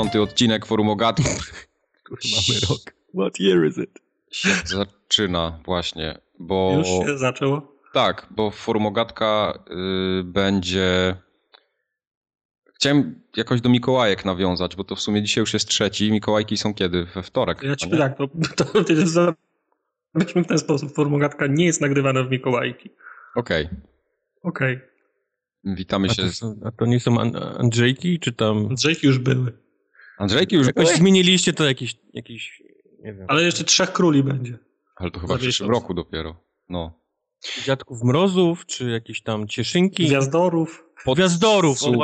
dziewiąty odcinek Forum Ogatki. Mamy rok. What year is it? Się zaczyna właśnie, bo... Już się zaczęło? Tak, bo Forum Ogatka y, będzie... Chciałem jakoś do Mikołajek nawiązać, bo to w sumie dzisiaj już jest trzeci. Mikołajki są kiedy? We wtorek. Ja ci tak, to, to, to jest za- Weźmy w ten sposób. Formogatka nie jest nagrywana w Mikołajki. Okej. Okej. Witamy A się. to, z- a to nie są An- Andrzejki, czy tam... Andrzejki już były. Andrzejki już Jakoś zmieniliście to jakiś, jakiś nie wiem, Ale jeszcze trzech króli będzie. Ale to chyba w przyszłym roku dopiero. No. dziadków mrozów, czy jakieś tam cieszynki. Gwiazdorów. Właśnie.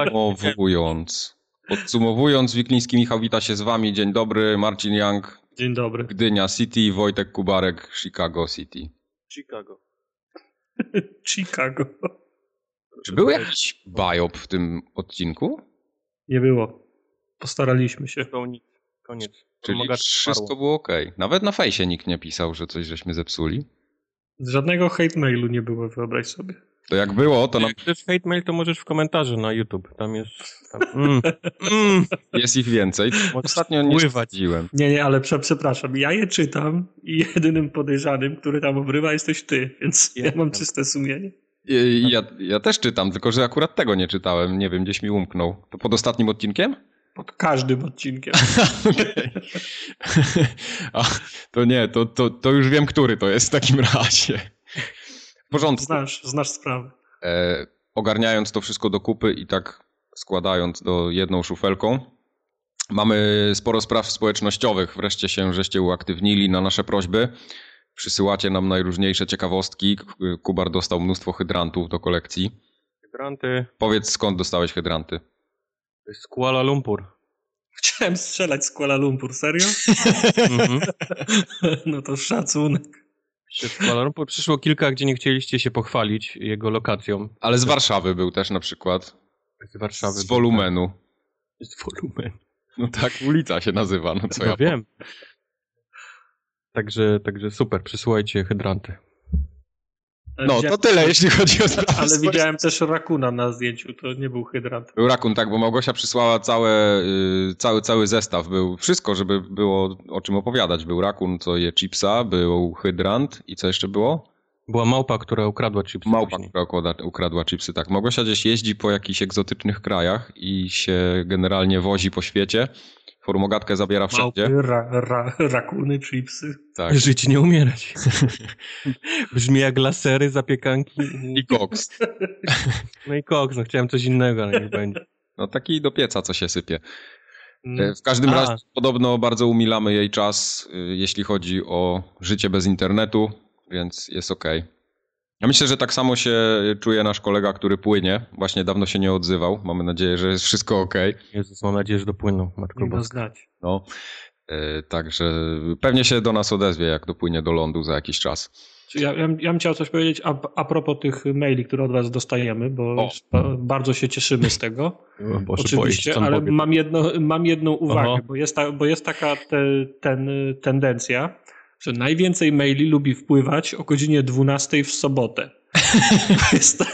Podsumowując. Podsumowując, Wikliński Michał wita się z wami. Dzień dobry, Marcin Young, Dzień dobry. Gdynia City, Wojtek Kubarek, Chicago City. Chicago. Chicago. Czy był jakiś biop w tym odcinku? Nie było. Postaraliśmy się. Koniec. Koniec. Czyli wszystko było ok. Nawet na fejsie nikt nie pisał, że coś żeśmy zepsuli. Żadnego hate mailu nie było, wyobraź sobie. To jak było, to Jak chcesz hate mail, to możesz w komentarzu na YouTube. Tam jest... Tam, mm, mm, jest ich więcej. Ostatnio nie Wpływać. sprawdziłem. Nie, nie, ale prze, przepraszam. Ja je czytam i jedynym podejrzanym, który tam obrywa, jesteś ty, więc ja, Ja mam czyste sumienie. Ja, ja też czytam, tylko że akurat tego nie czytałem. Nie wiem, gdzieś mi umknął. To pod ostatnim odcinkiem? Pod każdym odcinkiem. A, to nie, to, to, to już wiem, który to jest w takim razie. W porządku. Znasz, znasz sprawę. E, ogarniając to wszystko do kupy i tak składając do jedną szufelką, mamy sporo spraw społecznościowych. Wreszcie się żeście uaktywnili na nasze prośby. Przysyłacie nam najróżniejsze ciekawostki. Kubar dostał mnóstwo hydrantów do kolekcji. Hydranty. Powiedz, skąd dostałeś hydranty? To jest Kuala Lumpur. Chciałem strzelać z Kuala Lumpur, serio? Mhm. No to szacunek. Z Kuala Lumpur przyszło kilka, gdzie nie chcieliście się pochwalić jego lokacją. Ale z Warszawy był też na przykład. Z Warszawy. Z wolumenu. Z wolumen. No tak, ulica się nazywa. No co No ja wiem. Także, także super, przysyłajcie hydranty. No, to tyle, jeśli chodzi o sprawy Ale widziałem też rakuna na zdjęciu, to nie był hydrant. Był rakun, tak, bo Małgosia przysłała całe, y, cały, cały zestaw. Był wszystko, żeby było o czym opowiadać. Był rakun, co je chipsa, był hydrant i co jeszcze było? Była małpa, która ukradła chipsy. Małpa, później. która układa, ukradła chipsy, tak. Małgosia gdzieś jeździ po jakichś egzotycznych krajach i się generalnie wozi po świecie. Formogatkę zabiera wszędzie. Małpy, ra, ra, rakuny, chipsy. Tak. Żyć nie umierać. Brzmi jak lasery, zapiekanki. I koks. No i koks, no chciałem coś innego, ale nie będzie. No taki do pieca, co się sypie. Mm. E, W każdym A. razie podobno bardzo umilamy jej czas, y, jeśli chodzi o życie bez internetu, więc jest okej. Ja myślę, że tak samo się czuje nasz kolega, który płynie. Właśnie dawno się nie odzywał. Mamy nadzieję, że jest wszystko okej. Jezus, mam nadzieję, że dopłyną, Matko Boska. znać. No. E, Także pewnie się do nas odezwie, jak dopłynie do lądu za jakiś czas. Ja, ja, ja bym chciał coś powiedzieć a, a propos tych maili, które od was dostajemy, bo ba- bardzo się cieszymy z tego. O Boże, Oczywiście, ale mam, jedno, mam jedną uwagę, Aha. bo jest, ta, bo jest taka te, ten, tendencja, że najwięcej maili lubi wpływać o godzinie 12 w sobotę. To jest,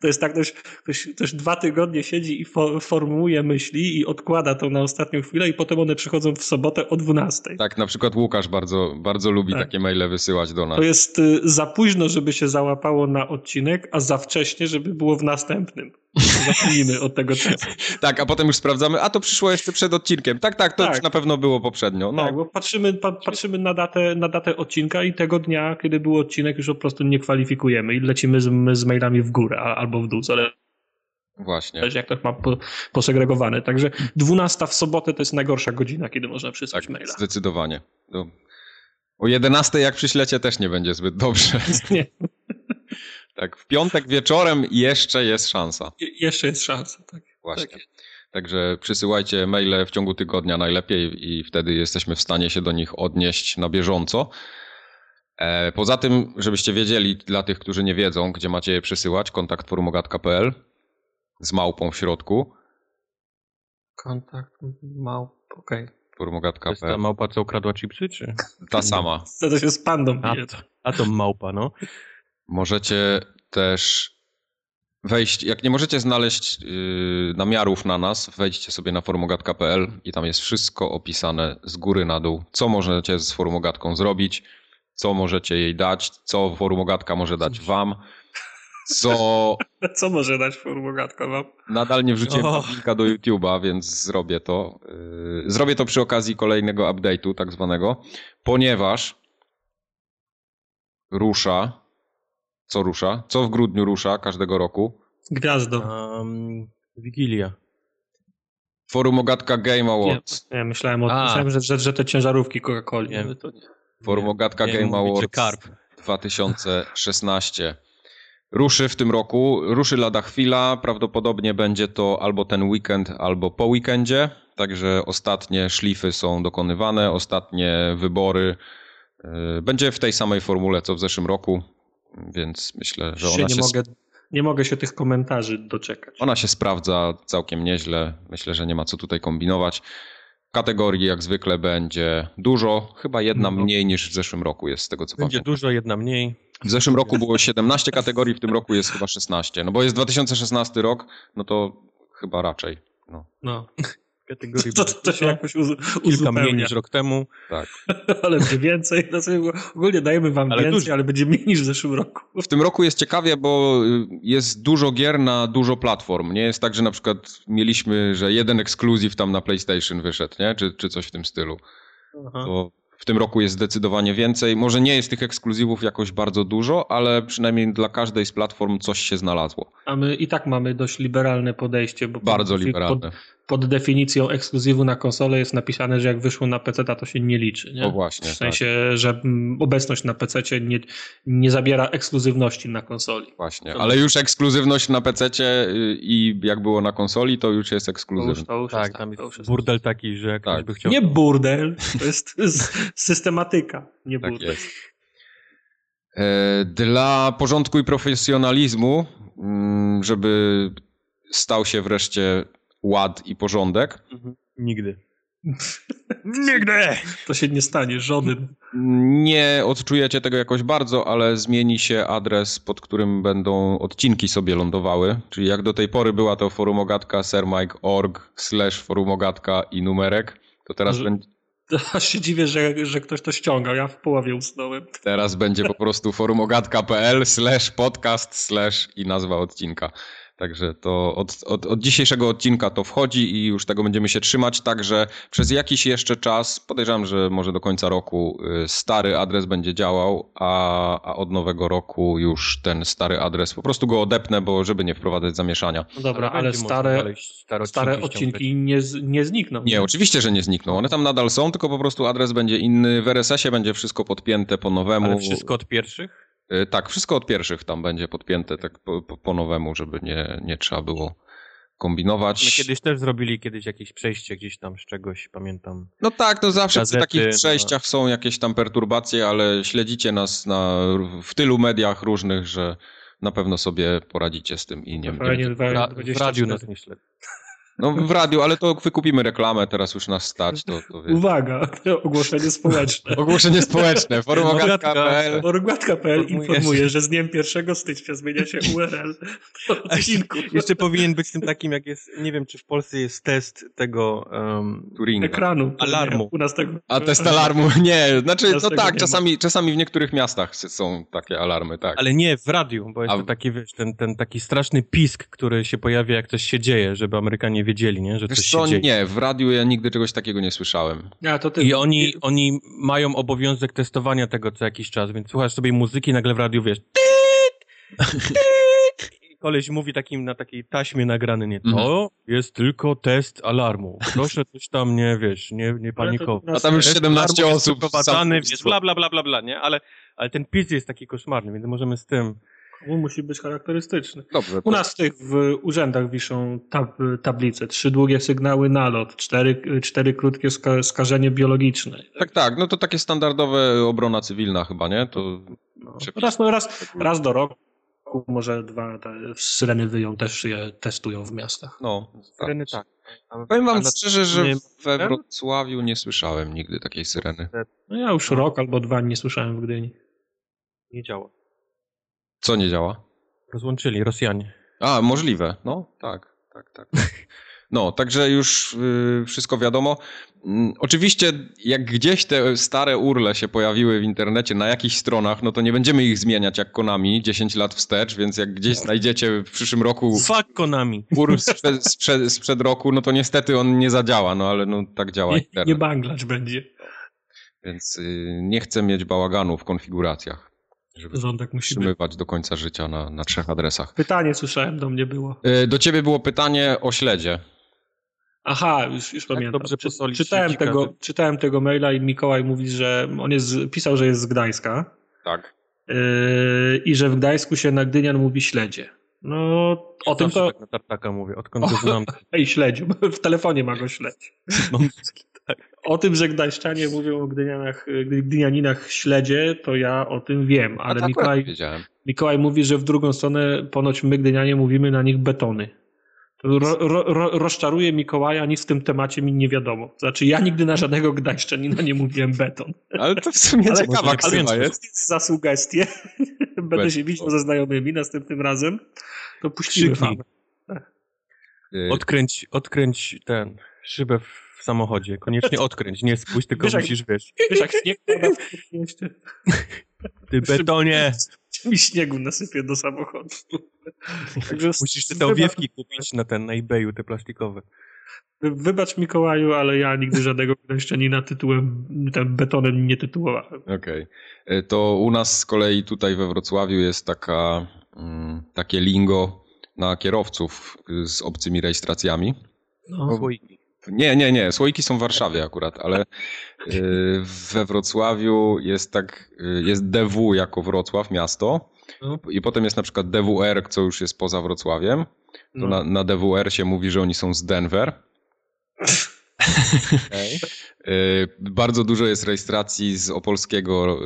to jest tak, ktoś, ktoś, ktoś dwa tygodnie siedzi i fo, formułuje myśli i odkłada to na ostatnią chwilę i potem one przychodzą w sobotę o 12. Tak, na przykład Łukasz bardzo, bardzo lubi Tak. takie maile wysyłać do nas. To jest y, za późno, żeby się załapało na odcinek, a za wcześnie, żeby było w następnym. Zacznijmy od tego czasu. Tak, a potem już sprawdzamy, a to przyszło jeszcze przed odcinkiem. Tak, tak, to Tak. już na pewno było poprzednio. No, Tak, bo patrzymy, pa, patrzymy na, datę, na datę odcinka i tego dnia, kiedy był odcinek, już po prostu nie kwalifikujemy i lecimy z, z mailami w górę albo w dół, zależy właśnie. jak to ma po, posegregowane. Także 12 w sobotę to jest najgorsza godzina, kiedy można przysłać Tak, maila. zdecydowanie. To o 11 jak przyślecie też nie będzie zbyt dobrze. Nie, Tak, w piątek wieczorem jeszcze jest szansa. je- jeszcze jest szansa. Tak. Właśnie. Tak. Także przysyłajcie maile w ciągu tygodnia najlepiej i wtedy jesteśmy w stanie się do nich odnieść na bieżąco. E, poza tym, żebyście wiedzieli, dla tych, którzy nie wiedzą, gdzie macie je przesyłać, kontakt forumogatka.pl z małpą w środku. Kontakt mał. Okej. To jest ta małpa, co ukradła chipsy, czy? Ta sama. Co to się z pandą A bije? to, a to małpa, no. Możecie też wejść, jak nie możecie znaleźć yy, namiarów na nas, wejdźcie sobie na forumogat.pl i tam jest wszystko opisane z góry na dół, co możecie z forumogatką zrobić, co możecie jej dać, co forumogatka może dać wam, co... Co może dać forumogatka wam? Nadal nie wrzuciłem Oh. linka do YouTube'a, więc zrobię to. Yy, Zrobię to przy okazji kolejnego update'u, tak zwanego, ponieważ rusza. Co rusza? Co w grudniu rusza każdego roku? Gwiazdo. Um, Wigilia. Forum Ogatka Game Nie, Awards. nie, myślałem, o, A. myślałem że, że, że te ciężarówki Coca-Coli. Nie, to nie. Forum Ogatka Nie, Game Awards Karp. 2016. Ruszy w tym roku, ruszy lada chwila, prawdopodobnie będzie to albo ten weekend, albo po weekendzie, także ostatnie szlify są dokonywane, ostatnie wybory. Yy, Będzie w tej samej formule co w zeszłym roku, więc myślę, że Się ona nie, się, mogę, nie mogę się tych komentarzy doczekać. ona się sprawdza całkiem nieźle. Myślę, że nie ma co tutaj kombinować. Kategorii jak zwykle będzie dużo, chyba jedna No. mniej niż w zeszłym roku jest z tego co Będzie pamiętam. dużo, jedna mniej. W zeszłym roku było 17 kategorii, w tym roku jest chyba 16. No bo jest 2016 rok, no to chyba raczej. No, No. Kategorii To, to, to się jakoś uz, kilka mniej niż rok temu. tak. ale będzie więcej. No sobie ogólnie dajemy wam Ale więcej, dużo. ale będzie mniej niż w zeszłym roku. W tym roku jest ciekawie, bo y, jest dużo gier na dużo platform. Nie jest tak, że na przykład mieliśmy, że jeden ekskluzyw tam na PlayStation wyszedł, nie? Czy, czy coś w tym stylu. Aha. To w tym roku jest zdecydowanie więcej. Może nie jest tych ekskluzywów jakoś bardzo dużo, ale przynajmniej dla każdej z platform coś się znalazło. A my i tak mamy dość liberalne podejście, bo Bardzo liberalne. Pod, pod definicją ekskluzywu na konsolę jest napisane, że jak wyszło na PC, to się nie liczy. Nie? O właśnie, W sensie, że mm, obecność na PC nie, nie zabiera ekskluzywności na konsoli. Właśnie, To- ale już ekskluzywność na PC i jak było na konsoli, to już jest To już, ekskluzywne. to już Tak, jest, tam to już jest burdel taki, że jak Tak. by chciał... Nie burdel, to jest systematyka, nie Tak burdel. jest. E, Dla porządku i profesjonalizmu, mm, żeby stał się wreszcie ład i porządek, Mhm. Nigdy. Nigdy! To się nie stanie, żaden. nie odczujecie tego jakoś bardzo, ale zmieni się adres, pod którym będą odcinki sobie lądowały. Czyli jak do tej pory była to forumogatka sermike.org slash forumogatka i numerek, to teraz, Że- będzie, Aż się dziwię, że, że ktoś to ściągał. Ja w połowie usnąłem. teraz będzie po prostu forumogatka.pl slash podcast slash i nazwa odcinka. Także to od, od, od dzisiejszego odcinka to wchodzi i już tego będziemy się trzymać, także przez jakiś jeszcze czas, podejrzewam, że może do końca roku y, stary adres będzie działał, a, a od nowego roku już ten stary adres po prostu go odepnę, bo żeby nie wprowadzać zamieszania. No dobra, ale, można stare, stare stare odcinki nie, nie znikną. Nie, oczywiście, że nie znikną. One tam nadal są, tylko po prostu adres będzie inny. W RSS-ie będzie wszystko podpięte po nowemu. Ale wszystko od pierwszych? Y, Tak, wszystko od pierwszych tam będzie podpięte tak po, po, po nowemu, żeby nie, nie trzeba było kombinować. My kiedyś też zrobili kiedyś jakieś przejście gdzieś tam z czegoś, pamiętam. No tak, no zawsze Gazety, przy takich no. przejściach są jakieś tam perturbacje, ale śledzicie nas na, w tylu mediach różnych, że na pewno sobie poradzicie z tym i nie, nie w 24. radiu nas nie śledzi. No w radiu, ale to wykupimy reklamę, teraz już nas stać, to, to. Uwaga, ogłoszenie społeczne. Ogłoszenie społeczne, forumogatka.pl Orugłatka.pl Informuje informuje, że z dniem 1 stycznia zmienia się URL odcinku. Jeszcze powinien być tym takim, jak jest, nie wiem, czy w Polsce jest test tego, um, Turinga. ekranu. Alarmu. U nas tego. A test alarmu nie, znaczy tego tak, nie czasami, czasami w niektórych miastach są takie alarmy, tak. ale nie w radiu, bo jest A- to taki, wiesz, ten, ten taki straszny pisk, który się pojawia, jak coś się dzieje, żeby Amerykanie wiedzieli, nie, że coś Wiesz się co, dzieje. nie, w radiu ja nigdy czegoś takiego nie słyszałem. A, to ty, I oni, oni mają obowiązek testowania tego co jakiś czas, więc słuchasz sobie muzyki, nagle w radiu wiesz. koleś mówi takim na takiej taśmie nagrany, nie, to jest tylko test alarmu. Proszę coś tam nie, wiesz, nie, nie panikować. A tam już Test 17 alarmu jest osób wiesz, bla, bla, bla, bla, bla, nie? Ale, ale ten pis jest taki koszmarny, więc możemy z tym... U musi być charakterystyczny. Dobrze. U to- nas w tych w urzędach wiszą tab, tablice. Trzy długie sygnały nalot, cztery, cztery krótkie ska, skażenie biologiczne. Tak, tak, no to takie standardowe obrona cywilna chyba, nie? To No. Raz, no, raz, raz do roku, może dwa te syreny wyją, też je testują w miastach. no. Tak. Syreny tak. A- Powiem wam szczerze, że nie- we Wrocławiu nie słyszałem nigdy takiej syreny. No ja już rok albo dwa nie słyszałem w Gdyni. Nie działa. Co nie działa? Rozłączyli Rosjanie. A, możliwe. No, tak, tak, tak. No, także już y, wszystko wiadomo. Mm, oczywiście, jak gdzieś te stare urle się pojawiły w internecie na jakichś stronach, no to nie będziemy ich zmieniać jak Konami 10 lat wstecz, więc jak gdzieś znajdziecie w przyszłym roku Fuck Konami. ur sprzed, sprzed, sprzed roku, no to niestety on nie zadziała, no ale no tak działa Nie, internet. nie Bangladż będzie. Więc y, nie chcę mieć bałaganu w konfiguracjach, żeby Rządek musi być. do końca życia na, na trzech adresach. Pytanie słyszałem, do mnie było. Y, Do ciebie było pytanie o śledzie. Aha, już, już pamiętam. Czy, czytałem, tego, czytałem tego maila i Mikołaj mówi, że on jest, pisał, że jest z Gdańska Tak. yy, i że w Gdańsku się na Gdynian mówi śledzie. No, o tym to... tak na tartaka mówię, odkąd go znam. Ej, śledziu, w telefonie ma go śledź. No, O tym, że gdańszczanie mówią o gdynianach, gdy- gdynianinach śledzie, to ja o tym wiem, ale tak Mikołaj. Mikołaj mówi, że w drugą stronę ponoć my gdynianie mówimy na nich betony. To ro, ro, ro, rozczaruje Mikołaja, nic w tym temacie mi nie wiadomo. Znaczy ja nigdy na żadnego gdańszczanina nie mówiłem beton. Ale to w sumie Ale- ciekawa ale- ksywa ale- jest. Za sugestie. Będę Bet- się widział ze znajomymi następnym razem. To puścimy. Y, Odkręć, odkręć ten, szybę w samochodzie. Koniecznie odkręć, nie spójrz, tylko Wiesz, jak- musisz, wiesz, Wiesz jak śnieg pada mieście? ty betonie, Mi śniegu nasypie do samochodu. Także musisz te owiewki kupić na ten, na eBayu, te plastikowe. Wy- Wybacz Mikołaju, ale ja nigdy żadnego gdańszczanina tytułem, tym betonem nie tytułowałem. Okej. Y, To u nas z kolei tutaj we Wrocławiu jest taka, mm, takie lingo na kierowców y, z obcymi rejestracjami. No. Słoiki. Nie, nie, nie. Słoiki są w Warszawie akurat, ale y, we Wrocławiu jest tak, y, jest DW jako Wrocław, miasto. No. I potem jest na przykład DWR, co już jest poza Wrocławiem. To No. na, na DWR się mówi, że oni są z Denver. Y, Bardzo dużo jest rejestracji z opolskiego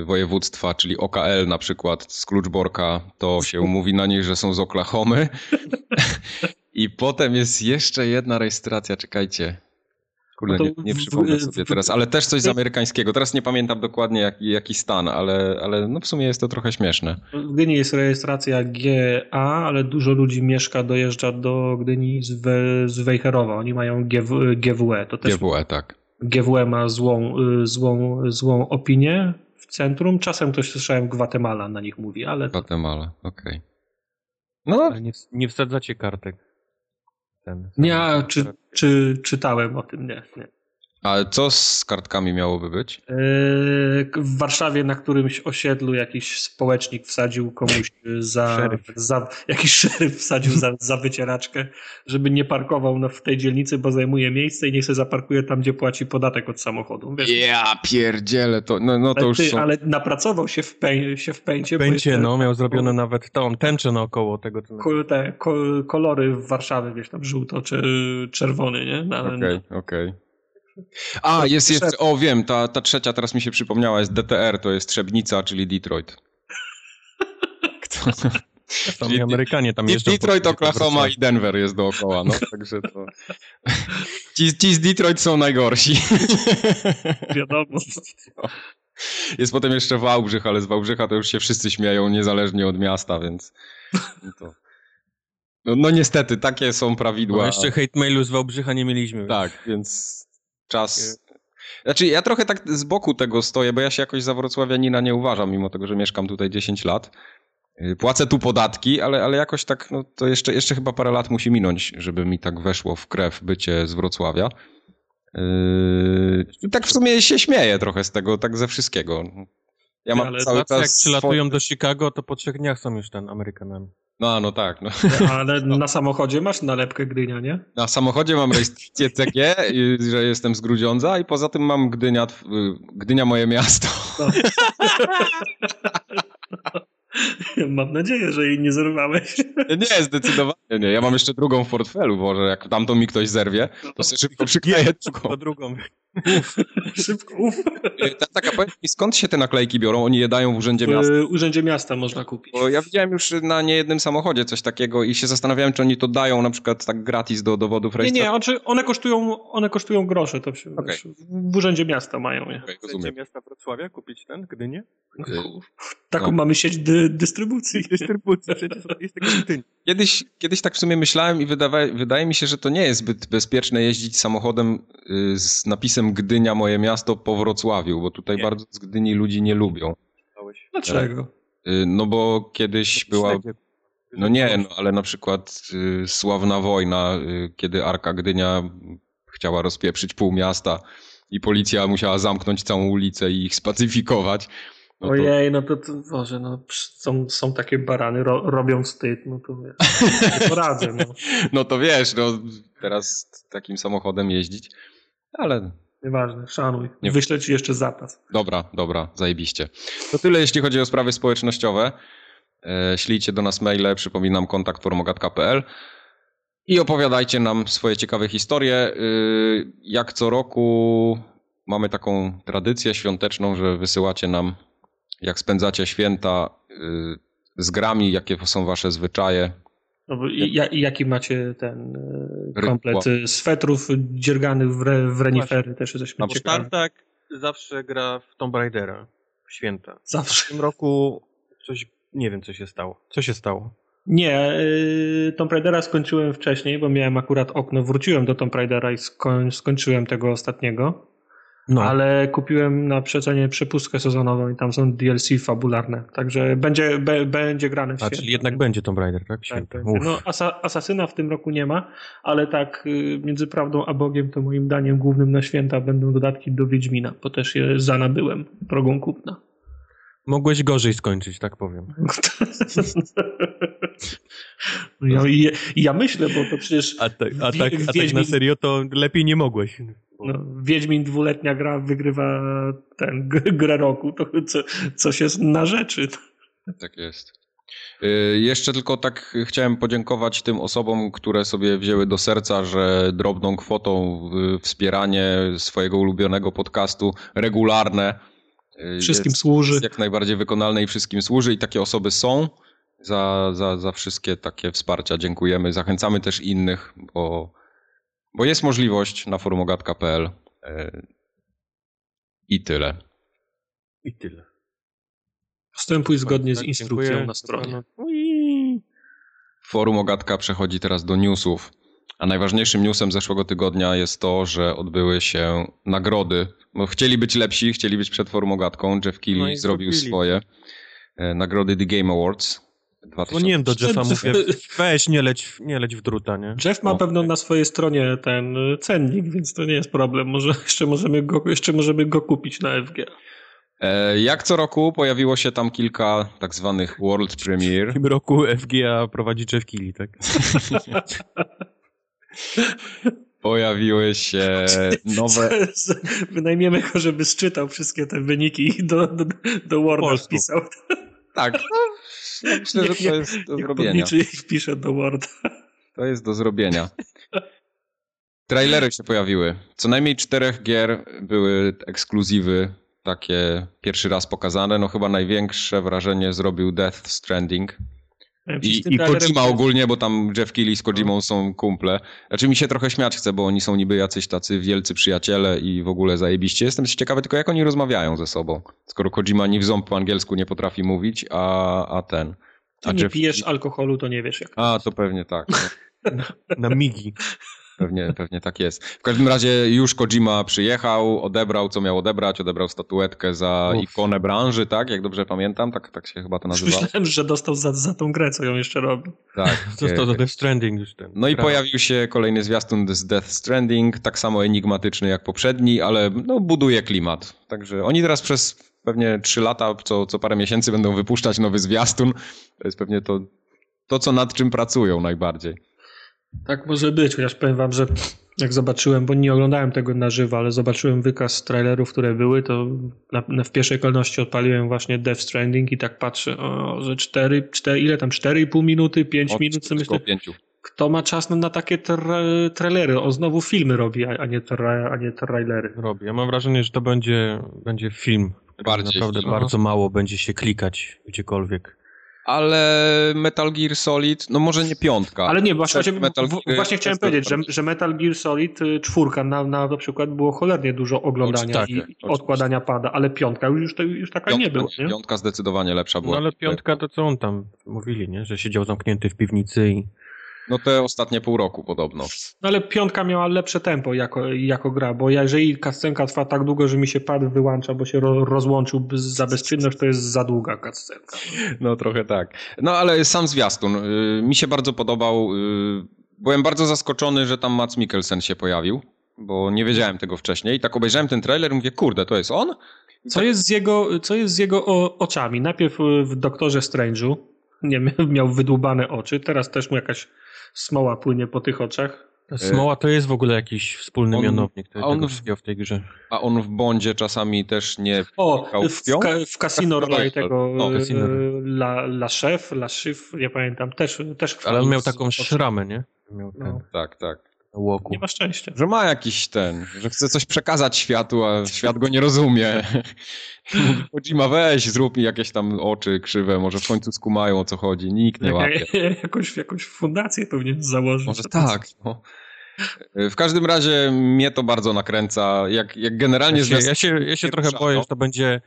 y, województwa, czyli OKL na przykład, z Kluczborka, to się mówi na nich, że są z Oklahomy. I potem jest jeszcze jedna rejestracja, czekajcie. Kurde, No nie, nie przypomnę w- sobie w- teraz, ale też coś z amerykańskiego. Teraz nie pamiętam dokładnie jaki, jaki stan, ale, ale no w sumie jest to trochę śmieszne. W Gdyni jest rejestracja GA, ale dużo ludzi mieszka, dojeżdża do Gdyni z, We, z Wejherowa. Oni mają GW, GWE. To też GWE, tak. GWE ma złą, y, złą, złą opinię w centrum. Czasem ktoś słyszałem Gwatemala na nich mówi, ale to, Guatemala, okej. No, Ale nie, nie wsadzacie kartek. Ten, nie, a czy, czy czytałem o tym? Nie, nie. A co z kartkami miałoby być? Yy, W Warszawie na którymś osiedlu jakiś społecznik wsadził komuś za, Szeryf. za jakiś szeryf wsadził za, za wycieraczkę, żeby nie parkował na, w tej dzielnicy, bo zajmuje miejsce i niech się zaparkuje tam, gdzie płaci podatek od samochodu. Wiesz, Ja pierdzielę, to, no, no to ale, już ty, są... ale napracował się w, pę, się w pęcie. Będzie, jeszcze no, miał zrobione nawet tą tęczę naokoło tego. Ko- Te ko, kolory w Warszawie, wiesz, tam żółto czy czerwony, nie? Ale- Okej, okej. A, jest jeszcze, o wiem, ta, ta trzecia teraz mi się przypomniała, jest DTR, to jest Trzebnica, czyli Detroit. Kto? Tam Amerykanie tam jeżdżą. Detroit, Oklahoma i Denver jest dookoła, no, także to... Ci, ci z Detroit są najgorsi. Wiadomo. Jest potem jeszcze Wałbrzych, ale z Wałbrzycha to już się wszyscy śmieją, niezależnie od miasta, więc to... No, no niestety, takie są prawidła. No, jeszcze hate mailu z Wałbrzycha nie mieliśmy. Tak, więc czas. Znaczy, ja trochę tak z boku tego stoję, bo ja się jakoś za Wrocławianina nie uważam, mimo tego, że mieszkam tutaj 10 lat. Yy, Płacę tu podatki, ale, ale jakoś tak, no to jeszcze, jeszcze chyba parę lat musi minąć, żeby mi tak weszło w krew bycie z Wrocławia. Yy, tak w sumie się śmieję trochę z tego, tak ze wszystkiego. Ja mam Ale cały Tacy jak czas. przylatują do Chicago, to po trzech dniach są już ten Amerykanami. No, no tak. No. Ale na samochodzie masz nalepkę Gdynia, nie? Na samochodzie mam rejestrację CG, że jestem z Grudziądza i poza tym mam Gdynia, y, Gdynia moje miasto. Mam nadzieję, że jej nie zerwałeś. Nie, zdecydowanie nie. Ja mam jeszcze drugą w portfelu, bo że jak tamtą mi ktoś zerwie, to sobie szybko przykleję Po drugą. drugą. Szybko, uf. Ta, taka, powiedz mi, skąd się te naklejki biorą? Oni je dają w Urzędzie Miasta? W Urzędzie Miasta można kupić. Bo ja widziałem już na niejednym samochodzie coś takiego i się zastanawiałem, czy oni to dają na przykład tak gratis do dowodów Nie, rejestracji. nie, znaczy one kosztują, one kosztują grosze. To się, Okej. W Urzędzie Miasta mają je. Okej, Chcecie rozumiem. miasta Wrocławia kupić ten, Gdynię? Taką No. mamy sieć dy, dystrybucji. Dystrybucji, przecież jest. Kiedyś, kiedyś tak w sumie myślałem i wydawa, wydaje mi się, że to nie jest zbyt bezpieczne jeździć samochodem y, z napisem Gdynia, moje miasto po Wrocławiu, bo tutaj Nie. bardzo z Gdyni ludzi nie lubią. Dlaczego? Y, No bo kiedyś była... No nie, no, ale na przykład y, sławna wojna, y, kiedy Arka Gdynia chciała rozpieprzyć pół miasta i policja musiała zamknąć całą ulicę i ich spacyfikować. No to, Ojej, no to, to Boże, no są, są takie barany, ro, robią wstyd, no to wiesz, nie poradzę, no. no to wiesz, no teraz takim samochodem jeździć, ale Nieważne, szanuj. Nie- Wyślę ci jeszcze zapas. Dobra, dobra, zajebiście. To tyle, jeśli chodzi o sprawy społecznościowe. E, Ślijcie do nas maile, przypominam kontakt formogatka.pl i opowiadajcie nam swoje ciekawe historie. Y, Jak co roku mamy taką tradycję świąteczną, że wysyłacie nam, jak spędzacie święta y, z grami, jakie są wasze zwyczaje. No, bo i, ja, I jaki macie ten e, komplet e, swetrów dzierganych w, re, w renifery, też jesteśmy Na ciekawi. Tartak zawsze gra w Tomb Raidera w święta. W Zawsze. tym roku coś, nie wiem co się stało. Co się stało? Nie, y, Tomb Raidera skończyłem wcześniej, bo miałem akurat okno, wróciłem do Tomb Raidera i skoń, skończyłem tego ostatniego, No, ale kupiłem na przecenie przepustkę sezonową i tam są DLC fabularne, także będzie, be, będzie grane w A, czyli jednak będzie Tomb Raider, tak? Tak, Święta. będzie. Uff. no, asa, Asasyna w tym roku nie ma, ale tak y, między prawdą a Bogiem to moim daniem głównym na święta będą dodatki do Wiedźmina, bo też je zanabyłem drogą kupna. Mogłeś gorzej skończyć, tak powiem. Ja, ja, ja myślę, bo to przecież A, tak, a, tak, a tak na serio to lepiej nie mogłeś. no, Wiedźmin dwuletnia gra wygrywa ten grę roku, to co, coś jest na rzeczy. Tak jest. Y, Jeszcze tylko tak chciałem podziękować tym osobom, które sobie wzięły do serca, że drobną kwotą wspieranie swojego ulubionego podcastu regularne Wszystkim jest, służy. jest jak najbardziej wykonalne i wszystkim służy i takie osoby są. Za, za, za wszystkie takie wsparcia dziękujemy. Zachęcamy też innych, bo, bo jest możliwość na forumogatka.pl y, i tyle. I tyle. Postępuj zgodnie z Tak, instrukcją dziękuję. na stronie. Forum Ogatka przechodzi teraz do newsów. A najważniejszym newsem zeszłego tygodnia jest to, że odbyły się nagrody. Bo chcieli być lepsi, chcieli być przed Forum Ogatką. Jeff Keighley No zrobił zrobili. swoje. E, Nagrody The Game Awards. 2000. Dzwoniłem do Jeffa, Jeff- mówię, weź nie leć, w- nie leć w druta, nie? Jeff ma No. pewno na swojej stronie ten y, cennik, więc to nie jest problem. Może jeszcze możemy go, jeszcze możemy go kupić na FG. E, Jak co roku pojawiło się tam kilka tak zwanych world W premiere. tym roku FGA prowadzi Jeff Keighley, tak? Pojawiły się nowe... Wynajmiemy go, żeby sczytał wszystkie te wyniki i do, do, do Worda Polsku. wpisał. Tak, no, myślę, że to jest do zrobienia. wpisze do Worda. To jest do zrobienia. Trailery się pojawiły. Co najmniej czterech gier były ekskluzywy, takie pierwszy raz pokazane. No chyba największe wrażenie zrobił Death Stranding. I, i Kojima ogólnie, bo tam Jeff Keighley z Kojimą są kumple. Znaczy mi się trochę śmiać chce, bo oni są niby jacyś tacy wielcy przyjaciele i w ogóle zajebiście. Jestem ciekawy tylko jak oni rozmawiają ze sobą. Skoro Kojima ni w ząb po angielsku nie potrafi mówić, a, a ten... Ty A nie Jeff... pijesz alkoholu, to nie wiesz jak. A, to pewnie tak. No. Na migi. Pewnie, pewnie tak jest. W każdym razie już Kojima przyjechał, odebrał co miał odebrać, odebrał statuetkę za Uf. ikonę branży, tak? Jak dobrze pamiętam, tak, tak się chyba to nazywało. Myślałem, że dostał za, za tą grę, co ją jeszcze robi. Tak. Został za Death Stranding już ten. No i pojawił się kolejny zwiastun z Death Stranding, tak samo enigmatyczny jak poprzedni, ale no, buduje klimat. Także oni teraz przez pewnie trzy lata, co, co parę miesięcy będą wypuszczać nowy zwiastun. To jest pewnie to, to co nad czym pracują najbardziej. Tak może być, chociaż powiem wam, że jak zobaczyłem, bo nie oglądałem tego na żywo, ale zobaczyłem wykaz trailerów, które były, to na, na, w pierwszej kolejności odpaliłem właśnie Death Stranding i tak patrzę, o, że 4, 4 ile tam, 4,5 minuty, 5 Od minut, co myślę, pięciu. kto ma czas na, na takie tra trailery? On znowu filmy robi, a, a, nie, tra a nie trailery. Robi. Ja mam wrażenie, że to będzie, będzie film. Bardziej Naprawdę film. bardzo mało będzie się klikać gdziekolwiek. Ale Metal Gear Solid, no może nie piątka. Ale nie, właśnie, Metal Gear właśnie chciałem powiedzieć, że, że Metal Gear Solid y, czwórka na, na, na przykład było cholernie dużo oglądania tak, i oczywiście. odkładania pada, ale piątka już, to, już taka piątka, nie była. Nie? piątka zdecydowanie lepsza była. No ale piątka to co on tam mówili, nie? Że siedział zamknięty w piwnicy i... No te ostatnie pół roku podobno. No ale piątka miała lepsze tempo jako, jako gra, bo jeżeli kascenka trwa tak długo, że mi się pad wyłącza, bo się ro, rozłączył za bezczynność, to jest za długa kascenka. No trochę tak. No ale sam zwiastun y, mi się bardzo podobał. y, byłem bardzo zaskoczony, że tam Mats Mikkelsen się pojawił, bo nie wiedziałem tego wcześniej. I tak obejrzałem ten trailer i mówię, kurde, to jest on? Co jest z jego, co jest z jego o, oczami? Najpierw y, w Doktorze Strange'u nie, miał wydłubane oczy, teraz też mu jakaś smoła płynie po tych oczach. Ta Smoła to jest w ogóle jakiś wspólny On- mianownik a tego on- wszystkiego w tej grze. A on w Bondzie czasami też nie... O, w, ka, w Casino Royale tego No, Casino e, la, la Chef, La Chef, nie pamiętam, też, też Ale on miał taką szramę, nie? Miał ten No. Tak, tak. Łoku. Nie ma szczęścia. Że ma jakiś ten, że chce coś przekazać światu, a świat go nie rozumie. Kojima, weź, zrób mi jakieś tam oczy krzywe, może w końcu skumają o co chodzi. Nikt nie łapie. jakąś, jakąś fundację powinien założyć. Może tak. No. W każdym razie mnie to bardzo nakręca. Jak, jak generalnie Ja się, ja się, ja się trochę boję, że to będzie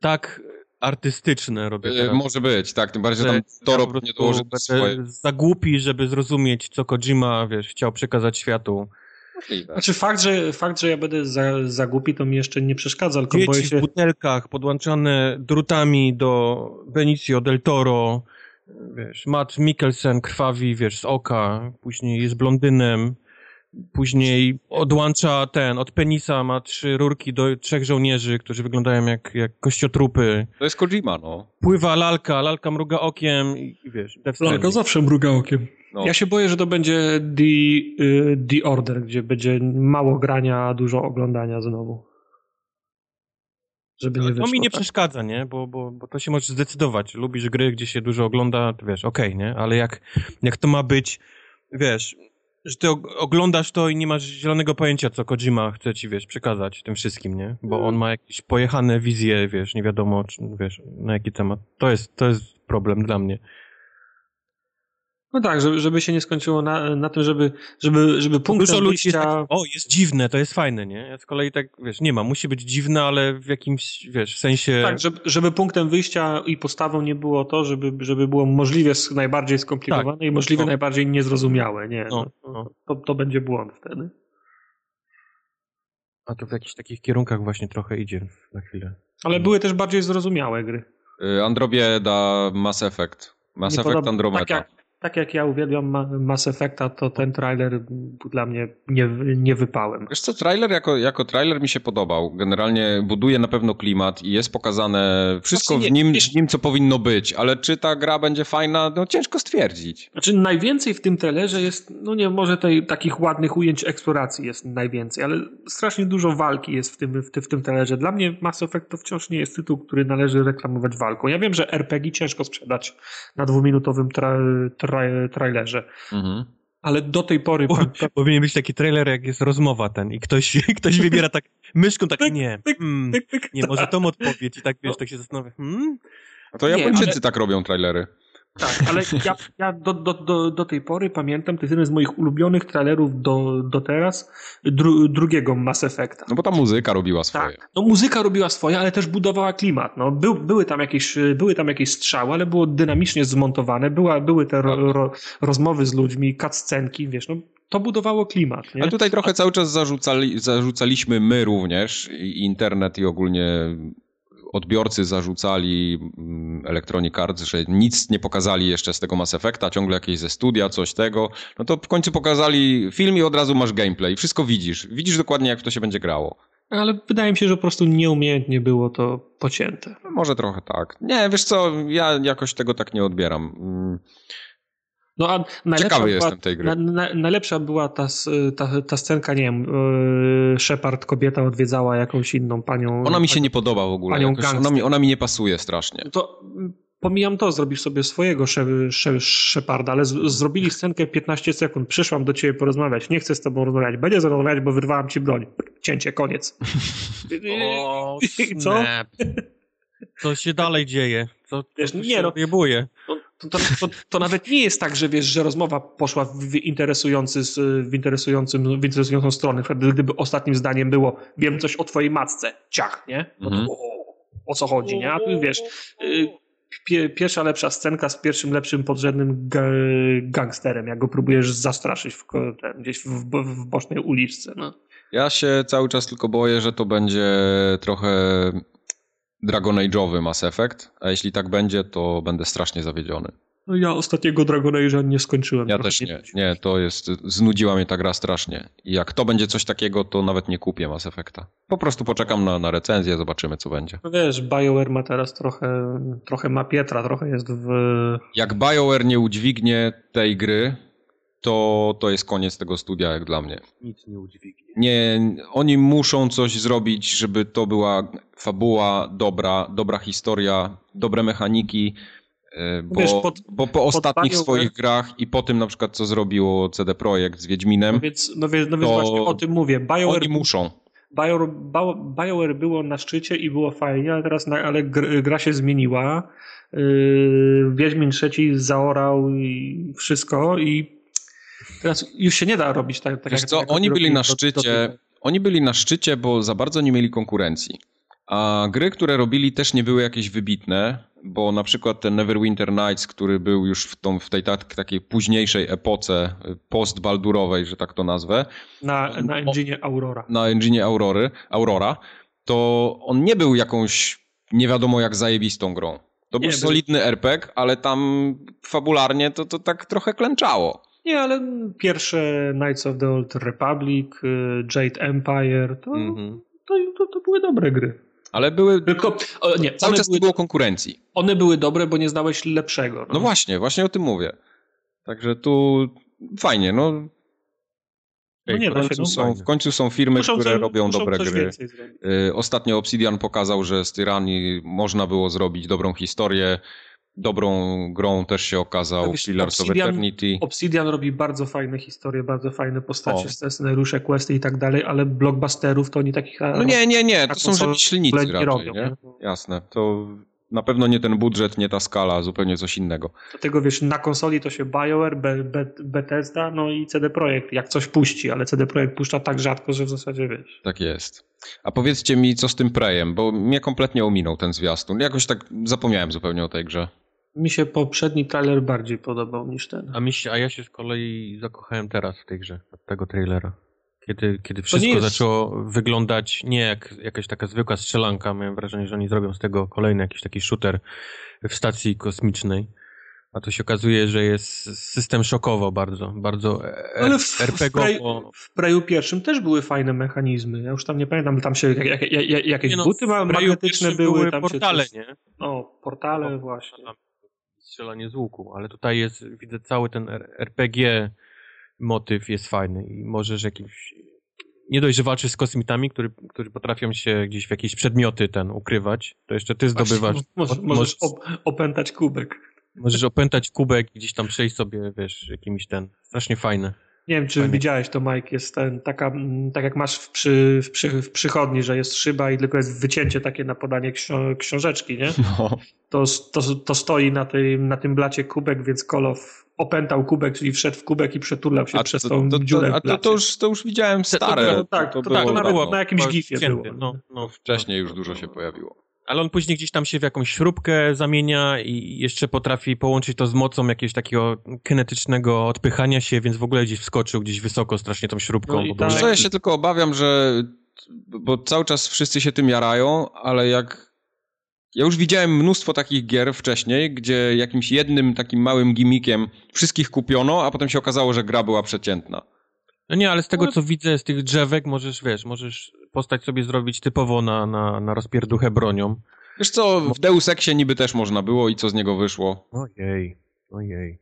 tak artystyczne robię Y, teraz. Może być, tak. Tym bardziej, że że tam Toro po nie dołoży swoje. za głupi, żeby zrozumieć, co Kojima, wiesz, chciał przekazać światu. Możliwe. Znaczy fakt, że, fakt, że ja będę za, za głupi, to mi jeszcze nie przeszkadza, tylko boję Dzieci w się... butelkach podłączane drutami do Benicio del Toro, wiesz, Matt Mikkelsen krwawi, wiesz, z oka, później jest blondynem, później odłącza ten, od penisa ma trzy rurki do trzech żołnierzy, którzy wyglądają jak, jak kościotrupy. To jest Kojima, no. Pływa lalka, lalka mruga okiem i i wiesz. Lalka zawsze mruga okiem. no. Ja się boję, że to będzie The, y, the Order, gdzie będzie mało grania, a dużo oglądania znowu. Żeby nie To wyszło. mi nie tak. przeszkadza, nie? Bo, bo, bo to się możesz zdecydować. Lubisz gry, gdzie się dużo ogląda, to wiesz, okej, nie? Ale jak, jak to ma być, wiesz, że ty og- oglądasz to i nie masz zielonego pojęcia, co Kojima chce ci, wiesz, przekazać tym wszystkim, nie? Bo on ma jakieś pojechane wizje, wiesz, nie wiadomo, czy, wiesz, na jaki temat. To jest, to jest problem dla mnie. No tak, żeby, żeby się nie skończyło na, na tym, żeby, żeby, żeby punktem Dużo ludzi jest tak, o, jest dziwne, to jest fajne, nie? Ja z kolei tak, wiesz, nie ma, musi być dziwne, ale w jakimś, wiesz, sensie... Tak, żeby, żeby punktem wyjścia i podstawą nie było to, żeby, żeby było możliwie najbardziej skomplikowane Tak. i możliwie No. najbardziej niezrozumiałe. Nie, No, no, no. To, to będzie błąd wtedy. A to w jakichś takich kierunkach właśnie trochę idzie na chwilę. Ale były też bardziej zrozumiałe gry. Y, Androbieda Mass Effect. Mass Nie Effect podoba- Andromeda. Tak jak, tak jak ja uwielbiam Ma- Mass Effecta, to ten trailer dla mnie nie, nie wypałem. Wiesz co, trailer jako, jako trailer mi się podobał. Generalnie buduje na pewno klimat i jest pokazane wszystko Znaczy w nie, nim, wiesz- w nim, co powinno być, ale czy ta gra będzie fajna, no ciężko stwierdzić. Znaczy najwięcej w tym trailerze jest, no nie, może tej, takich ładnych ujęć eksploracji jest najwięcej, ale strasznie dużo walki jest w tym, w, w tym trailerze. Dla mnie Mass Effect to wciąż nie jest tytuł, który należy reklamować walką. Ja wiem, że RPG ciężko sprzedać na dwuminutowym tra, tra, trailerze, Mhm. ale do tej pory... Pa- powinien być taki trailer, jak jest rozmowa ten i ktoś, ktoś wybiera tak myszką, tak Tyk, nie, tyk, nie, może tą odpowiedź i tak, wiesz, tak się zastanawia, hmm? A to Nie, Japończycy ale- tak robią trailery. Tak, ale ja, ja do, do, do, do tej pory pamiętam, to jest jeden z moich ulubionych trailerów do, do teraz, dru, drugiego Mass Effecta. No bo ta muzyka robiła swoje. Tak. No muzyka robiła swoje, ale też budowała klimat. No, był, były, tam jakieś, były tam jakieś strzały, ale było dynamicznie zmontowane. Była, były te ro, ro, rozmowy z ludźmi, cutscenki, wiesz, no, to budowało klimat. Nie? Ale tutaj trochę cały czas zarzucali, zarzucaliśmy my również, i internet i ogólnie odbiorcy zarzucali mm, Electronic Arts, że nic nie pokazali jeszcze z tego Mass Effecta, ciągle jakieś ze studia, coś tego. No to w końcu pokazali film i od razu masz gameplay. Wszystko widzisz. Widzisz dokładnie, jak w to się będzie grało. Ale wydaje mi się, że po prostu nieumiejętnie było to pocięte. No może trochę tak. Nie, wiesz co, ja jakoś tego tak nie odbieram. No, a najlepsza Ciekawy była, jestem tej gry. Na, na, najlepsza była ta, ta, ta scenka, nie wiem, yy, Shepard, kobieta odwiedzała jakąś inną panią. Ona mi się nie podoba w ogóle. Panią ona, mi, ona mi nie pasuje strasznie. To mm, pomijam to, zrobisz sobie swojego Sheparda, ale z, zrobili scenkę 15 sekund. Przyszłam do ciebie porozmawiać, nie chcę z tobą rozmawiać, będę rozmawiać, bo wyrwałam ci broń. Cięcie, koniec. o, Co? Co się dalej dzieje? Co, wiesz, nie, no? To, to, to, to, nawet nie jest tak, że wiesz, że rozmowa poszła w, interesujący, w, interesującym, w interesującą stronę. Gdyby ostatnim zdaniem było wiem coś o twojej matce, ciach, nie? No to, o, o co chodzi, nie? A tu wiesz, y, pierwsza lepsza scenka z pierwszym lepszym podrzędnym gangsterem, jak go próbujesz zastraszyć w, ten, gdzieś w, w bocznej uliczce. No. Ja się cały czas tylko boję, że to będzie trochę Dragon Age'owy Mass Effect, a jeśli tak będzie, to będę strasznie zawiedziony. No ja ostatniego Dragon Age'a nie skończyłem. Ja też nie. Nie, to jest, znudziła mnie ta gra strasznie. I jak to będzie coś takiego, to nawet nie kupię Mass Effecta. Po prostu poczekam na, na recenzję, zobaczymy co będzie. No wiesz, BioWare ma teraz trochę, trochę ma Pietra, trochę jest w... Jak BioWare nie udźwignie tej gry, to, to jest koniec tego studia, jak dla mnie. Nic nie udźwignie. Nie, oni muszą coś zrobić, żeby to była fabuła dobra, dobra historia, dobre mechaniki, e, bo, Wiesz, pod, bo po ostatnich swoich grach i po tym na przykład, co zrobiło CD Projekt z Wiedźminem, no więc, no więc, no więc właśnie o tym mówię. BioWare, oni muszą. BioWare, BioWare było na szczycie i było fajnie, ale teraz na, ale gra się zmieniła. Yy, Wiedźmin trzeci zaorał i wszystko i Teraz już się nie da robić tak, tak Wiesz jak co, tak oni byli na szczycie, do oni byli na szczycie, bo za bardzo nie mieli konkurencji. A gry, które robili też nie były jakieś wybitne, bo na przykład ten Neverwinter Nights, który był już w, tą, w tej tak, takiej późniejszej epoce post-baldurowej, że tak to nazwę. Na, na engine Aurora. Na engine Aurory, Aurora, to on nie był jakąś nie wiadomo jak zajebistą grą. To nie, był solidny RPG, ale tam fabularnie to, to tak trochę klęczało. Nie, ale pierwsze Knights of the Old Republic, y, Jade Empire, to, mm -hmm. to, to, to, były dobre gry. Ale były. Tylko, o, nie, cały czas były, nie było konkurencji. One były dobre, bo nie znałeś lepszego. No. no właśnie, właśnie o tym mówię. Także tu fajnie, no. No nie, w, końcu są, w końcu są firmy, muszą które coś, robią dobre gry. Y, ostatnio Obsidian pokazał, że z Tyranii można było zrobić dobrą historię dobrą grą też się okazał Wiesz, Pillars Obsidian, of Eternity. Obsidian robi bardzo fajne historie, bardzo fajne postacie, o. scenariusze, questy i tak dalej, ale blockbusterów to oni takich... No nie, nie, nie, to są rzemieślnicy raczej, nie? Robią, nie? Jasne, to na pewno nie ten budżet, nie ta skala, zupełnie coś innego. Dlatego wiesz, na konsoli to się BioWare, Be Be Bethesda, no i CD Projekt, jak coś puści, ale CD Projekt puszcza tak rzadko, że w zasadzie wiesz. Tak jest. A powiedzcie mi, co z tym Prejem, bo mnie kompletnie ominął ten zwiastun. Jakoś tak zapomniałem zupełnie o tej grze. Mi się poprzedni trailer bardziej podobał niż ten. A, mi się, a ja się z kolei zakochałem teraz w tej grze, od tego trailera. Kiedy, kiedy wszystko jest... zaczęło wyglądać nie jak jakaś taka zwykła strzelanka, miałem wrażenie, że oni zrobią z tego kolejny jakiś taki shooter w stacji kosmicznej. A to się okazuje, że jest system szokowo bardzo, bardzo Ale w, RPG-owo. W, Preju pierwszym też były fajne mechanizmy. Ja już tam nie pamiętam, tam się jak, jak, jak, jakieś no, buty magnetyczne były. były tam portale, się coś... nie? No, portale no, właśnie strzelanie z łuku, ale tutaj jest, widzę cały ten RPG motyw jest fajny i możesz jakimś nie dość, że walczysz z kosmitami, który, którzy potrafią się gdzieś w jakieś przedmioty ten ukrywać, to jeszcze ty zdobywasz. Możesz, możesz op opętać kubek. Możesz opętać kubek i gdzieś tam przejść sobie, wiesz, jakimiś ten. Strasznie fajne. Nie wiem, czy widziałeś to, Mike, jest ten, taka, tak jak masz w, przy, w, przy, w przychodni, że jest szyba i tylko jest wycięcie takie na podanie książ książeczki, nie? No. To, to, to stoi na tym, na tym blacie kubek, więc Kolow opętał kubek, czyli wszedł w kubek i przetulał się a przez to, tą to, to, dziurę A to, to, już, to już widziałem stare. To, tak, to, tak, to, było, na, na jakimś gifie było. No, no, Wcześniej już dużo się pojawiło. Ale on później gdzieś tam się w jakąś śrubkę zamienia i jeszcze potrafi połączyć to z mocą jakiegoś takiego kinetycznego odpychania się, więc w ogóle gdzieś wskoczył gdzieś wysoko strasznie tą śrubką. No i tak. ja się tylko obawiam, że bo cały czas wszyscy się tym jarają, ale jak ja już widziałem mnóstwo takich gier wcześniej, gdzie jakimś jednym takim małym gimmickiem wszystkich kupiono, a potem się okazało, że gra była przeciętna. No nie, ale z tego co widzę, z tych drzewek możesz, wiesz, możesz postać sobie zrobić typowo na, na, na rozpierduchę bronią. Wiesz co, w Deus Exie niby też można było i co z niego wyszło? Ojej, ojej.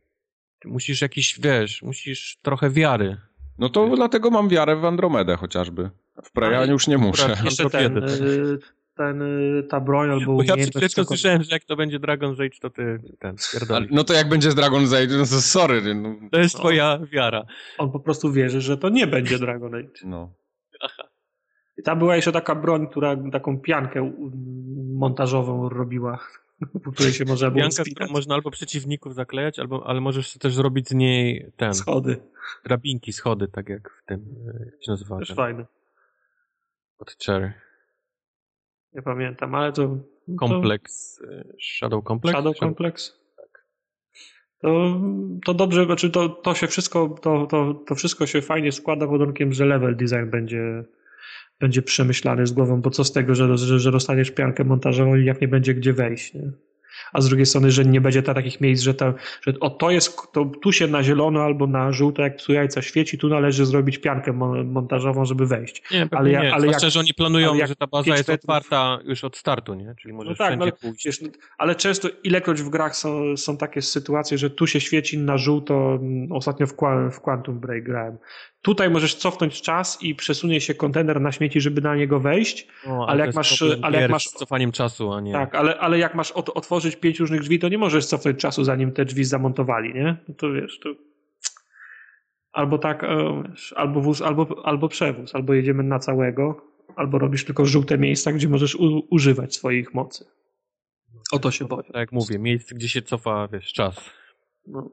Ty musisz jakiś, wiesz, musisz trochę wiary. No to dlatego mam wiarę w Andromedę chociażby. W Preja już nie muszę. Jeszcze ten, y, ten, y, ta broń albo Bo ja przed cokolwiek. słyszałem, że jak to będzie Dragon's Age, to ty ten Ale, pierdolisz. no to jak będzie z Dragon's Age, no to sorry. No, To jest no. twoja wiara. On po prostu wierzy, że to nie będzie Dragon Age. no. I tam była jeszcze taka broń, która taką piankę montażową robiła, po której się można było Pianka, którą można albo przeciwników zaklejać, albo, ale możesz też zrobić z niej ten, Schody. drabinki, schody, tak jak w tym, e, jak się nazywa Też ten, fajne. od Cherry. Nie pamiętam, ale to... Kompleks, e, Shadow To Complex? Shadow Complex? To, to dobrze, znaczy to, to się wszystko, to, to, to wszystko się fajnie składa pod warunkiem, że level design będzie, będzie przemyślany z głową, bo co z tego, że, że, że dostaniesz piankę montażową i jak nie będzie gdzie wejść, nie? A z drugiej strony, że nie będzie ta takich miejsc, że, ta, że o to jest, to tu się na zielono albo na żółto, jak psu jajca świeci, tu należy zrobić piankę mon- montażową, żeby wejść. Nie, Ale ja- nie. ale jak- że oni planują, jak że ta baza jest metrów- otwarta już od startu, nie? Czyli możesz tak, wszędzie no, pójść. Wiesz, no, ale często ilekroć w grach są, są takie sytuacje, że tu się świeci na żółto. mm, Ostatnio w, w Quantum Break grałem. Tutaj możesz cofnąć czas i przesunie się kontener na śmieci, żeby na niego wejść. No, ale to jak masz- ale jak masz- Z cofaniem czasu, a nie... Tak, ale, ale jak masz ot- otworzyć pięć różnych drzwi, to nie możesz cofnąć czasu, zanim te drzwi zamontowali, nie? No to wiesz, to albo tak, e, albo wóz, albo, albo przewóz, albo jedziemy na całego, albo robisz tylko żółte miejsca, gdzie możesz u- używać swoich mocy. O to się boję. Tak jak mówię, miejsce, gdzie się cofa, wiesz, czas. No,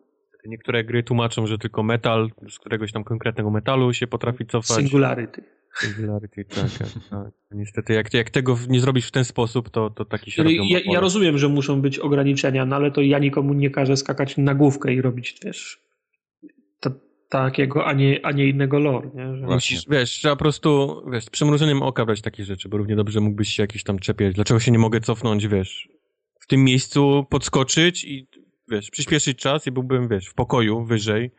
Niektóre gry tłumaczą, że tylko metal, z któregoś tam konkretnego metalu się potrafi cofać. singularity. Singularity, tak, tak, tak. Niestety, jak, jak tego nie zrobisz w ten sposób, to, to taki się robią ja, rozumiem, że muszą być ograniczenia, no ale to ja nikomu nie każę skakać na główkę i robić, wiesz, ta, takiego, a nie, a nie innego lore, nie? Że, Właśnie. Musisz, wiesz, trzeba po prostu, wiesz, z przymrużeniem oka brać takie rzeczy, bo równie dobrze mógłbyś się jakiś tam czepiać. Dlaczego się nie mogę cofnąć, wiesz, w tym miejscu podskoczyć i, wiesz, przyspieszyć czas i byłbym, wiesz, w pokoju wyżej.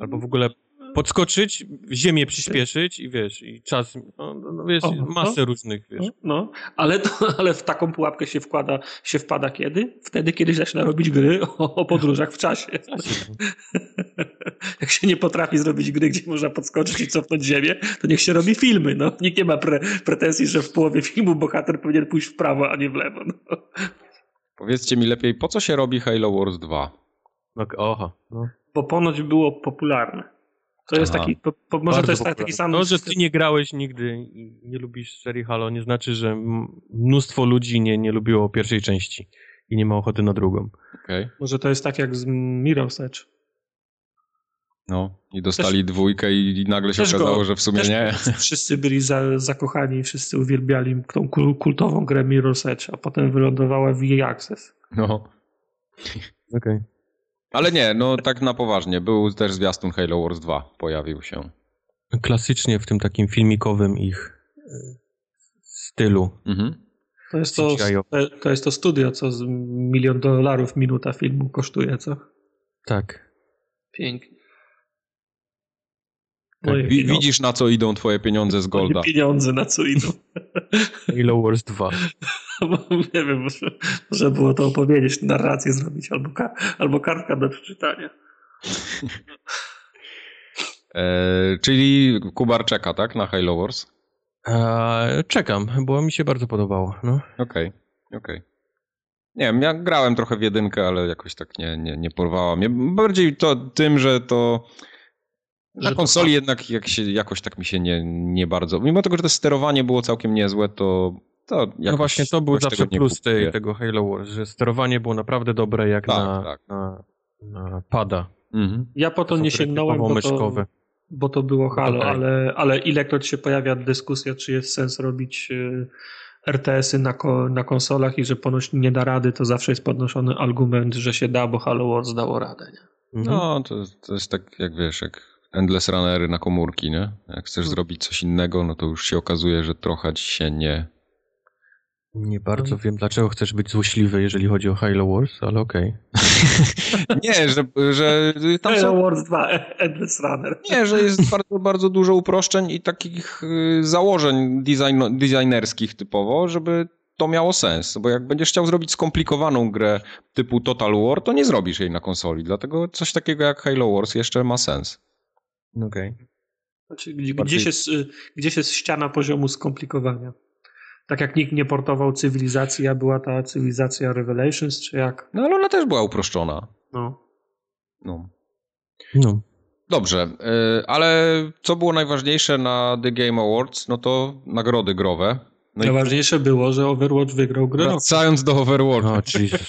Albo w ogóle podskoczyć, ziemię przyspieszyć i wiesz, i czas, no, no, no wiesz, O, masę no. różnych, wiesz. No, no, ale, to, ale w taką pułapkę się wkłada, się wpada kiedy? Wtedy, kiedy zaczyna robić gry o, o podróżach w czasie. Jak się nie potrafi zrobić gry, gdzie można podskoczyć i cofnąć ziemię, to niech się robi filmy. No. Nikt nie ma pre, pretensji, że w połowie filmu bohater powinien pójść w prawo, a nie w lewo. No. Powiedzcie mi lepiej, po co się robi Halo Wars 2? No, oha, no. Bo ponoć było popularne. To jest Aha. taki, po, po, może Bardzo to jest popularne. taki sam... To, że ty nie grałeś nigdy i nie lubisz serii Halo, nie znaczy, że mnóstwo ludzi nie, nie lubiło pierwszej części i nie ma ochoty na drugą. Okej. Może to jest tak jak z Mirror's Edge. No i dostali dwójkę i nagle się też go- okazało, że w sumie Też nie. Wszyscy byli za, zakochani, wszyscy uwielbiali tą kul- kultową grę Mirror's Edge, a potem wylądowała w EA Access. No. Okej. Ale nie, no tak na poważnie. Był też zwiastun Halo Wars 2. Pojawił się. Klasycznie w tym takim filmikowym ich e, stylu. Mhm. To jest to, to jest to studio, co z milion dolarów minuta filmu kosztuje, co? Tak. Pięknie. Tak, Moje widzisz na co idą twoje pieniądze z moje Golda. pieniądze na co idą. Halo Wars 2. Bo nie wiem, może, może było to opowiedzieć, narrację zrobić, albo, ka- albo kartka do przeczytania. E, czyli Kubar czeka, tak? Na Halo Wars? E, czekam, bo mi się bardzo podobało. No. Okej, okej. Nie wiem, ja grałem trochę w jedynkę, ale jakoś tak nie, nie, nie porwała mnie. Bardziej to tym, że to na Że to konsoli ma- jednak jak się, jakoś tak mi się nie, nie bardzo... Mimo tego, że to sterowanie było całkiem niezłe, to... to jakoś, No właśnie, to był zawsze plus tej, tego Halo Wars, że sterowanie było naprawdę dobre jak Tak, na, tak. na, na pada. Mhm. Ja po to Są nie sięgnąłem, bo to, bo to było Halo, Okej. ale, ale ilekroć się pojawia dyskusja, czy jest sens robić y, RTS-y na, ko, na konsolach i że ponoć nie da rady, to zawsze jest podnoszony argument, że się da, bo Halo Wars dało radę. Nie? Mhm. No, to, to jest tak, jak wiesz, jak Endless Runnery na komórki, nie? Jak chcesz Mhm. zrobić coś innego, no to już się okazuje, że trochę ci się nie... Nie bardzo wiem, dlaczego chcesz być złośliwy, jeżeli chodzi o Halo Wars, ale okej. Nie, że, że tam Halo są Wars 2, Endless Runner. Nie, że jest bardzo, bardzo dużo uproszczeń i takich y, założeń design, designerskich typowo, żeby to miało sens. Bo jak będziesz chciał zrobić skomplikowaną grę typu Total War, to nie zrobisz jej na konsoli. Dlatego coś takiego jak Halo Wars jeszcze ma sens. Okej. Znaczy, gdzie, Bardziej- gdzieś, jest, y, gdzieś jest ściana poziomu skomplikowania. Tak jak nikt nie portował cywilizacji, a była ta cywilizacja Revelations, czy jak? No ale ona też była uproszczona. No. No. No. Dobrze, y, ale co było najważniejsze na The Game Awards, no to nagrody growe. No Najważniejsze było, że Overwatch wygrał grę. Wracając do Overwatch, O, Jesus.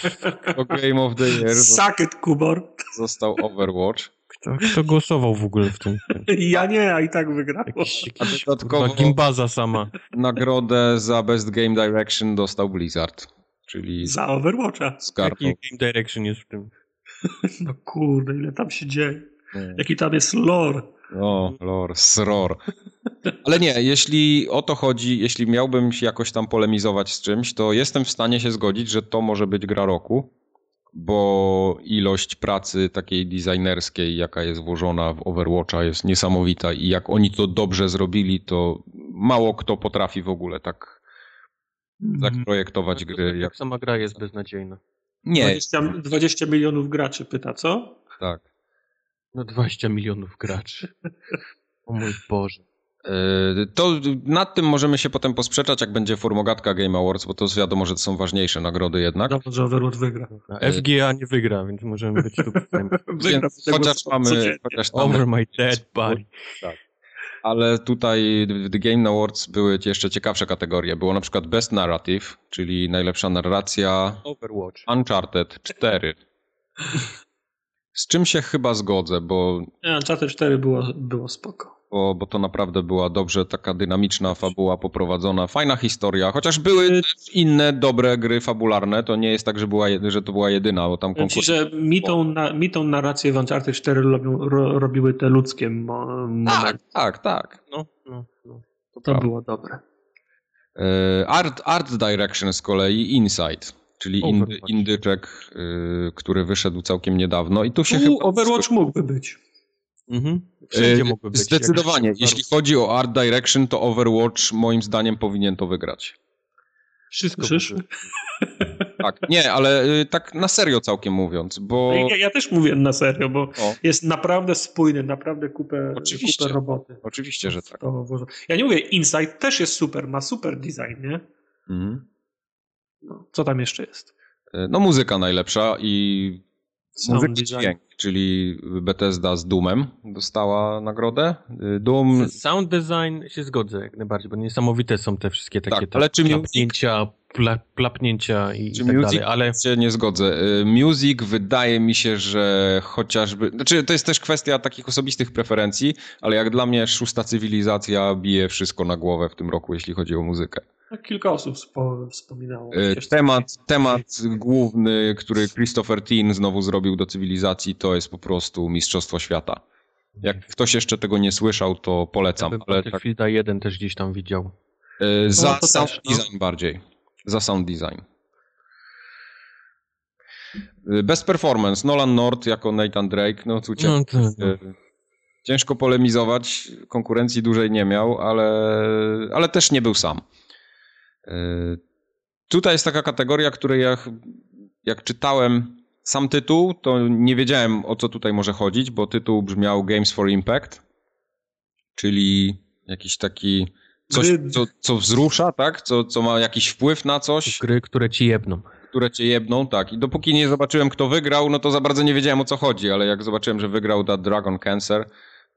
Game of the Year Suck it, Kubor. został Overwatch. Kto, kto głosował w ogóle w tym? Ja nie, a i tak wygrało. Jakiś, dodatkowo gimbaza sama. nagrodę za Best Game Direction dostał Blizzard, czyli Za Overwatcha. skarpą. Jaki game direction jest w tym? No kurde, ile tam się dzieje. Nie. Jaki tam jest lore. O, lor, sror. Ale nie, jeśli o to chodzi, jeśli miałbym się jakoś tam polemizować z czymś, to jestem w stanie się zgodzić, że to może być gra roku, bo ilość pracy takiej designerskiej, jaka jest włożona w Overwatcha jest niesamowita i jak oni to dobrze zrobili, to mało kto potrafi w ogóle tak, tak projektować gry. Jak... Jak sama gra jest beznadziejna. Nie, 20, 20 milionów graczy pyta, co? tak. No 20 milionów graczy. O mój Boże. Yy, To nad tym możemy się potem posprzeczać, jak będzie formogatka Game Awards, bo to wiadomo, że to są ważniejsze nagrody jednak. Dobrze, że Overwatch wygra. A FGA nie wygra, więc możemy być tu. Wygra chociaż mamy, chociaż tam, Over my dead body. ale tutaj w The Game Awards były jeszcze ciekawsze kategorie. Było na przykład Best Narrative, czyli najlepsza narracja Overwatch. Uncharted 4. Z czym się chyba zgodzę, bo, Nie, Uncharted 4 było, było spoko. Bo, bo to naprawdę była dobrze taka dynamiczna fabuła poprowadzona, fajna historia, chociaż były też inne dobre gry fabularne, to nie jest tak, że, była, że to była jedyna, bo tam Powiem ci, konkurs... że mi tą, na, mi tą narrację w Uncharted 4 robią, ro, robiły te ludzkie Tak, momenty. tak, tak. No, no, no. To prawda. było dobre. E, Art, art Direction z kolei Inside, czyli Overwatch. indyczek, y, który wyszedł całkiem niedawno i tu się Tu chyba... Overwatch mógłby być. Mhm. Wszędzie E, mogły być. Zdecydowanie. Jeśli chodzi o Art Direction, to Overwatch moim zdaniem powinien to wygrać. Wszystko Słyszysz? Tak, nie, ale y, tak na serio całkiem mówiąc, bo... Ja, ja też mówię na serio, bo O, jest naprawdę spójny, naprawdę kupę, Oczywiście. kupę roboty. oczywiście, że tak. Ja nie mówię, Insight też jest super, ma super design, nie? Mhm. No, co tam jeszcze jest? E, No muzyka najlepsza i Muzyka design. dźwięk, czyli Bethesda z Doomem dostała nagrodę. Doom... Sound design się zgodzę jak najbardziej, bo niesamowite są te wszystkie takie Tak, ale czy music- klapnięcia, pla, plapnięcia i, Czy i tak music dalej, ale się nie zgodzę. Y, Music wydaje mi się, że chociażby. Znaczy, to jest też kwestia takich osobistych preferencji, ale jak dla mnie szósta cywilizacja bije wszystko na głowę w tym roku, jeśli chodzi o muzykę. Tak kilka osób spo, wspominało. Y, Temat, temat główny, który Christopher Teen znowu zrobił do cywilizacji, to jest po prostu Mistrzostwo Świata. Jak ktoś jeszcze tego nie słyszał, to ja polecam, bym ale tak, Battlefielda 1 też gdzieś tam widział. y, za No, to sound też, no. design bardziej. Za sound design. Y, Best performance, Nolan North jako Nathan Drake, no No, to, no. y, ciężko polemizować, konkurencji dłużej nie miał, ale, ale też nie był sam. Y, Tutaj jest taka kategoria, której jak, jak czytałem sam tytuł, to nie wiedziałem o co tutaj może chodzić, bo tytuł brzmiał Games for Impact, czyli jakiś taki coś, Gry- co, co wzrusza, tak? Co, co ma jakiś wpływ na coś, Gry, które ci jebną. które cię jebną, tak. I dopóki nie zobaczyłem, kto wygrał, no to za bardzo nie wiedziałem o co chodzi, ale jak zobaczyłem, że wygrał That Dragon Cancer,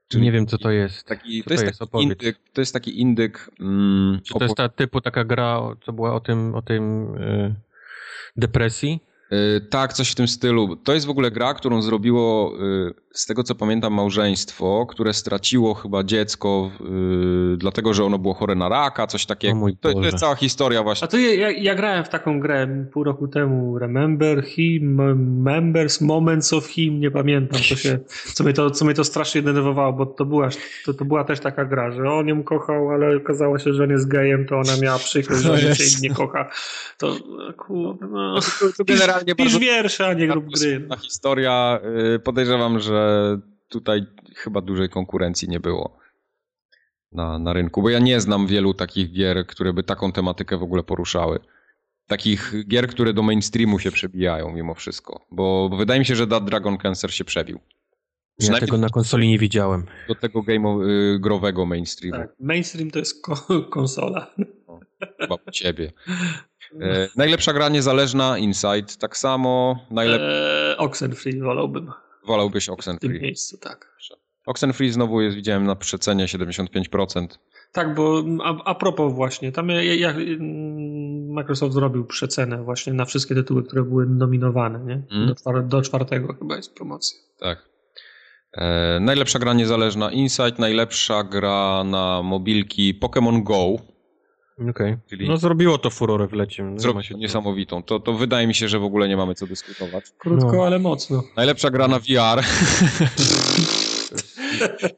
czyli Nie wiem, co to jest. taki, Co to, jest to jest? taki indyk, to jest taki indyk. Mm, Czy to jest ta typu taka gra, co była o tym, o tym y, depresji? Y, Tak, coś w tym stylu. To jest w ogóle gra, którą zrobiło, y, z tego co pamiętam, małżeństwo, które straciło chyba dziecko, y, dlatego że ono było chore na raka, coś takiego. To, to jest cała historia A właśnie. to ja, ja, grałem w taką grę pół roku temu. Remember him, members, moments of him, nie pamiętam, co, się, co, mnie, to, co mnie to strasznie denerwowało, bo to była, to, to była też taka gra, że on ją kochał, ale okazało się, że on jest gejem, to ona miała przykrość, że się nie kocha. To kurde, no. To generalnie Pisz bardzo wiersze, a nie rób gry. smutna historia. Y, Podejrzewam, że tutaj chyba dużej konkurencji nie było na, na rynku, bo ja nie znam wielu takich gier, które by taką tematykę w ogóle poruszały. Takich gier, które do mainstreamu się przebijają mimo wszystko, bo, bo wydaje mi się, że That Dragon Cancer się przebił. Ja tego na konsoli nie widziałem. Do tego game y, growego mainstreamu. Tak, mainstream to jest ko konsola. O, chyba po ciebie. E, najlepsza gra niezależna, Inside, tak samo. Najlep... Eee, Oxenfree wolałbym. Wolałbyś Oxenfree. W tym miejscu, tak. Oxenfree znowu jest, widziałem na przecenie 75%. Tak, bo a, a propos właśnie, tam jak Microsoft zrobił przecenę właśnie na wszystkie tytuły, które były nominowane, nie? Mm. Do, do czwartego chyba jest promocja. Tak. E, najlepsza gra niezależna Insight, najlepsza gra na mobilki Pokémon Go. Okej. Okay. Czyli... No zrobiło to furorę w lecie. Zrobiło się niesamowitą. To, to wydaje mi się, że w ogóle nie mamy co dyskutować. Krótko, no. ale mocno. Najlepsza gra na VR.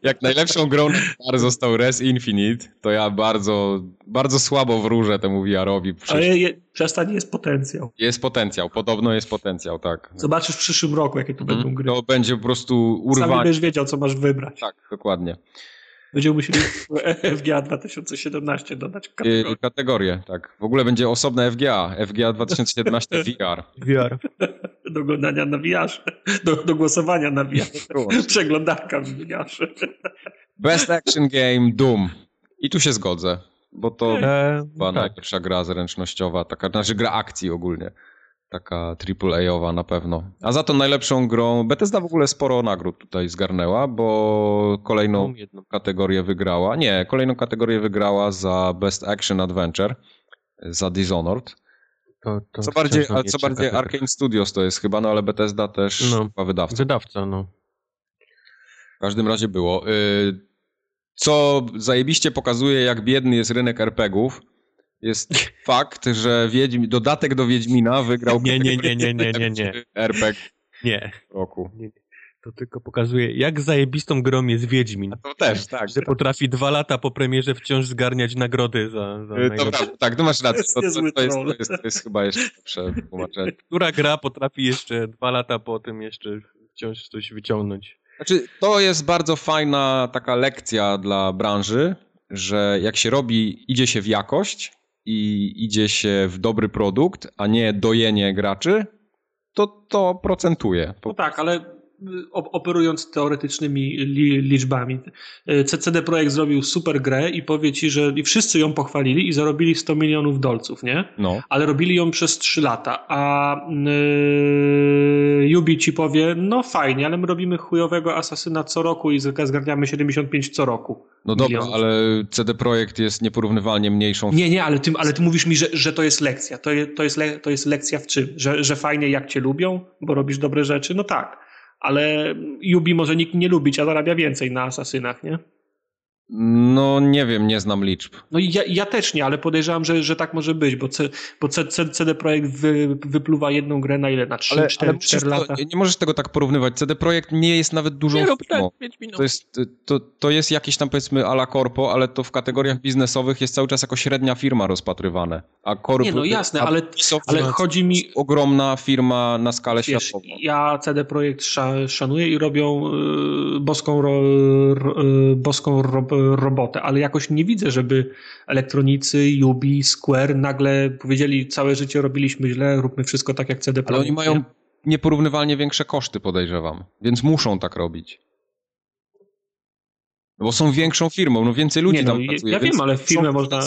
Jak najlepszą grą na VR został Res Infinite, to ja bardzo, bardzo słabo wróżę temu VR-owi. Ale je, przestań, jest potencjał. Jest potencjał, podobno jest potencjał, tak. Zobaczysz w przyszłym roku, jakie to będą gry. To będzie po prostu urwanie. Sam będziesz wiedział, co masz wybrać. Tak, dokładnie. Będziemy musieli FGA 2017 dodać kategorię. kategorię. tak. W ogóle będzie osobne FGA. FGA 2017 VR. VR. Do oglądania na VR. Do, do głosowania na VR. Przeglądarka w VR. Best Action Game Doom. I tu się zgodzę, bo to e, była tak. najlepsza gra zręcznościowa, taka, znaczy gra akcji ogólnie. Taka AAA-owa na pewno. A za to najlepszą grą. Bethesda w ogóle sporo nagród tutaj zgarnęła, bo kolejną kategorię wygrała. Nie, kolejną kategorię wygrała za Best Action Adventure, za Dishonored. To, to co bardziej, a co bardziej Arkane Studios to jest chyba, no ale Bethesda też no, chyba wydawca. Wydawca, no. W każdym razie było. Y, co zajebiście pokazuje, jak biedny jest rynek RPGów, jest fakt, że Wiedźmi, dodatek do Wiedźmina wygrał nie, nie, nie, nie, nie, nie, nie. RPG nie. roku. Nie, nie. To tylko pokazuje, jak zajebistą grą jest Wiedźmin. A to też, tak. Że potrafi dwa lata po premierze wciąż zgarniać nagrody za, za to, Tak, to masz rację. To, to, to, jest, to, jest, to jest chyba jeszcze lepsze tłumaczenie. Która gra potrafi jeszcze dwa lata po tym jeszcze wciąż coś wyciągnąć? Znaczy, to jest bardzo fajna taka lekcja dla branży, że jak się robi, idzie się w jakość, i idzie się w dobry produkt, a nie dojenie graczy, to to procentuje. No tak, ale operując teoretycznymi li, liczbami. Y, CD Projekt zrobił super grę i powie ci, że i wszyscy ją pochwalili i zarobili 100 milionów dolców, nie? No. Ale robili ją przez 3 lata, a yy, ci powie, no fajnie, ale my robimy chujowego asasyna co roku i zgarniamy 75 co roku. No dobra, ale CD Projekt jest nieporównywalnie mniejszą. Nie, nie, ale ty, ale ty mówisz mi, że, że to jest lekcja. To, je, to, jest le, to jest lekcja w czym? Że, że fajnie jak cię lubią, bo robisz dobre rzeczy? No tak. Ale Yubi może nikt nie lubić, a zarabia więcej na asasynach, nie? No nie wiem, nie znam liczb. No ja, ja też nie, ale podejrzewam, że, że tak może być, bo, C, bo C, C, CD Projekt wy, wypluwa jedną grę na ile? Na 3, ale, 4, ale 4 lata? To, nie możesz tego tak porównywać. CD Projekt nie jest nawet dużą nie firmą. Tak, to, jest, to, to jest jakieś tam powiedzmy ala corpo, ale to w kategoriach biznesowych jest cały czas jako średnia firma rozpatrywane. A corpo, nie, no jasne, ale, ale chodzi mi... Ogromna firma na skalę wiesz, światową. Ja CD Projekt szanuję i robią y, boską, ro, y, boską robotę, ale jakoś nie widzę, żeby elektronicy, Ubi, Square nagle powiedzieli całe życie robiliśmy źle, róbmy wszystko tak jak CD Projekt. Ale oni mają nieporównywalnie większe koszty, podejrzewam, więc muszą tak robić. No bo są większą firmą, no więcej ludzi nie, no, tam pracuje. Ja wiem, ale firmę można,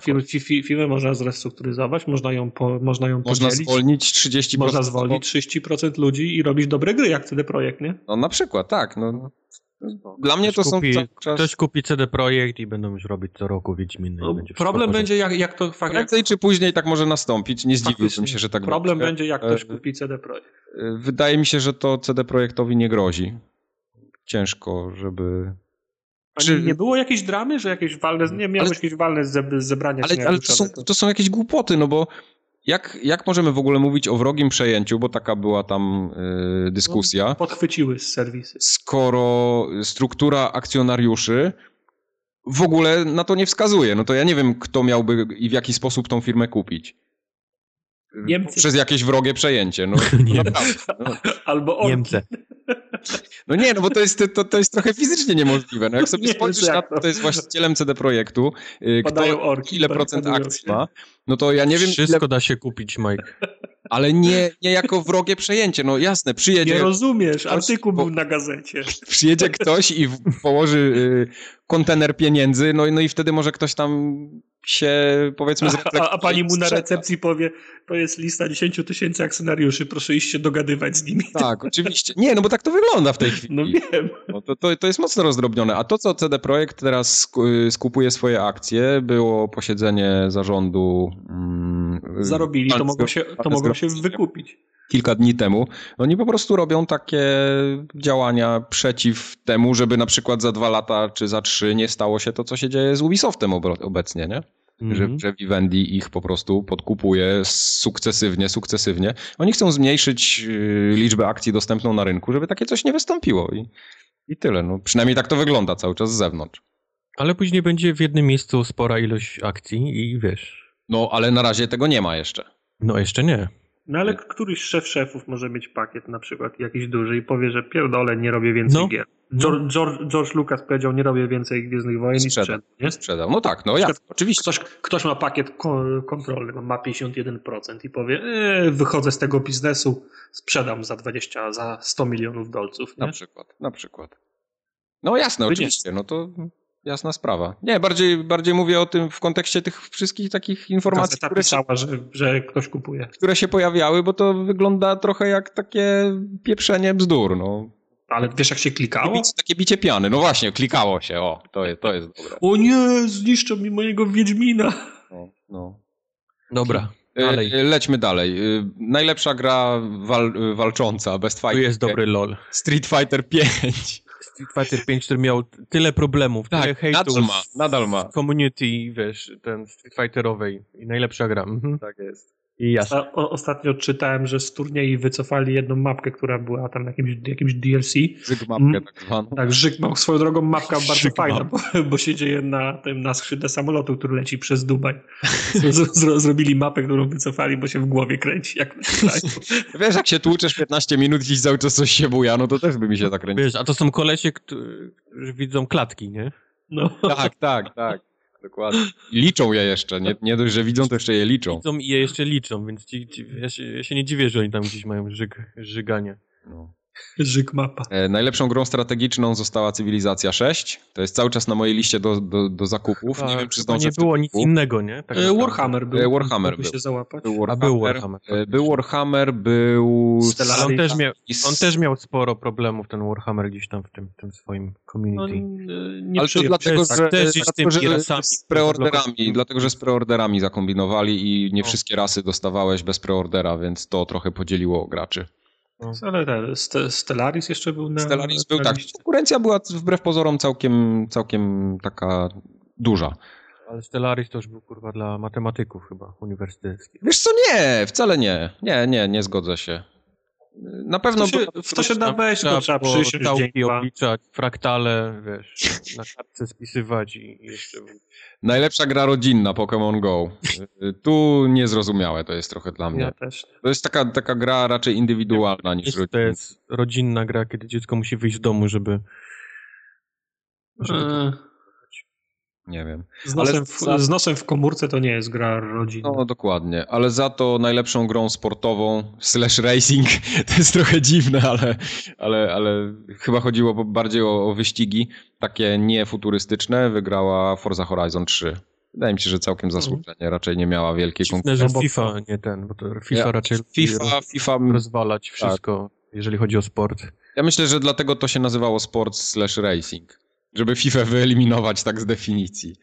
firmę, firmę można zrestrukturyzować, można ją, po, można ją Można podzielić, zwolnić 30%. Można zwolnić 30% ludzi i robić dobre gry, jak CD Projekt, nie? No na przykład, tak. No. Dla mnie to kupi, są. Czas... Ktoś kupi CD Projekt i będą już robić co roku Wiedźminy. No, będzie problem będzie, jak, jak to fakt. Prędzej czy później tak może nastąpić. Nie zdziwiłbym się, że tak Problem będzie, będzie jak ktoś e, kupi CD Projekt. E, wydaje mi się, że to CD Projektowi nie grozi. Ciężko, żeby. Czy... Nie było jakiejś dramy, że jakieś walne, nie miałeś ale... jakieś walne zebrania? Ale, ale to, są, to są jakieś głupoty, no bo jak, jak możemy w ogóle mówić o wrogim przejęciu, bo taka była tam y, dyskusja. No, podchwyciły z serwisy. Skoro struktura akcjonariuszy w ogóle na to nie wskazuje, no to ja nie wiem, kto miałby i w jaki sposób tą firmę kupić. Niemcy. Przez jakieś wrogie przejęcie. No, no, no. Albo Niemcy. No nie, no bo to jest, to, to jest trochę fizycznie niemożliwe. No jak sobie Nie, spojrzysz to na to, to? to jest właścicielem CD Projektu, y, kto, orki, ile procent akcji ma, no to ja nie wiem, ile, Wszystko da się kupić, Mike. ale nie, nie jako wrogie przejęcie. No jasne, przyjedzie, Nie rozumiesz, Ktoś- artykuł był na gazecie. przyjedzie ktoś i położy y, kontener pieniędzy, no, i- no i wtedy może ktoś tam się powiedzmy A, a, pani mu na recepcji powie, to jest lista 10 tysięcy akcjonariuszy, proszę iść się dogadywać z nimi. Tak, oczywiście. Nie, no bo tak to wygląda w tej chwili. No wiem. No to, to, to jest mocno rozdrobnione. A to, co CD Projekt teraz sku- skupuje swoje akcje, było posiedzenie zarządu. Mm, Zarobili, to mogą się, to mogą się wykupić. Kilka dni temu. Oni po prostu robią takie działania przeciw temu, żeby na przykład za dwa lata czy za trzy nie stało się to, co się dzieje z Ubisoftem obecnie, nie? Że, Mhm. że Vivendi ich po prostu podkupuje sukcesywnie, sukcesywnie. Oni chcą zmniejszyć y, liczbę akcji dostępną na rynku, żeby takie coś nie wystąpiło. I, i tyle. No, przynajmniej tak to wygląda cały czas z zewnątrz. Ale później będzie w jednym miejscu spora ilość akcji i wiesz. No, ale na razie tego nie ma jeszcze. No jeszcze nie. No ale któryś szef szefów może mieć pakiet na przykład jakiś duży i powie, że pierdolę, nie robię więcej No. gier. George, George, George Lucas powiedział, nie robię więcej Gwiezdnych Wojen i Sprzeda. sprzedał. Nie? Sprzedał. No tak, no ja, oczywiście. Ktoś, ktoś ma pakiet ko- kontrolny, ma 51% i powie, e, wychodzę z tego biznesu, sprzedam za 20, za 100 milionów dolców. Nie? Na przykład, na przykład. No jasne, nie. oczywiście, no to jasna sprawa. Nie, bardziej, bardziej mówię o tym w kontekście tych wszystkich takich informacji, Gazeta które się, pisała, że, że ktoś kupuje. które się pojawiały, bo to wygląda trochę jak takie pieprzenie bzdur, no. Ale wiesz jak się Takie klikało? bicie, takie bicie piany, no właśnie, klikało się, o, to jest, to jest dobre. O nie, zniszczą mi mojego Wiedźmina. No, no. Dobra, E, dalej. e, Lećmy dalej. E, Najlepsza gra wal, walcząca, Best Tu Fighter. jest dobry LOL. Street Fighter 5. Street Fighter 5, który miał tyle problemów, tyle Tak, hejtów nadal ma, nadal ma. z community, wiesz, ten Street Fighterowej i najlepsza gra. Mhm. Tak jest. I jasne. O, ostatnio czytałem, że z turniej wycofali jedną mapkę, która była tam jakimś, jakimś DLC. Zygmapkę Mm. tak zwaną. Tak, Żyk, swoją drogą mapka bardzo Żyk fajna, bo, bo się dzieje na tym na skrzydle samolotu, który leci przez Dubaj. Z, z, zrobili mapę, którą wycofali, bo się w głowie kręci, jak. Wiesz, jak się tłuczesz 15 minut i cały czas coś się buja, no to też by mi się tak kręciło. Wiesz, a to są kolesie, którzy widzą klatki, nie? No. Tak, tak, tak. Dokładnie. I liczą je jeszcze. Nie, nie dość, że widzą, to jeszcze je liczą. Widzą i je jeszcze liczą, więc ci, ci, ja, się, ja się nie dziwię, że oni tam gdzieś mają żyg, żyganie. No. Żyk mapa. E, najlepszą grą strategiczną została Cywilizacja 6. To jest cały czas na mojej liście do, do, do zakupów. nie wiem, czy zdążę nie było nic innego, nie? Tak E. Warhammer był. E, Warhammer był. się załapać. Był A Warhammer. był Warhammer. E, Był Warhammer, był... On też, miał, on też miał sporo problemów, ten Warhammer gdzieś tam w tym, tym swoim community. e, nie Ale to dlatego, Tak, że, też gdzieś z dlatego, że rasami, z preorderami, dlatego, że z preorderami zakombinowali i nie No. wszystkie rasy dostawałeś bez preordera, więc to trochę podzieliło graczy. Ale ten, Ste- Stellaris jeszcze był na Stellaris był na tak. Konkurencja była wbrew pozorom całkiem, całkiem taka duża. Ale Stellaris to już był kurwa dla matematyków chyba uniwersyteckich. Wiesz co, nie, wcale nie. Nie, nie, nie zgodzę się. Na pewno W to się, była- w to się da wejść, to trzeba dwa. obliczać, fraktale, wiesz, na kartce spisywać i, jeszcze... najlepsza gra rodzinna Pokémon Go. Tu niezrozumiałe to jest trochę dla mnie. Ja też. To jest taka, taka gra raczej indywidualna niż Jest, to rodzinna. jest rodzinna gra, kiedy dziecko musi wyjść z domu, żeby... żeby. E, Nie wiem. Z nosem, w, za- z nosem w komórce to nie jest gra rodzinna. No dokładnie, ale za to najlepszą grą sportową slash racing to jest trochę dziwne, ale, ale, ale chyba chodziło bardziej o, o wyścigi, takie niefuturystyczne, wygrała Forza Horizon 3. Wydaje mi się, że całkiem zasłużenie, raczej nie miała wielkiej konkurencji. że FIFA, nie ten, bo to FIFA Ja- raczej FIFA, FIFA, roz, rozwalać wszystko, jeżeli chodzi o sport. ja myślę, że dlatego to się nazywało sport slash racing, żeby FIFA wyeliminować tak z definicji.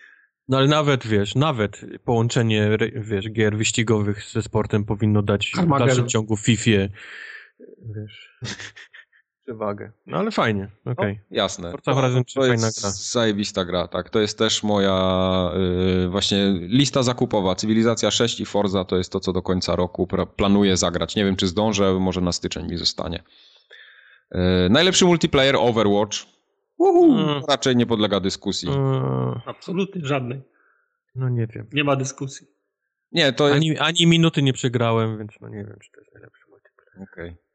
No ale nawet, wiesz, nawet połączenie, wiesz, gier wyścigowych ze sportem powinno dać w Armageddon. dalszym ciągu FIFA, wiesz, przewagę. No ale fajnie, okej. Jasne. Forza Horizon 3 to fajna jest gra. zajebista gra, tak. To jest też moja y, właśnie lista zakupowa. Cywilizacja 6 i Forza to jest to, co do końca roku planuję zagrać. Nie wiem, czy zdążę, może na styczeń mi zostanie. Y, najlepszy multiplayer Overwatch. Uhu, Mm. Raczej nie podlega dyskusji. Eee, Absolutnie żadnej. No nie wiem. Nie ma dyskusji. Nie, to jest... Ani, ani minuty nie przegrałem, więc no nie wiem, czy to jest najlepszy multiplayer. Okej.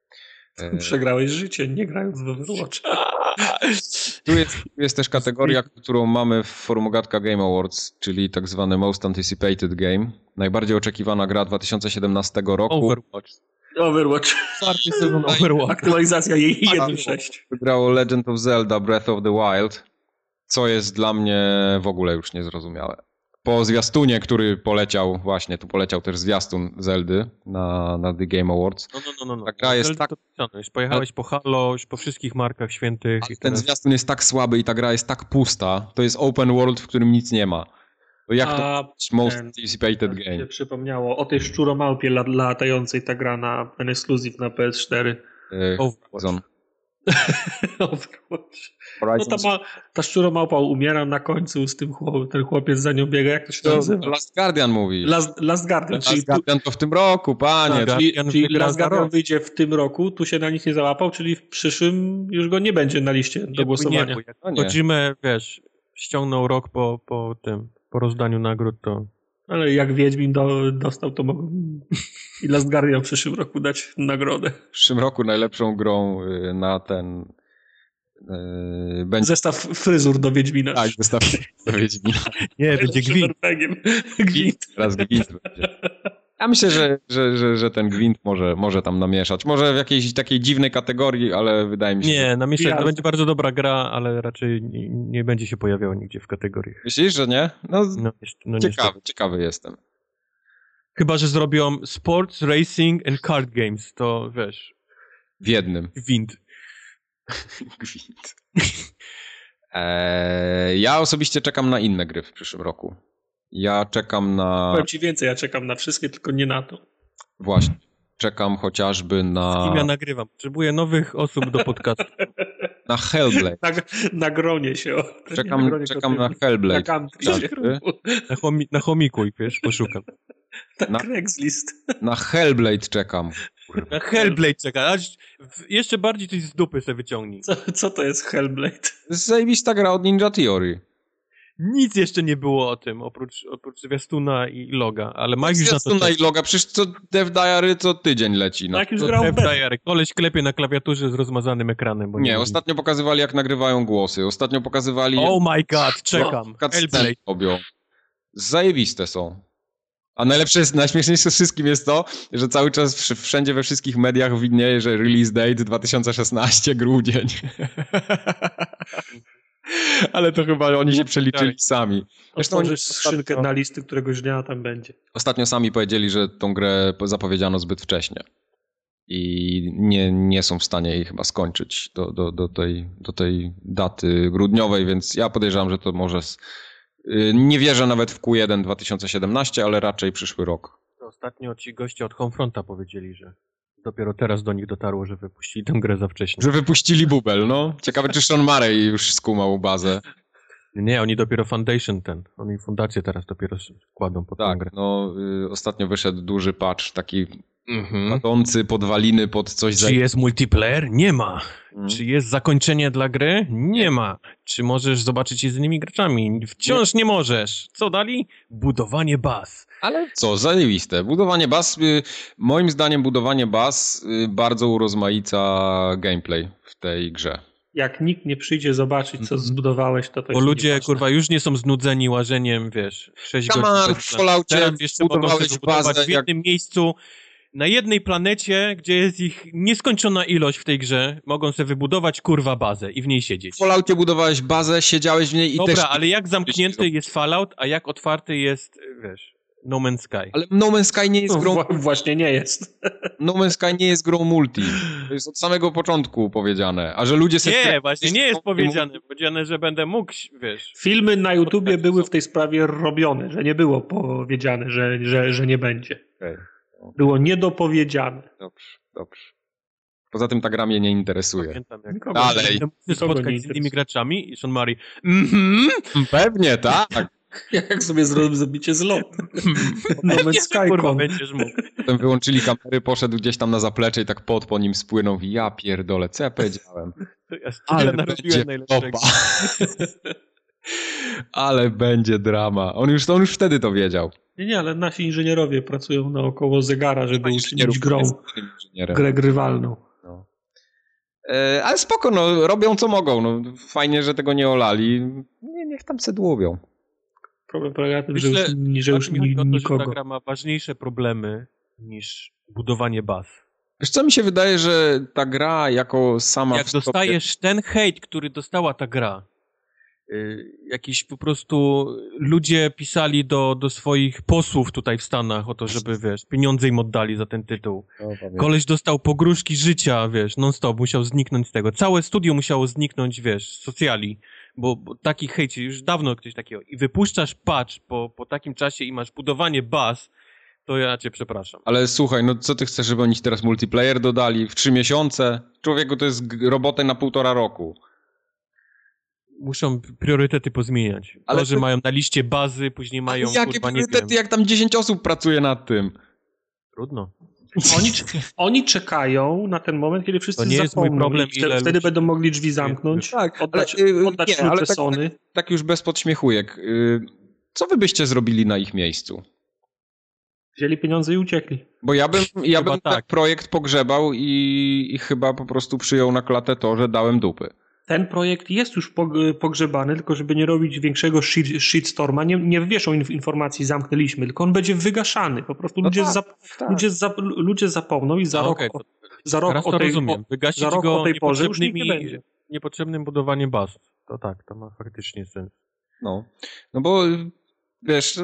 E, Przegrałeś życie, nie grając w Overwatch. Tu jest, jest też kategoria, którą mamy w Formogatka Game Awards, czyli tak zwany Most Anticipated Game. Najbardziej oczekiwana gra 2017 roku. Overwatch. Overwatch. Czwarty sezon Overwatch. Aktualizacja jej 1.6. Wygrało Legend of Zelda Breath of the Wild, co jest dla mnie w ogóle już niezrozumiałe po zwiastunie, który poleciał, właśnie tu poleciał też zwiastun Zeldy na, na The Game Awards. No, no, no, no. no. Ta gra jest tak... Już pojechałeś po Halo, już po wszystkich markach świętych. ten teraz... zwiastun jest tak słaby i ta gra jest tak pusta. To jest open world, w którym nic nie ma. To jak A, to most ten, anticipated game? się przypomniało o tej szczuromałpie latającej ta gra na ten exclusive na PS4. Yy, Overwatch. Overwatch. No ta, ma, ta szczuromałpa umiera na końcu z tym chłop, ten chłopiec za nią biega, jak to się to nazywa? Last Guardian mówi. Last, Last Guardian. Last czyli Guardian tu, to w tym roku, panie. Tak, czyli, czyli Last Guardian wyjdzie w tym roku, tu się na nich nie załapał, czyli w przyszłym już go nie będzie na liście do głosowania. Nie, bo wiesz, ściągnął rok po, po tym, po rozdaniu nagród, to ale jak Wiedźmin do, dostał, to mogą i Last Guardian w przyszłym roku dać nagrodę. W przyszłym roku najlepszą grą y, na ten Yy, będzie... Zestaw fryzur do Wiedźmina. Tak, zestaw do Wiedźmina. Nie, będzie gwint. gwint. Teraz gwint będzie. Ja myślę, że, że, że, że, ten gwint może, może tam namieszać. Może w jakiejś takiej dziwnej kategorii, ale wydaje mi się... Nie, namieszać to będzie bardzo dobra gra, ale raczej nie, nie będzie się pojawiał nigdzie w kategorii. Myślisz, że nie? No, no, no ciekawy, ciekawy jestem. Chyba, że zrobią sports, racing and card games, to wiesz... W jednym. Gwint. Gwint. Eee, ja osobiście czekam na inne gry w przyszłym roku. Ja czekam na. Powiem ci więcej, ja czekam na wszystkie, tylko nie na to. Właśnie. Czekam chociażby na. Z kim ja nagrywam? Potrzebuję nowych osób do podcastu. na Hellblade. Na, na gronie się. O, czekam na, gronie czekam na Hellblade. Na, na, chomi, na chomiku i wiesz, poszukam. Na, Craigslist. Na Hellblade czekam. Na Hellblade czeka. Aż jeszcze bardziej coś z dupy sobie wyciągnij. Co, co to jest Hellblade? Zajebista gra od Ninja Theory. Nic jeszcze nie było o tym, oprócz, oprócz zwiastuna i loga, ale Mike już na to Zwiastuna i loga, przecież to Dev Diary co tydzień leci. No. Tak już grał Dev Diary, koleś klepie na klawiaturze z rozmazanym ekranem. nie, nie ostatnio pokazywali jak nagrywają głosy, ostatnio pokazywali... Oh my god, czekam. Hellblade. Robią. Zajebiste są. A najlepsze jest, najśmieszniejsze z wszystkim jest to, że cały czas wszędzie we wszystkich mediach widnieje, że release date 2016 grudzień. Ale to chyba oni się przeliczyli sami. Zresztą oni skrzynkę na listy któregoś dnia tam będzie. Ostatnio sami powiedzieli, że tą grę zapowiedziano zbyt wcześnie. I nie, nie są w stanie jej chyba skończyć do, do, do, tej, do tej daty grudniowej, więc ja podejrzewam, że to może Y, nie wierzę nawet w Q1 2017, ale raczej przyszły rok. Ostatnio ci goście od Homefronta powiedzieli, że dopiero teraz do nich dotarło, że wypuścili tę grę za wcześnie. Że wypuścili bubel, no. Ciekawe, czy Sean Murray już skumał bazę. Nie, oni dopiero Foundation ten, oni fundację teraz dopiero kładą pod tak, grę. no y, ostatnio wyszedł duży patch, taki mhm. podwaliny pod coś... Czy za... jest multiplayer? Nie ma. Mhm. Czy jest zakończenie dla gry? Nie ma. Czy możesz zobaczyć je z innymi graczami? Wciąż nie możesz. Co dali? Budowanie baz. Ale co, zajebiste. Budowanie baz, y, moim zdaniem budowanie baz y, bardzo urozmaica gameplay w tej grze jak nikt nie przyjdzie zobaczyć, co mhm. zbudowałeś, to to Bo ludzie, kurwa, już nie są znudzeni łażeniem, wiesz, 6 godzin. w Falloutie Teraz jeszcze mogą się bazę, w jednym jak... miejscu, na jednej planecie, gdzie jest ich nieskończona ilość w tej grze, mogą sobie wybudować, kurwa, bazę i w niej siedzieć. W Falloutie budowałeś bazę, siedziałeś w niej i Dobra, też... ale jak zamknięty jest Fallout, a jak otwarty jest, wiesz... No Man's Sky. Ale No Man's Sky nie jest grą... właśnie nie jest. No Man's Sky nie jest grą multi. To jest od samego początku powiedziane. A że ludzie sobie... Nie, właśnie nie jest powiedziane. Powiedziane, że będę mógł, wiesz... Filmy na YouTubie były w tej sprawie robione, że nie było powiedziane, że, że, że nie będzie. Okay. Było niedopowiedziane. Dobrze, dobrze. Poza tym ta gra mnie nie interesuje. Pamiętam, jak Dalej. Muszę spotkać z innymi graczami i Sean Murray. Mhm. Pewnie, tak. Jak sobie zrobicie zlot? No Skycon. będziesz mógł. Potem wyłączyli kamery, poszedł gdzieś tam na zaplecze i tak pot po nim spłynął. Ja pierdolę, co ja powiedziałem? Ja Ale będzie najlepszego. Ale będzie drama. On już, on już wtedy to wiedział. Nie, nie, ale nasi inżynierowie pracują naokoło zegara, żeby uczynić grą, grę grywalną. No. E, ale spoko, no, robią co mogą. No, fajnie, że tego nie olali. Nie, niech tam se dłubią. Problem polega na tym, że już, że już to, nikogo. Że ta gra ma ważniejsze problemy niż budowanie baz. Wiesz co, mi się wydaje, że ta gra jako sama... Jak dostajesz ten hejt, który dostała ta gra, Y, jakiś po prostu ludzie pisali do, do swoich posłów tutaj w Stanach o to, żeby, wiesz, pieniądze im oddali za ten tytuł. Koleś dostał pogróżki życia, wiesz, non-stop, musiał zniknąć z tego. Całe studio musiało zniknąć, wiesz, z socjali, bo, bo taki hejt, już dawno ktoś takiego. I wypuszczasz patch po, po takim czasie i masz budowanie baz, to ja cię przepraszam. Ale słuchaj, no co ty chcesz, żeby oni teraz multiplayer dodali w trzy miesiące? Człowieku, to jest robotę na półtora roku muszą priorytety pozmieniać. Ale to, że to... mają na liście bazy, później mają... Jakie kurwa, priorytety, jak tam 10 osób pracuje nad tym? Trudno. Oni, oni czekają na ten moment, kiedy wszyscy to nie zapomną. Jest mój problem, ile wtedy ludzi... będą mogli drzwi zamknąć, tak, oddać, ale, oddać nie, ale tak, Sony. Tak, tak, już bez podśmiechujek. Yy, co wy byście zrobili na ich miejscu? Wzięli pieniądze i uciekli. Bo ja bym, ja bym tak. projekt pogrzebał i, i chyba po prostu przyjął na klatę to, że dałem dupy ten projekt jest już pogrzebany, tylko żeby nie robić większego shit, shitstorma, nie, nie wieszą informacji, zamknęliśmy, tylko on będzie wygaszany. Po prostu no ludzie, tak, zap, tak. Ludzie, zap, ludzie zapomną i za no rok, okay, za rok o tej, rozumiem. Wygasić za rok go o tej porze już nie będzie. Niepotrzebnym budowaniem baz. To tak, to ma faktycznie sens. No, no bo wiesz,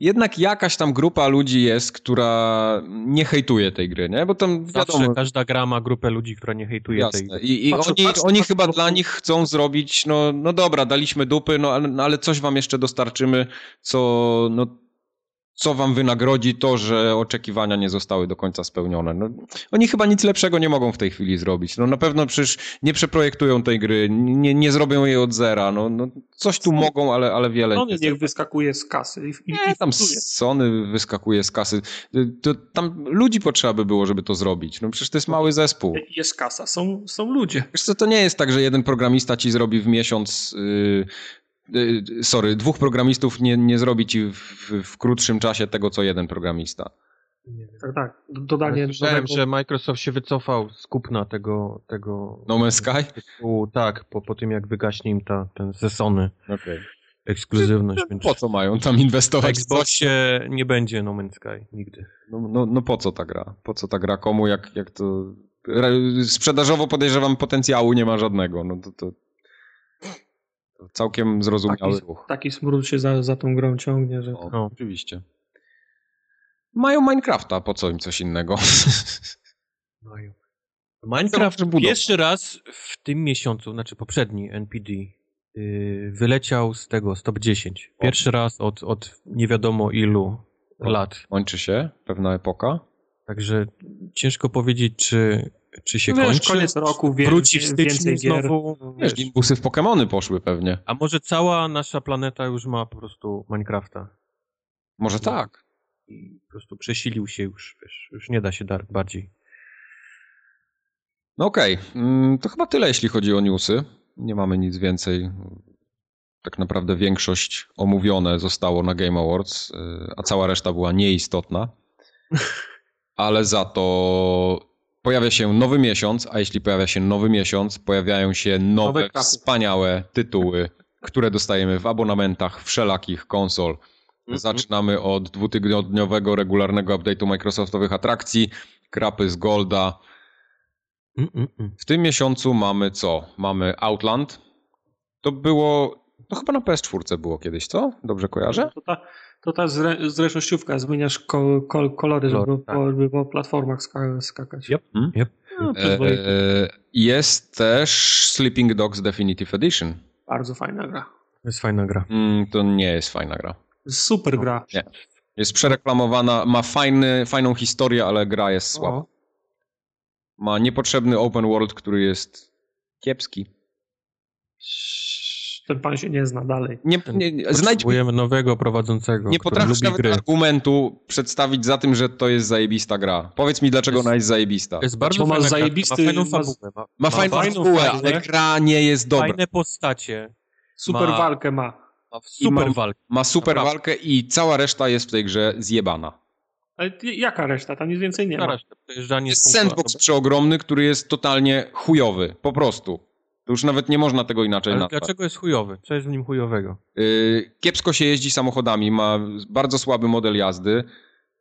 jednak jakaś tam grupa ludzi jest, która nie hejtuje tej gry, nie? Bo tam wiadomo... Zawsze każda gra ma grupę ludzi, która nie hejtuje Jasne. tej gry. I, i patrz, oni, patrz, oni patrz, chyba dla nich chcą zrobić, no, no dobra, daliśmy dupy, no ale, no ale coś wam jeszcze dostarczymy, co no, co wam wynagrodzi to, że oczekiwania nie zostały do końca spełnione. No, oni chyba nic lepszego nie mogą w tej chwili zrobić. No na pewno przecież nie przeprojektują tej gry, nie, nie zrobią jej od zera. No, no coś tu mogą, ale, ale wiele Sony nie. niech wyskakuje z kasy. I, nie, i tam Sony wyskakuje z kasy. To, tam ludzi potrzeba by było, żeby to zrobić. No przecież to jest mały zespół. Jest kasa, są, są ludzie. Wiesz co, to nie jest tak, że jeden programista ci zrobi w miesiąc yy, sorry, dwóch programistów nie, nie zrobi ci w, w, krótszym czasie tego, co jeden programista. Tak, tak. Dodanie. Słyszałem, nowego... że Microsoft się wycofał z kupna tego. tego no Man's Sky? Tytułu, tak, po, po tym jak wygaśnie im ta, ten ze Sony. Okay. Ekskluzywność. Więc... Po co mają tam inwestować? W Xboxie nie będzie No Man's Sky nigdy. No, no, no po co ta gra? Po co ta gra? Komu? Jak, jak to. Sprzedażowo podejrzewam potencjału nie ma żadnego. No to, to Całkiem zrozumiały taki, ruch. Taki smród się za, za tą grą ciągnie, że... O, no. Oczywiście. Mają Minecrafta, po co im coś innego? Mają. Minecraft pierwszy raz w tym miesiącu, znaczy poprzedni NPD, yy, wyleciał z tego, z top 10. Pierwszy o. raz od, od nie wiadomo ilu o. lat. Kończy się pewna epoka. Także ciężko powiedzieć, czy czy się wiesz, kończy? koniec roku, wie, wróci w styczniu znowu. Wiesz, gimbusy w Pokémony poszły pewnie. A może cała nasza planeta już ma po prostu Minecrafta? Może no. tak. I po prostu przesilił się już, wiesz, już nie da się dar bardziej. No okej, okay. Mm, to chyba tyle jeśli chodzi o newsy. Nie mamy nic więcej. Tak naprawdę większość omówione zostało na Game Awards, y, a cała reszta była nieistotna. Ale za to pojawia się nowy miesiąc, a jeśli pojawia się nowy miesiąc, pojawiają się nowe, nowe wspaniałe tytuły, które dostajemy w abonamentach wszelakich konsol. Mhm. Zaczynamy od dwutygodniowego regularnego update'u Microsoftowych atrakcji, krapy z Golda. W tym miesiącu mamy co? Mamy Outland. To było, to chyba na PS4 było kiedyś, co? Dobrze kojarzę? To ta, zre, zręcznościówka, zmieniasz ko, ko, kolory, żeby, Kolor, tak. po, żeby po platformach skakać. Yep. Hmm? Yep. No, e, jest też Sleeping Dogs Definitive Edition. Bardzo fajna gra. Jest fajna gra. Mm, to nie jest fajna gra. Super no, gra. Nie. Jest przereklamowana, ma fajny, fajną historię, ale gra jest słaba. Ma niepotrzebny open world, który jest kiepski ten pan się nie zna dalej. Nie, nie, Potrzebujemy nowego prowadzącego, Nie potrafisz nawet gry. argumentu przedstawić za tym, że to jest zajebista gra. Powiedz mi, dlaczego jest, ona jest zajebista. Jest bardzo ma zajebisty... Ma fajną fabułę. Ma, ma, ma fajną fabułę, ale gra nie jest dobra. Fajne postacie. Super ma, walkę ma. Ma super walkę. Ma super walkę i cała reszta jest w tej grze zjebana. Ale jaka reszta? Tam nic więcej nie ma. Reszta, Jest sandbox przeogromny, który jest totalnie chujowy. Po prostu. To już nawet nie można tego inaczej Ale nazwać. dlaczego jest chujowy? Co jest w nim chujowego? Yy, Kiepsko się jeździ samochodami, ma bardzo słaby model jazdy.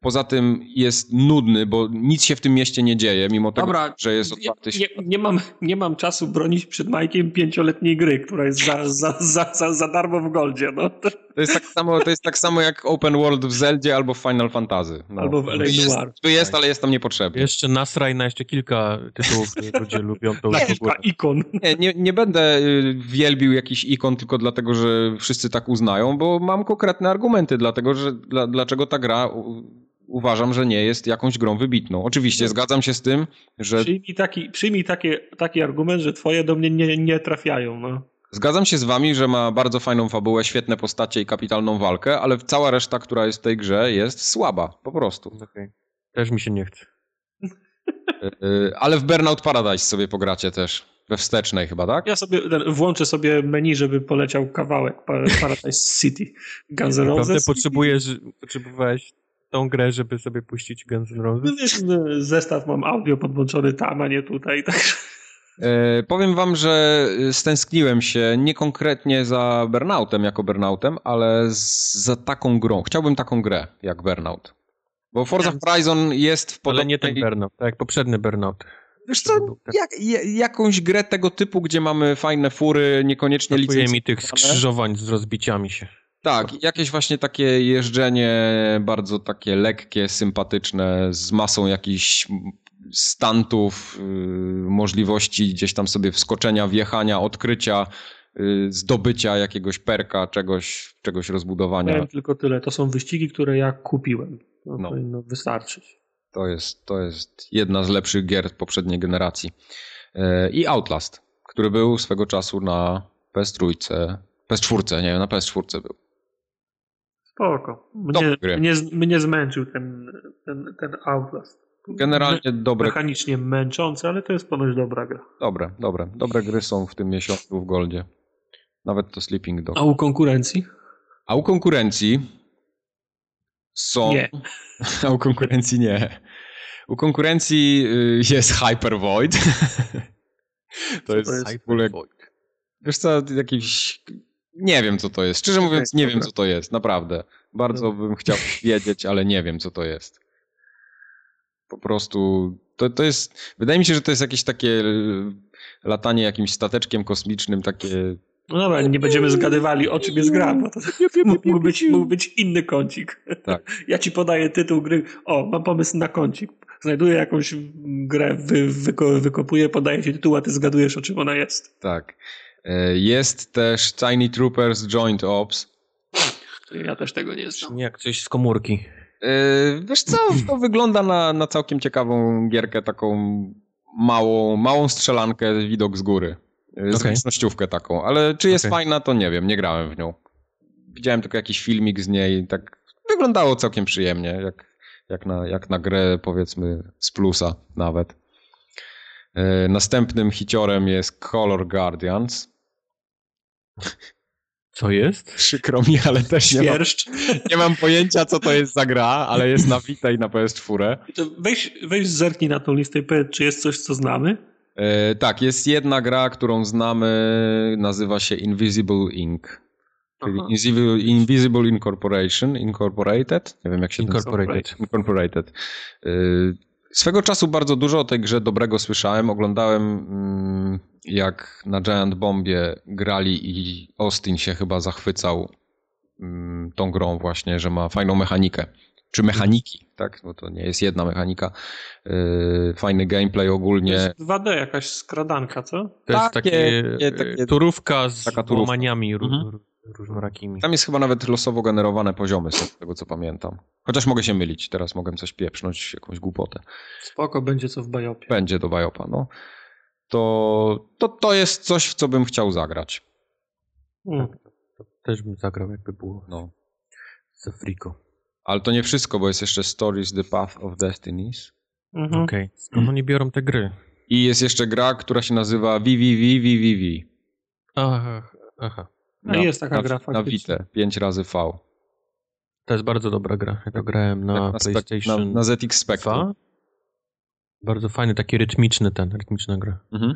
Poza tym jest nudny, bo nic się w tym mieście nie dzieje, mimo tego, Dobra, że jest otwarty nie, nie, mam, nie mam czasu bronić przed Majkiem pięcioletniej gry, która jest za, za, za, za, za darmo w Goldzie. No. To jest, tak samo, to jest tak samo jak Open World w Zeldzie albo w Final Fantasy. No. Albo w L.A. Jest, Noir. tu jest, ale jest tam niepotrzebny. Jeszcze nasraj na jeszcze kilka tytułów, które ludzie lubią, to już kilka ikon. Nie, nie, nie będę y, wielbił jakiś ikon tylko dlatego, że wszyscy tak uznają, bo mam konkretne argumenty, dlatego, że dla, dlaczego ta gra uważam, że nie jest jakąś grą wybitną. Oczywiście zgadzam się z tym, że Przyjmij taki, przyjmij takie, taki argument, że twoje do mnie nie, nie trafiają. No. Zgadzam się z wami, że ma bardzo fajną fabułę, świetne postacie i kapitalną walkę, ale cała reszta, która jest w tej grze, jest słaba, po prostu. Okej. Też mi się nie chce. Yy, Ale w Burnout Paradise sobie pogracie też. We wstecznej chyba, tak? Ja sobie włączę sobie menu, żeby poleciał kawałek Pa- Paradise City. Guns N' Naprawdę potrzebujesz, potrzebowałeś tą grę, żeby sobie puścić Guns N' Roses? No no, zestaw mam audio podłączony tam, a nie tutaj. Także E, powiem wam, że stęskniłem się nie konkretnie za Burnoutem jako Burnoutem, ale z, za taką grą. Chciałbym taką grę jak Burnout. Bo Forza Horizon jest w Ale nie ten podobnej... Burnout, tak jak poprzedni Burnout. Wiesz co, jak, ja- jakąś grę tego typu, gdzie mamy fajne fury, niekoniecznie Brakuje mi tych skrzyżowań z rozbiciami się. Tak, jakieś właśnie takie jeżdżenie bardzo takie lekkie, sympatyczne, z masą jakichś stantów, yy, możliwości gdzieś tam sobie wskoczenia, wjechania, odkrycia, yy, zdobycia jakiegoś perka, czegoś, czegoś rozbudowania. miałem tylko tyle. To są wyścigi, które ja kupiłem. No, No. Powinno wystarczyć. To jest, to jest jedna z lepszych gier poprzedniej generacji. Yy, I Outlast, który był swego czasu na PS3, PS4, nie wiem, na PS4 był. Spoko. Mnie, mnie, mnie zmęczył ten, ten, ten Outlast. Generalnie dobre Mechanicznie męczący, ale to jest ponoć dobra gra. Dobre, dobre. Dobre gry są w tym miesiącu w Goldzie. Nawet to Sleeping Dog. A u konkurencji? A u konkurencji są... Nie. A u konkurencji nie. U konkurencji y, jest Hyper Void. To jest, to jest? w ogóle... Wiesz co, jakiś... Nie wiem, co to jest. Szczerze mówiąc, nie wiem, co to jest. Naprawdę. Bardzo bym chciał wiedzieć, ale nie wiem, co to jest. Po prostu... To, to jest... Wydaje mi się, że to jest jakieś takie y, latanie jakimś stateczkiem kosmicznym, takie... No dobra, nie będziemy zgadywali, o czym jest gra, bo to mógł być, mógł być inny kącik. Tak. Ja ci podaję tytuł gry. O, mam pomysł na kącik. Znajduję jakąś grę, wy, wyko, wykopuję, podaję ci tytuł, a ty zgadujesz, o czym ona jest. Tak. E, Jest też Tiny Troopers Joint Ops. Ja też tego nie znam. Nie jak coś z komórki. E, Wiesz co, to wygląda na, na całkiem ciekawą gierkę, taką małą, małą strzelankę, widok z góry. E, Zręcznościówkę taką, ale czy jest Okej. fajna, to nie wiem, nie grałem w nią. Widziałem tylko jakiś filmik z niej, tak wyglądało całkiem przyjemnie, jak, jak, na, jak na grę powiedzmy z plusa nawet. Następnym hiciorem jest Color Guardians. Co jest? Przykro mi, ale też nie mam, nie mam pojęcia, co to jest za gra, ale jest na Vita i na PS4. To Weź, weź zerknij na tą listę i powiedz, czy jest coś, co znamy. E, tak, jest jedna gra, którą znamy, nazywa się Invisible Inc. Czyli Aha. Invisible, Invisible Incorporation, Incorporated, nie wiem jak się Incorporated. Incorporated. E, swego czasu bardzo dużo o tej grze dobrego słyszałem. Oglądałem mm, jak na Giant Bombie grali i Austin się chyba zachwycał mm, tą grą właśnie, że ma fajną mechanikę. Czy mechaniki, tak? Bo to nie jest jedna mechanika. E, fajny gameplay To ogólnie. jest 2D, jakaś skradanka, co? To jest Takie- takie, nie, e, takie- turówka z taka turówka. łamaniami Mhm. Ró- różnorakimi. Tam jest chyba nawet losowo generowane poziomy, z tego co pamiętam. Chociaż mogę się mylić, teraz mogę coś pieprznąć, jakąś głupotę. Spoko, będzie co w Bajopie. Będzie do Bajopa, no. To, to, to jest coś, w co bym chciał zagrać. Mm. To też bym zagrał, jakby było No. za friko. Ale to nie wszystko, bo jest jeszcze Stories The Path of Destinies. Mhm. Okej. Skąd oni biorą te gry? I jest jeszcze gra, która się nazywa VVVVVV. Aha, aha. A jest taka na, gra Na faktycznie. Vita, 5 razy V. To jest bardzo dobra gra. Ja to grałem na, na PlayStation na, na ZX Spectrum. 2. Bardzo fajny, taki rytmiczny ten, rytmiczna gra. Mhm.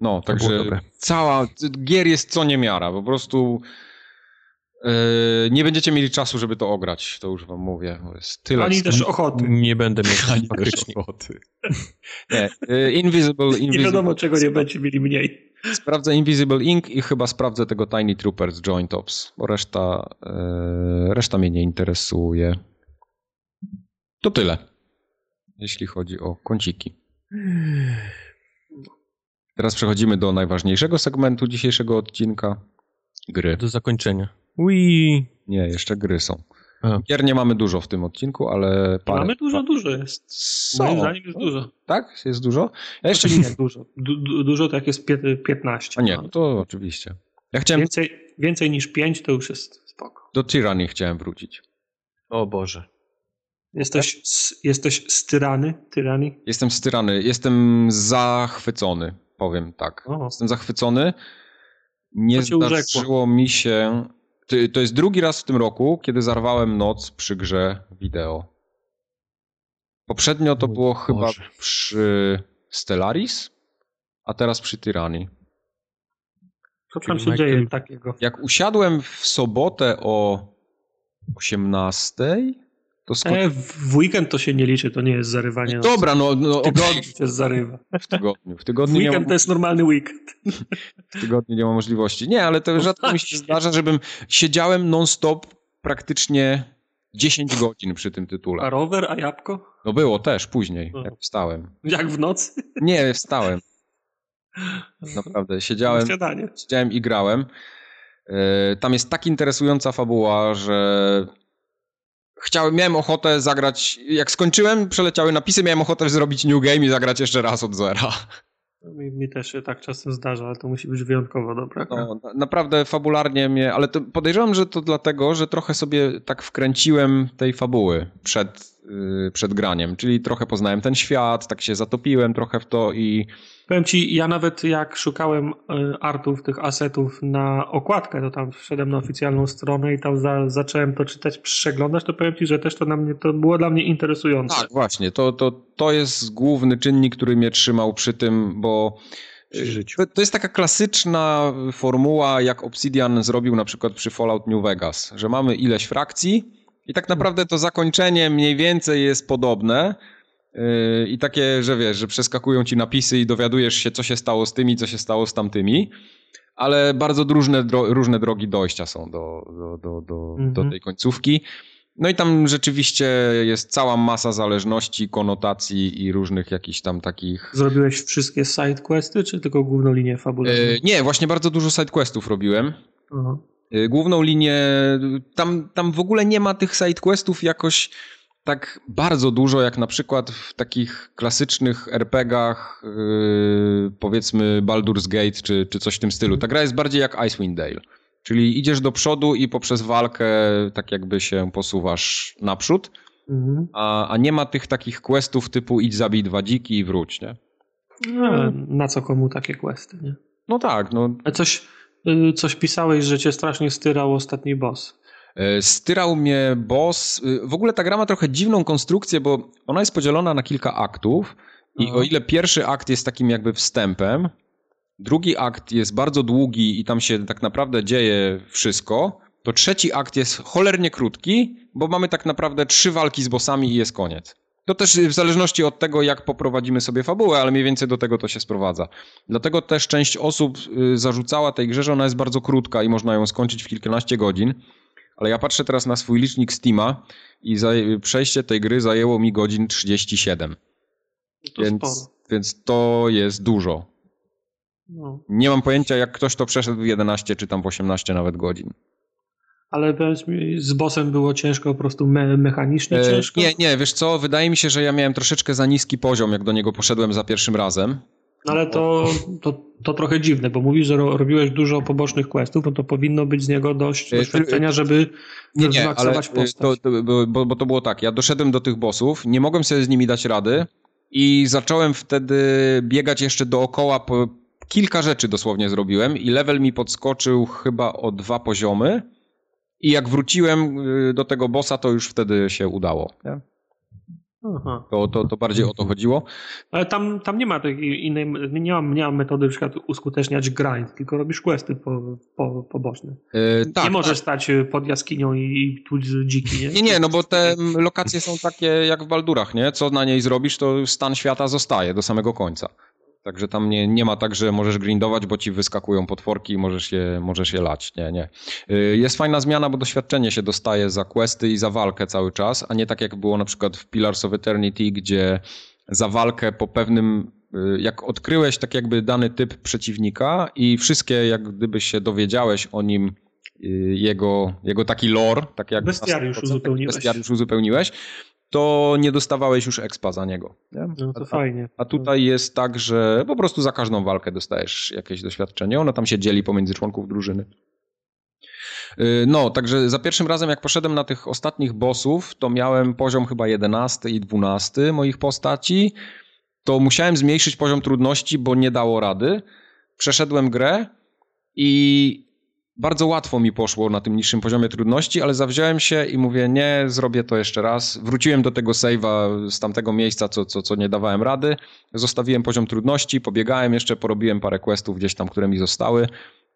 No, także cała, gier jest co niemiara, po prostu nie będziecie mieli czasu, żeby to ograć, to już wam mówię. Jest tyle Ani też ochoty. Nie będę miał Ani też ochoty. nie, yy, Invisible, Invisible... Nie wiadomo, czego nie będzie mieli mniej. Sprawdzę Invisible Ink i chyba sprawdzę tego Tiny Troopers Joint Ops, bo reszta, yy, reszta mnie nie interesuje. To tyle, jeśli chodzi o kąciki. Teraz przechodzimy do najważniejszego segmentu dzisiejszego odcinka. Gry. Do zakończenia. Ui. Nie, jeszcze gry są. A. Gier nie mamy dużo w tym odcinku, ale parę. Mamy dużo, dużo jest. Są. Moim zdaniem jest dużo. Tak? Jest dużo? Ja jeszcze nie. dużo. Du dużo tak jest 15. A nie, no to oczywiście. Ja chciałem... Więcej, więcej niż 5 to już jest spoko. Do Tyranny chciałem wrócić. O Boże. Jesteś, jesteś styrany? Tyrany? Jestem styrany. Jestem zachwycony powiem tak. O. Jestem zachwycony. Nie zdarzyło mi się. To jest drugi raz w tym roku, kiedy zarwałem noc przy grze wideo. Poprzednio to było Boże. chyba przy Stellaris, a teraz przy Tyranny. Co tam się dzieje takiego? Jak usiadłem w sobotę o 18, to e, w weekend to się nie liczy, to nie jest zarywanie. No dobra, no, no w tygodniu się zarywa. W tygodniu. W, tygodniu w weekend ma... to jest normalny weekend. W tygodniu nie ma możliwości. Nie, ale to no rzadko mi się zdarza, żebym siedziałem non-stop praktycznie 10 godzin przy tym tytule. A rower, a jabłko? No było też później, no. jak wstałem. Jak w nocy? Nie, wstałem. Naprawdę, siedziałem, siedziałem i grałem. E, tam jest tak interesująca fabuła, że chciałem, miałem ochotę zagrać, jak skończyłem, przeleciały napisy, miałem ochotę zrobić new game i zagrać jeszcze raz od zera. No, mi, mi, też się tak czasem zdarza, ale to musi być wyjątkowo dobra. No, naprawdę fabularnie mnie, ale podejrzewam, że to dlatego, że trochę sobie tak wkręciłem tej fabuły przed, yy, przed graniem, czyli trochę poznałem ten świat, tak się zatopiłem trochę w to i Powiem ci, ja nawet jak szukałem e, artów, tych asetów na okładkę, to tam wszedłem na oficjalną stronę i tam za, zacząłem to czytać, przeglądać, to powiem ci, że też to, na mnie, to było dla mnie interesujące. Tak, właśnie. To, to, to jest główny czynnik, który mnie trzymał przy tym, bo e, to, to, jest taka klasyczna formuła, jak Obsidian zrobił na przykład przy Fallout New Vegas, że mamy ileś frakcji i tak naprawdę to zakończenie mniej więcej jest podobne, Yy, I takie, że wiesz, że przeskakują ci napisy i dowiadujesz się, co się stało z tymi, co się stało z tamtymi, ale bardzo różne, dro różne drogi dojścia są do, do, do, do, mhm. do tej końcówki. No i tam rzeczywiście jest cała masa zależności, konotacji i różnych jakichś tam takich... Zrobiłeś wszystkie sidequesty, czy tylko główną linię fabularną? Yy, nie, właśnie bardzo dużo sidequestów robiłem. Aha. Yy, główną linię, tam, tam w ogóle nie ma tych sidequestów jakoś tak bardzo dużo, jak na przykład w takich klasycznych RPGach, yy, powiedzmy Baldur's Gate czy, czy coś w tym stylu. Ta gra jest bardziej jak Icewind Dale. Czyli idziesz do przodu i poprzez walkę tak jakby się posuwasz naprzód, mhm. a, a nie ma tych takich questów typu idź zabij dwa dziki i wróć, nie? No, na co komu takie questy, nie? No tak, no. A coś, y, coś pisałeś, że cię strasznie styrał ostatni boss. E, styrał mnie boss. E, w ogóle ta gra ma trochę dziwną konstrukcję, bo ona jest podzielona na kilka aktów. I Aha. o ile pierwszy akt jest takim jakby wstępem, drugi akt jest bardzo długi i tam się tak naprawdę dzieje wszystko, to trzeci akt jest cholernie krótki, bo mamy tak naprawdę trzy walki z bossami i jest koniec. To też w zależności od tego, jak poprowadzimy sobie fabułę, ale mniej więcej do tego to się sprowadza. Dlatego też część osób y, zarzucała tej grze, że ona jest bardzo krótka i można ją skończyć w kilkanaście godzin ale ja patrzę teraz na swój licznik Steama i przejście tej gry zajęło mi godzin 37. To więc, więc to jest dużo. No. Nie mam pojęcia, jak ktoś to przeszedł w 11 czy tam w 18 nawet godzin. Ale z bossem było ciężko, po prostu me mechanicznie e, ciężko? Nie, nie, wiesz co, wydaje mi się, że ja miałem troszeczkę za niski poziom, jak do niego poszedłem za pierwszym razem. No ale to, to, to trochę dziwne, bo mówisz, że robiłeś dużo pobocznych questów, no to powinno być z niego dość e, doświadczenia, żeby nie, nie, ale e, postać. To, to, bo, bo to było tak, ja doszedłem do tych bossów, nie mogłem sobie z nimi dać rady i zacząłem wtedy biegać jeszcze dookoła, po, kilka rzeczy dosłownie zrobiłem i level mi podskoczył chyba o dwa poziomy I jak wróciłem y, do tego bossa, to już wtedy się udało. Nie? Aha. To, to, to bardziej o to chodziło. Ale tam, tam nie ma takiej innej, nie ma, nie ma metody na przykład uskuteczniać grind, tylko robisz questy po, po, poboczne. Yy, tak, nie możesz tak. stać pod jaskinią i, i tłuc dziki, nie? Nie, nie, no bo te lokacje są takie jak w Baldurach, nie? Co na niej zrobisz, to stan świata zostaje do samego końca. Także tam nie, nie ma tak, że możesz grindować, bo ci wyskakują potworki i możesz je, możesz je lać. Nie, nie. Y, jest fajna zmiana, bo doświadczenie się dostaje za questy i za walkę cały czas, a nie tak jak było na przykład w Pillars of Eternity, gdzie za walkę po pewnym y, jak odkryłeś tak jakby dany typ przeciwnika i wszystkie jak gdyby się dowiedziałeś o nim y, jego, jego taki lore, tak jak bestiariusz uzupełniłeś. bestiariusz uzupełniłeś, to nie dostawałeś już expa za niego. Nie? No to a, fajnie. A tutaj jest tak, że po prostu za każdą walkę dostajesz jakieś doświadczenie. Ono tam się dzieli pomiędzy członków drużyny. Y, no, także za pierwszym razem, jak poszedłem na tych ostatnich bossów, to miałem poziom chyba 11 i 12 moich postaci. To musiałem zmniejszyć poziom trudności, bo nie dało rady. Przeszedłem grę i bardzo łatwo mi poszło na tym niższym poziomie trudności, ale zawziąłem się i mówię, nie, zrobię to jeszcze raz. Wróciłem do tego save'a z tamtego miejsca, co, co, co nie dawałem rady. Zostawiłem poziom trudności, pobiegałem jeszcze, porobiłem parę questów gdzieś tam, które mi zostały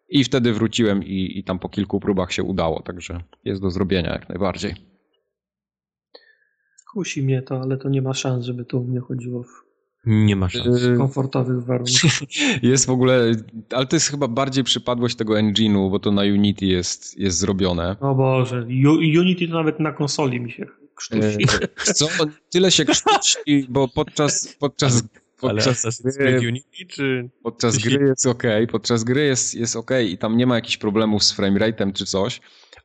i wtedy wróciłem i, i tam po kilku próbach się udało, także jest do zrobienia jak najbardziej. Kusi mnie to, ale to nie ma szans, żeby to u mnie chodziło w nie ma szans. W komfortowych warunkach. Jest w ogóle, ale to jest chyba bardziej przypadłość tego engine'u, bo to na Unity jest, jest zrobione. O Boże, Unity to nawet na konsoli mi się krztusi. E, co? Tyle się krztusi, bo podczas, podczas podczas gry, Unity, czy... podczas gry jest ok, podczas gry jest, jest ok i tam nie ma jakichś problemów z framerate'em czy coś,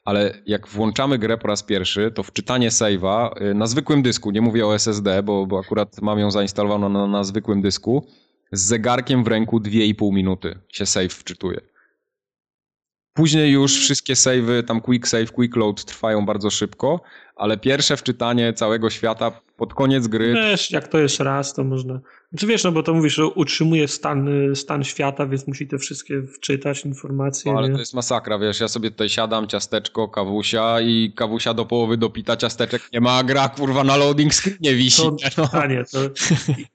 ale jak włączamy grę po raz pierwszy, to wczytanie save'a y, na zwykłym dysku, nie mówię o SSD, bo, bo akurat mam ją zainstalowaną na, na zwykłym dysku, z zegarkiem w ręku 2,5 minuty się save wczytuje. Później już wszystkie savey, tam quick save, quick load trwają bardzo szybko, ale pierwsze wczytanie całego świata pod koniec gry. Wiesz, jak to jest raz, to można. Czy wiesz, no bo to mówisz, że utrzymuje stan, stan świata, więc musi te wszystkie wczytać informacje. No, ale nie? to jest masakra, wiesz, ja sobie tutaj siadam, ciasteczko, kawusia i kawusia do połowy dopita, ciasteczek nie ma, gra kurwa na loading screenie wisi. To, no. A nie, to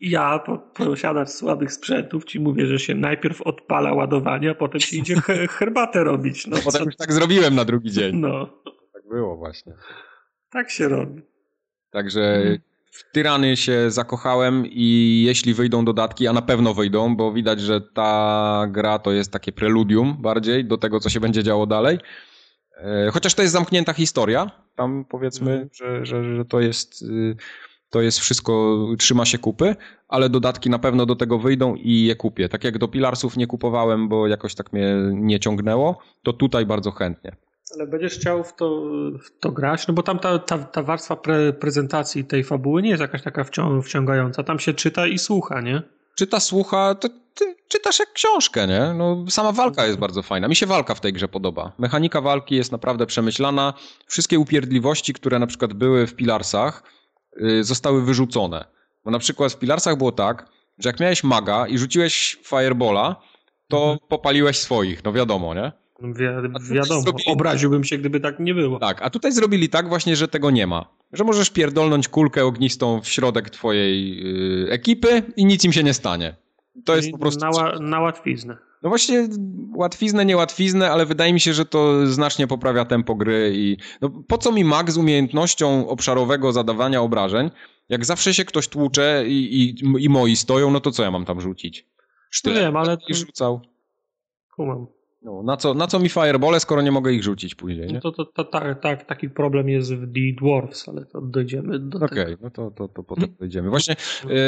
ja, posiadacz słabych sprzętów, ci mówię, że się najpierw odpala ładowanie, a potem się idzie herbatę robić. No, potem już tak zrobiłem na drugi dzień. No. Tak było właśnie. Tak się robi. Także mhm. w Tyrany się zakochałem i jeśli wyjdą dodatki, a na pewno wyjdą, bo widać, że ta gra to jest takie preludium bardziej do tego, co się będzie działo dalej. E, chociaż to jest zamknięta historia, tam powiedzmy, mhm. że, że, że to jest y, to jest wszystko, trzyma się kupy, ale dodatki na pewno do tego wyjdą i je kupię. Tak jak do Pilarsów nie kupowałem, bo jakoś tak mnie nie ciągnęło, to tutaj bardzo chętnie. Ale będziesz chciał w to, w to grać? No bo tam ta, ta, ta warstwa pre, prezentacji tej fabuły nie jest jakaś taka wciągająca. Tam się czyta i słucha, nie? Czyta, słucha, to ty czytasz jak książkę, nie? No, sama walka jest bardzo fajna. Mi się walka w tej grze podoba. Mechanika walki jest naprawdę przemyślana. Wszystkie upierdliwości, które na przykład były w Pilarsach, yy, zostały wyrzucone. Bo na przykład w Pilarsach było tak, że jak miałeś maga i rzuciłeś firebola, to mhm. popaliłeś swoich, no wiadomo, nie? Wi wiadomo, zrobili... obraziłbym się, gdyby tak nie było. Tak, a tutaj zrobili tak właśnie, że tego nie ma. Że możesz pierdolnąć kulkę ognistą w środek twojej yy, ekipy i nic im się nie stanie. To jest po prostu... Na, na łatwiznę. No właśnie, łatwiznę, niełatwiznę, ale wydaje mi się, że to znacznie poprawia tempo gry i no, po co mi mag z umiejętnością obszarowego zadawania obrażeń, jak zawsze się ktoś tłucze i, i, i moi stoją, no to co ja mam tam rzucić? Sztylet no wiem, ale... I rzucał. Kumam. No, na, co, na co mi firebole, skoro nie mogę ich rzucić później? Nie? No to, to, to tak, tak, taki problem jest w The Dwarfs, ale to dojdziemy do okay, tego. Okej, no to, to, to potem dojdziemy. Właśnie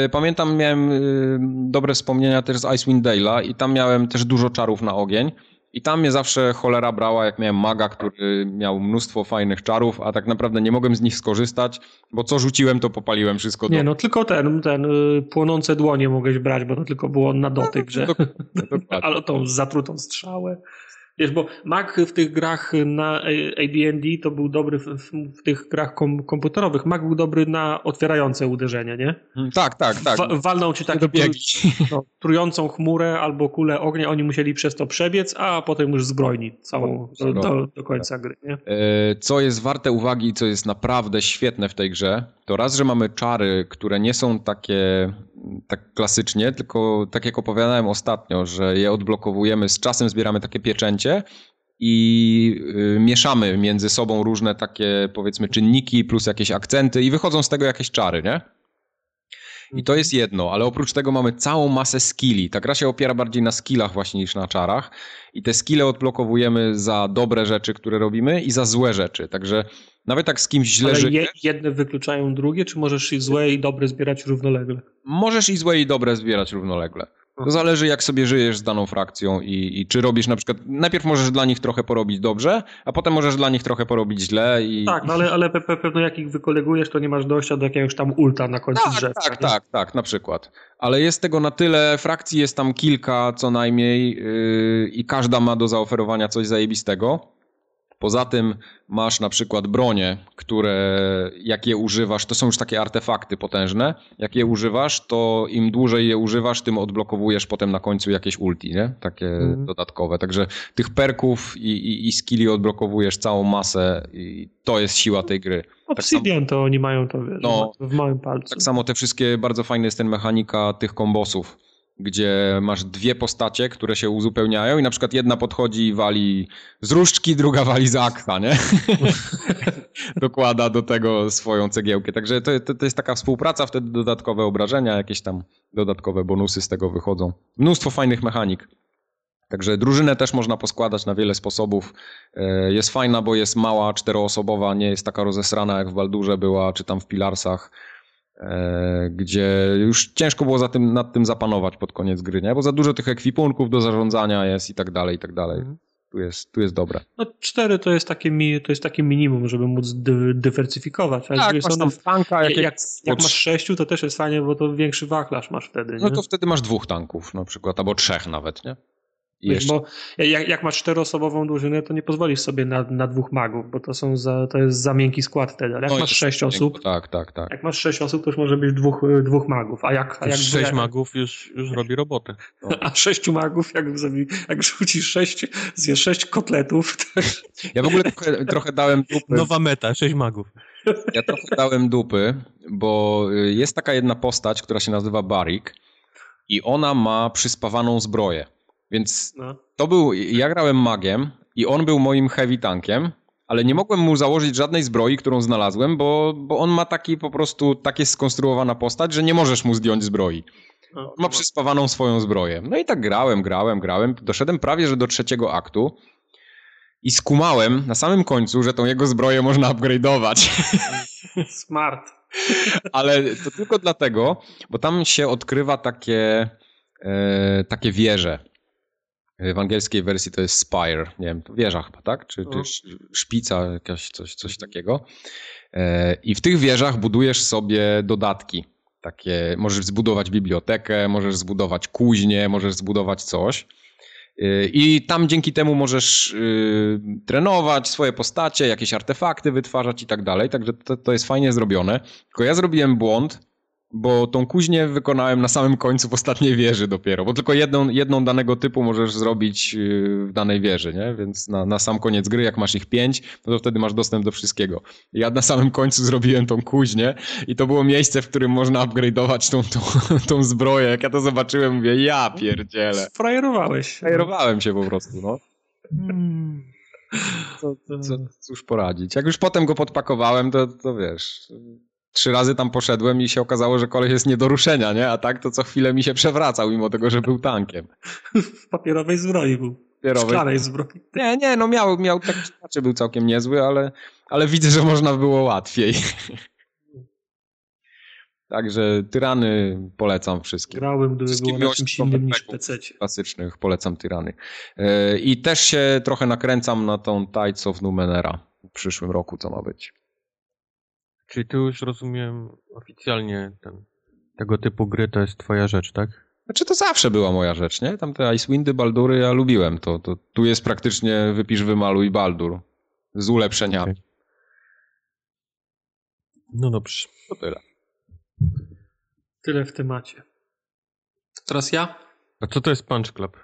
y, pamiętam, miałem y, dobre wspomnienia też z Icewind Dale'a i tam miałem też dużo czarów na ogień. I tam mnie zawsze cholera brała, jak miałem maga, który miał mnóstwo fajnych czarów, a tak naprawdę nie mogłem z nich skorzystać, bo co rzuciłem, to popaliłem wszystko. Nie, do... no tylko ten, ten y, płonące dłonie mogłeś brać, bo to tylko było na dotyk, że... Ale tą zatrutą strzałę. Wiesz, bo Mac w tych grach na AD&D to był dobry w, w, tych grach kom, komputerowych. Mac był dobry na otwierające uderzenie, nie? Hmm, tak, tak, tak. Wa walnął ci tru, no, trującą chmurę albo kulę ognia, oni musieli przez to przebiec, a potem już zbrojni całą do, do, do końca gry, nie? E, co jest warte uwagi i co jest naprawdę świetne w tej grze, to raz, że mamy czary, które nie są takie tak klasycznie, tylko tak jak opowiadałem ostatnio, że je odblokowujemy, z czasem zbieramy takie pieczęcie i y, mieszamy między sobą różne takie powiedzmy czynniki plus jakieś akcenty i wychodzą z tego jakieś czary, nie? I to jest jedno, ale oprócz tego mamy całą masę skilli. Ta gra się opiera bardziej na skillach właśnie niż na czarach. I te skille odblokowujemy za dobre rzeczy, które robimy i za złe rzeczy. Także nawet tak z kimś źle Ale je, jedne wykluczają drugie, czy możesz i złe i dobre zbierać równolegle? Możesz i złe i dobre zbierać równolegle. To zależy, jak sobie żyjesz z daną frakcją i, i, czy robisz na przykład. Najpierw możesz dla nich trochę porobić dobrze, a potem możesz dla nich trochę porobić źle. I... Tak, no ale, ale pe pewno jak ich wykolegujesz, to nie masz dojścia do jakiegoś tam ulta na końcu tak. Tak, nie? tak, tak, na przykład. Ale jest tego na tyle, frakcji jest tam kilka co najmniej yy, i każda ma do zaoferowania coś zajebistego. Poza tym masz na przykład bronie, które jak je używasz, to są już takie artefakty potężne. Jak je używasz, to im dłużej je używasz, tym odblokowujesz potem na końcu jakieś ulti, nie? Takie mm. dodatkowe. Także tych perków i, i, i skilli odblokowujesz całą masę i to jest siła tej gry. Obsidian tak to oni mają to, wiesz, no, w małym palcu. Tak samo te wszystkie, bardzo fajne jest ten mechanika tych kombosów gdzie masz dwie postacie, które się uzupełniają i na przykład jedna podchodzi i wali z różdżki, druga wali z akta, nie? Dokłada do tego swoją cegiełkę. Także to, to, to, jest taka współpraca, wtedy dodatkowe obrażenia, jakieś tam dodatkowe bonusy z tego wychodzą. Mnóstwo fajnych mechanik. Także drużynę też można poskładać na wiele sposobów. E, jest fajna, bo jest mała, czteroosobowa, nie jest taka rozesrana jak w Baldurze była, czy tam w Pilarsach. E, gdzie już ciężko było za tym, nad tym zapanować pod koniec gry, nie? bo za dużo tych ekwipunków do zarządzania jest i tak dalej, i tak dalej. Mhm. Tu jest, tu jest dobre. No cztery to jest takie, to jest takie minimum, żeby móc dy, dywersyfikować. tak, masz tanka. Jak, jak, jak masz sześciu, to też jest fajnie, bo to większy wachlarz masz wtedy. Nie? No to wtedy masz dwóch tanków na przykład, albo trzech nawet, nie? Wiesz, bo jak, jak, masz czteroosobową drużynę, to nie pozwolisz sobie na, na dwóch magów, bo to, są za, to jest za miękki skład wtedy. Ale jak no masz sześć osób, tak, tak, tak. jak masz sześć osób, to już może być dwóch, dwóch magów. A jak, a jak sześć magów już, już robi robotę. No. A sześciu magów, jak, jak rzucisz sześć, zjesz sześć kotletów. To... Ja w ogóle trochę, trochę dałem dupy. Nowa meta, sześć magów. Ja trochę dałem dupy, bo jest taka jedna postać, która się nazywa Barik i ona ma przyspawaną zbroję. Więc no. to był, ja grałem magiem i on był moim heavy tankiem, ale nie mogłem mu założyć żadnej zbroi, którą znalazłem, bo, bo on ma taki po prostu, tak jest skonstruowana postać, że nie możesz mu zdjąć zbroi. No, ma przyspawaną swoją zbroję. No i tak grałem, grałem, grałem. Doszedłem prawie, że do trzeciego aktu i skumałem na samym końcu, że tą jego zbroję można upgrade'ować. Smart. Ale to tylko dlatego, bo tam się odkrywa takie, e, takie wieże. W angielskiej wersji to jest spire, nie wiem, wieża chyba, tak? Czy, czy szpica, jakaś coś, coś takiego. E, I w tych wieżach budujesz sobie dodatki. Takie, możesz zbudować bibliotekę, możesz zbudować kuźnię, możesz zbudować coś. E, I tam dzięki temu możesz y, trenować swoje postacie, jakieś artefakty wytwarzać i tak dalej. Także to, to jest fajnie zrobione. Tylko ja zrobiłem błąd, bo tą kuźnię wykonałem na samym końcu w ostatniej wieży dopiero, bo tylko jedną, jedną danego typu możesz zrobić y, w danej wieży, nie? Więc na, na sam koniec gry, jak masz ich pięć, no to wtedy masz dostęp do wszystkiego. Ja na samym końcu zrobiłem tą kuźnię i to było miejsce, w którym można upgrade'ować tą, tą, tą zbroję. Jak ja to zobaczyłem, mówię, ja pierdzielę. Frajerowałeś. Frajerowałem się po prostu, no. Hmm. Co, co, cóż poradzić. Jak już potem go podpakowałem, to, to wiesz, trzy razy tam poszedłem i się okazało, że koleś jest nie do ruszenia, nie? A tak to co chwilę mi się przewracał, mimo tego, że był tankiem. W papierowej zbroi był. Papierowej. Szklanej zbroi. Nie, nie, no miał, miał taki znaczy był całkiem niezły, ale, ale widzę, że można było łatwiej. Także tyrany polecam wszystkim. Grałem, gdyby było na czymś innym niż PC. Klasycznych polecam tyrany. E, I też się trochę nakręcam na tą Tides of Numenera w przyszłym roku, co ma być. Czyli ty już rozumiem oficjalnie ten, tego typu gry to jest twoja rzecz, tak? Znaczy to zawsze była moja rzecz, nie? Tam te Icewindy, Baldury ja lubiłem. To, to tu jest praktycznie wypisz, wymaluj Baldur. Z ulepszeniami. Okay. No dobrze. To tyle. Tyle w temacie. Teraz ja? A co to jest Punch Club?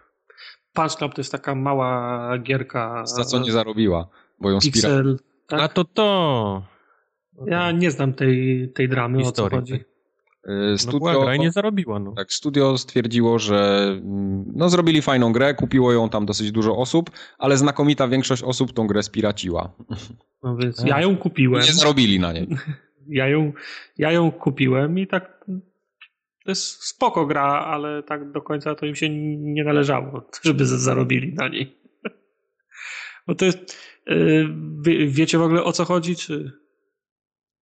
Punch Club to jest taka mała gierka. Za co nie zarobiła, bo ją Pixel, tak? A to to. Ja nie znam tej, tej dramy, Historii, o co chodzi. Y, studio, no gra i nie zarobiła. No. Tak, studio stwierdziło, że mm, no, zrobili fajną grę, kupiło ją tam dosyć dużo osób, ale znakomita większość osób tą grę spiraciła. No więc ja ją kupiłem. I nie zarobili na niej. Ja ją, ja ją kupiłem i tak to jest spoko gra, ale tak do końca to im się nie należało, żeby zarobili na niej. Bo to jest, wie, wiecie w ogóle o co chodzi, czy...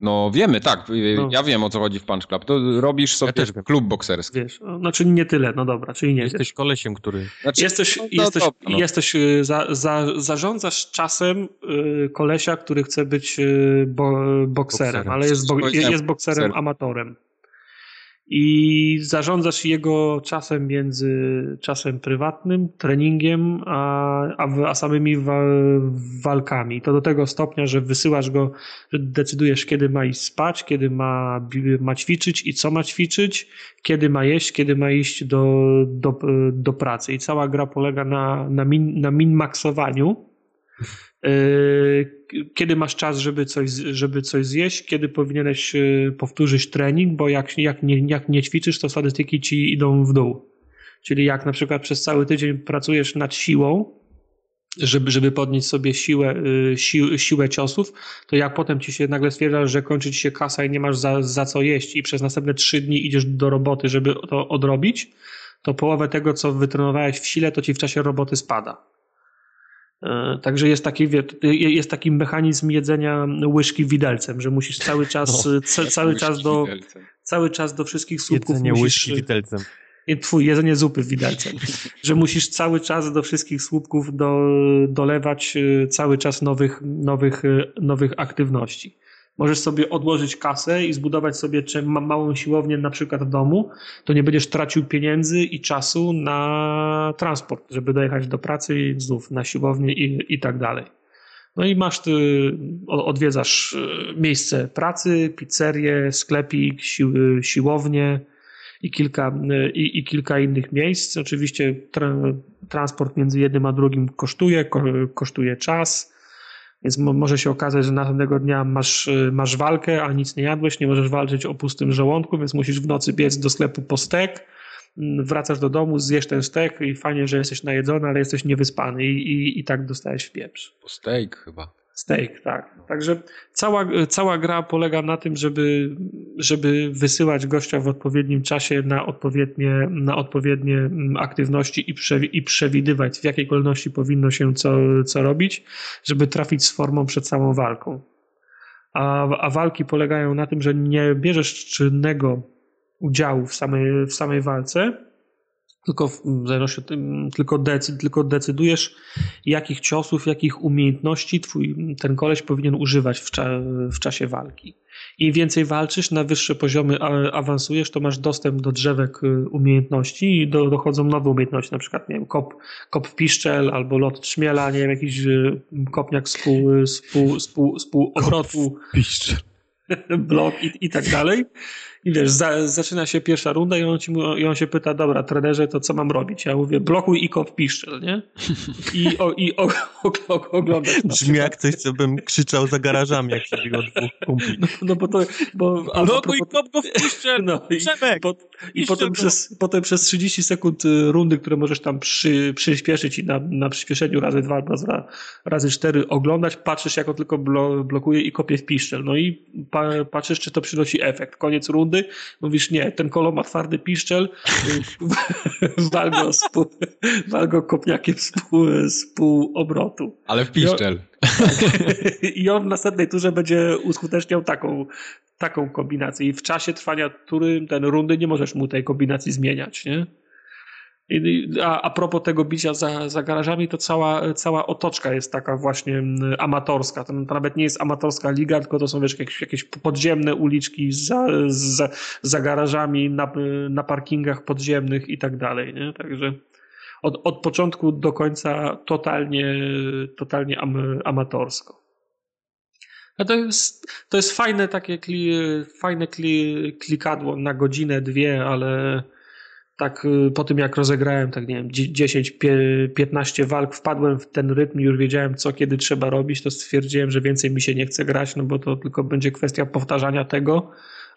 No wiemy, tak. Y, no. Ja wiem o co chodzi w Punch Club. To robisz sobie ja klub bokserski. Wiesz, znaczy nie tyle, no dobra, czyli nie. Jesteś kolesiem, który... Znaczy, jesteś, no, jesteś, no. jesteś y, za, za, zarządzasz czasem y, kolesia, który chce być bo, bokserem, bokserem, ale jest, bo, jest bokserem amatorem i zarządzasz jego czasem między czasem prywatnym, treningiem, a, a, a samymi wa, walkami. To do tego stopnia, że wysyłasz go, że decydujesz, kiedy ma iść spać, kiedy ma, ma ćwiczyć i co ma ćwiczyć, kiedy ma jeść, kiedy ma iść do, do, do pracy. I cała gra polega na, na, min, na min-maksowaniu kiedy masz czas, żeby coś, żeby coś zjeść, kiedy powinieneś yy, powtórzyć trening, bo jak, jak, nie, jak nie ćwiczysz, to statystyki ci idą w dół. Czyli jak na przykład przez cały tydzień pracujesz nad siłą, żeby, żeby podnieść sobie siłę, yy, si, siłę ciosów, to jak potem ci się nagle stwierdza, że kończy ci się kasa i nie masz za, za co jeść i przez następne trzy dni idziesz do roboty, żeby to odrobić, to połowę tego, co wytrenowałeś w sile, to ci w czasie roboty spada. E, także jest taki, jest taki mechanizm jedzenia łyżki widelcem, że musisz cały czas, no, cały, czas do, cały czas do wszystkich słupków jedzenie musisz... łyżki widelcem. Twój jedzenie zupy widelcem, że musisz cały czas do wszystkich słupków do, dolewać e, cały czas nowych, nowych, e, nowych aktywności. Możesz sobie odłożyć kasę i zbudować sobie małą siłownię na przykład w domu, to nie będziesz tracił pieniędzy i czasu na transport, żeby dojechać do pracy i znów na siłownię i, i tak dalej. No i masz, ty, odwiedzasz e, miejsce pracy, pizzerię, sklepik, sił, siłownię i kilka, e, i, i kilka innych miejsc. Oczywiście tra, transport między jednym a drugim kosztuje, kosztuje czas więc może się okazać, że następnego dnia masz, y, masz walkę, a nic nie jadłeś, nie możesz walczyć o pustym żołądku, więc musisz w nocy biec do sklepu po stek, wracasz do domu, zjesz ten stek i fajnie, że jesteś najedzony, ale jesteś niewyspany i, i, i tak dostajesz w pieprz. Po steak chyba. Steak, tak. Także cała, cała gra polega na tym, żeby, żeby wysyłać gościa w odpowiednim czasie na odpowiednie, na odpowiednie mm, aktywności i, prze, i przewidywać, w jakiej kolejności powinno się co, co robić, żeby trafić z formą przed samą walką. A, a walki polegają na tym, że nie bierzesz czynnego udziału w samej, w samej walce, tylko w zależności od tym, tylko, decyd, tylko decydujesz, jakich ciosów, jakich umiejętności twój, ten koleś powinien używać w, cza, w czasie walki. Im więcej walczysz, na wyższe poziomy awansujesz, to masz dostęp do drzewek y, umiejętności i do, dochodzą nowe umiejętności, na przykład nie wiem, kop, kop w piszczel albo lot trzmiela, nie wiem, jakiś y, kopniak z pół, z pół, z pół, z pół obrotu. blok i, i tak dalej. I wiesz, za, zaczyna się pierwsza runda i on, ci, i on się pyta, dobra, trenerze, to co mam robić? Ja mówię, blokuj i kop piszczel, nie? I, o, i o, o, o, oglądać. Brzmi jak coś, co bym krzyczał za garażami, jak się dwóch kumpli. No, no bo to... Bo, blokuj i kop go w piszczel, no, i, po, i potem, przez, potem przez 30 sekund y, rundy, które możesz tam przy, przyspieszyć i na, na przyspieszeniu razy dwa, razy, razy cztery oglądać, patrzysz, jak on tylko blo, blokuje i kopie w piszczel. No i pa, patrzysz, czy to przynosi efekt. Koniec rundy rundy, mówisz nie, ten kolor ma twardy piszczel, wal go, z pół, wal go kopniakiem z pół, z pół obrotu. Ale w piszczel. I on w następnej turze będzie uskuteczniał taką, taką kombinację i w czasie trwania tury ten rundy nie możesz mu tej kombinacji zmieniać, nie? A, a propos tego bicia za, za garażami, to cała, cała otoczka jest taka właśnie amatorska. To, to nawet nie jest amatorska liga, tylko to są wiesz, jakieś, jakieś podziemne uliczki za, za, za garażami, na, na parkingach podziemnych i tak dalej. Nie? Także od, od początku do końca totalnie, totalnie am, amatorsko. No to jest, to jest fajne takie kli, fajne kli, klikadło na godzinę, dwie, ale tak y, po tym jak rozegrałem, tak nie wiem, 10-15 walk, wpadłem w ten rytm i już wiedziałem, co kiedy trzeba robić, to stwierdziłem, że więcej mi się nie chce grać, no bo to tylko będzie kwestia powtarzania tego,